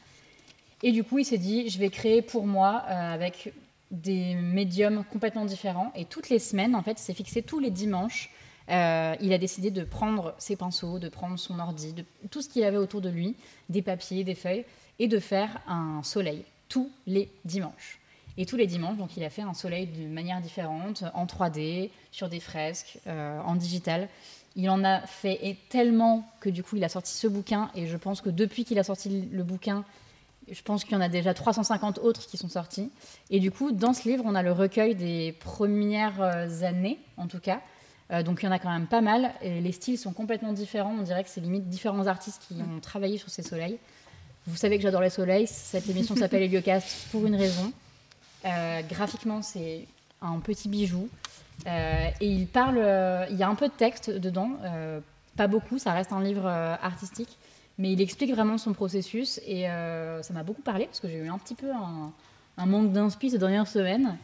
Et du coup, il s'est dit, je vais créer pour moi euh, avec des médiums complètement différents. Et toutes les semaines, en fait, il s'est fixé tous les dimanches. Euh, il a décidé de prendre ses pinceaux, de prendre son ordi, de, tout ce qu'il avait autour de lui, des papiers, des feuilles, et de faire un soleil tous les dimanches. Et tous les dimanches, donc il a fait un soleil de manière différente, en 3D, sur des fresques, euh, en digital. Il en a fait tellement que du coup, il a sorti ce bouquin. Et je pense que depuis qu'il a sorti le bouquin, je pense qu'il y en a déjà 350 autres qui sont sortis. Et du coup, dans ce livre, on a le recueil des premières euh, années, en tout cas. Euh, donc il y en a quand même pas mal. Et les styles sont complètement différents. On dirait que c'est limite différents artistes qui ont travaillé sur ces soleils. Vous savez que j'adore les soleils. Cette émission s'appelle Heliocast pour une raison. Euh, graphiquement, c'est un petit bijou. Euh, et il parle, euh, il y a un peu de texte dedans, euh, pas beaucoup, ça reste un livre artistique, mais il explique vraiment son processus et ça m'a beaucoup parlé parce que j'ai eu un petit peu un, manque d'inspi ces dernières semaines.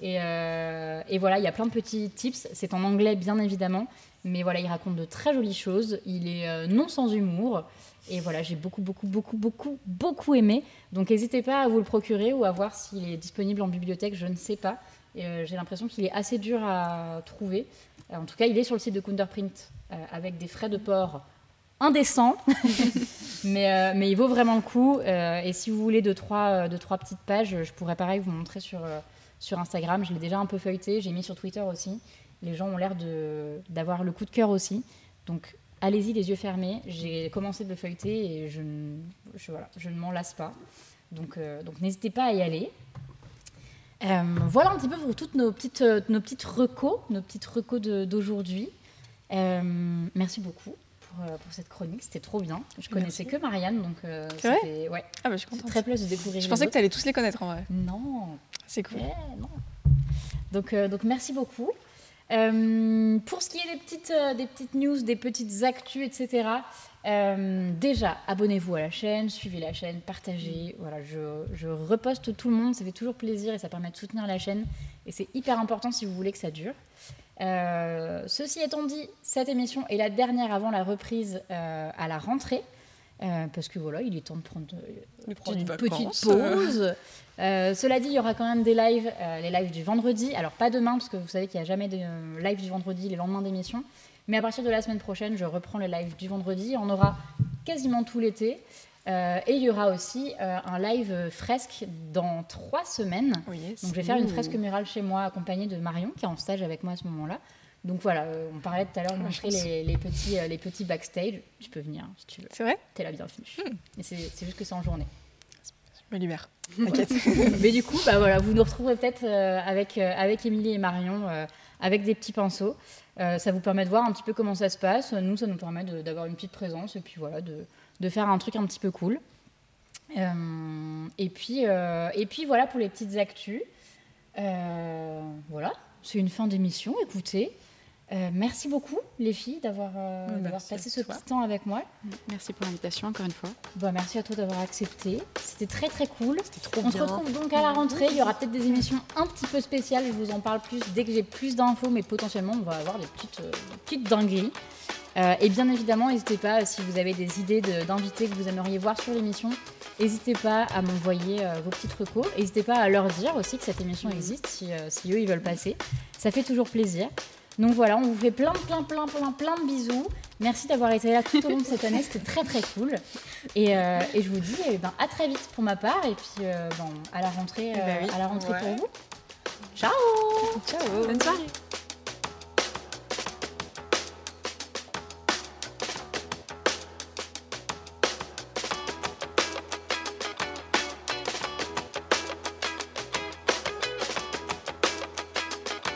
Et, et, voilà, il y a plein de petits tips. C'est en anglais, bien évidemment. Mais voilà, il raconte de très jolies choses. Il est non sans humour. Et voilà, j'ai beaucoup, beaucoup, beaucoup, beaucoup, beaucoup aimé. Donc n'hésitez pas à vous le procurer ou à voir s'il est disponible en bibliothèque, je ne sais pas. Euh, j'ai l'impression qu'il est assez dur à trouver. Euh, en tout cas, il est sur le site de Counterprint euh, avec des frais de port indécents, mais, il vaut vraiment le coup. et si vous voulez deux trois, petites pages, je pourrais pareil vous montrer sur, Instagram. Je l'ai déjà un peu feuilleté, j'ai mis sur Twitter aussi. Les gens ont l'air d'avoir le coup de cœur aussi. Donc allez-y les yeux fermés. J'ai commencé de le feuilleter et je, ne m'en lasse pas. Donc n'hésitez pas à y aller. Euh, voilà un petit peu pour toutes nos petites, euh, nos petites recos, nos petites recos d'aujourd'hui. Euh, merci beaucoup pour, pour, cette chronique, c'était trop bien. Je connaissais que Marianne, donc c'était ouais, ah bah, je suis très plaisir de découvrir. Je pensais que tu allais tous les connaître en vrai. Non. C'est cool. non. Donc, donc merci beaucoup. pour ce qui est des petites, des petites news, des petites actus, etc., euh, déjà, abonnez-vous à la chaîne, suivez la chaîne, partagez. Voilà, je, je, reposte tout le monde, ça fait toujours plaisir et ça permet de soutenir la chaîne. Et c'est hyper important si vous voulez que ça dure. Euh, ceci étant dit, cette émission est la dernière avant la reprise euh, à la rentrée. parce que voilà, il est temps de prendre, une petite pause. cela dit, il y aura quand même des lives, les lives du vendredi. Alors pas demain, parce que vous savez qu'il n'y a jamais de live du vendredi les lendemains d'émission. Mais à partir de la semaine prochaine, je reprends le live du vendredi. On aura quasiment tout l'été. et il y aura aussi un live fresque dans trois semaines. Oh, Donc je vais faire une fresque murale chez moi accompagnée de Marion qui est en stage avec moi à ce moment-là. Donc voilà, on parlait tout à l'heure de montrer les, petits, les petits backstage. Tu peux venir si tu veux. C'est vrai? T'es la bienvenue. Hmm. c'est juste que c'est en journée. Je me libère. T'inquiète. Mais du coup, bah voilà, vous nous retrouverez peut-être avec, avec Émilie et Marion avec des petits pinceaux. Euh, ça vous permet de voir un petit peu comment ça se passe. Nous, ça nous permet d'avoir une petite présence et puis voilà, de, de, faire un truc un petit peu cool. Euh, et, puis, euh, et puis voilà pour les petites actus. voilà, c'est une fin d'émission. Écoutez, euh, merci beaucoup, les filles, d'avoir euh, passé ce petit temps avec moi. Merci pour l'invitation, encore une fois. Bon, merci à toi d'avoir accepté. C'était très, très cool. Trop On se retrouve donc à la rentrée. Il y aura peut-être des émissions un petit peu spéciales. Je vous en parle plus dès que j'ai plus d'infos, mais potentiellement, on va avoir des petites, euh, petites dingueries. et bien évidemment, n'hésitez pas, si vous avez des idées d'invités que vous aimeriez voir sur l'émission, n'hésitez pas à m'envoyer vos petites recos. N'hésitez pas à leur dire aussi que cette émission existe, si, si eux, ils veulent passer. Ça fait toujours plaisir. Donc voilà, on vous fait plein, plein, plein, plein, plein de bisous. Merci d'avoir été là tout au long de cette année, c'était très très cool. Et, euh, je vous dis eh ben, à très vite pour ma part et puis euh, à la rentrée, eh ben euh, à la rentrée pour vous. Ciao Ciao Bonne soirée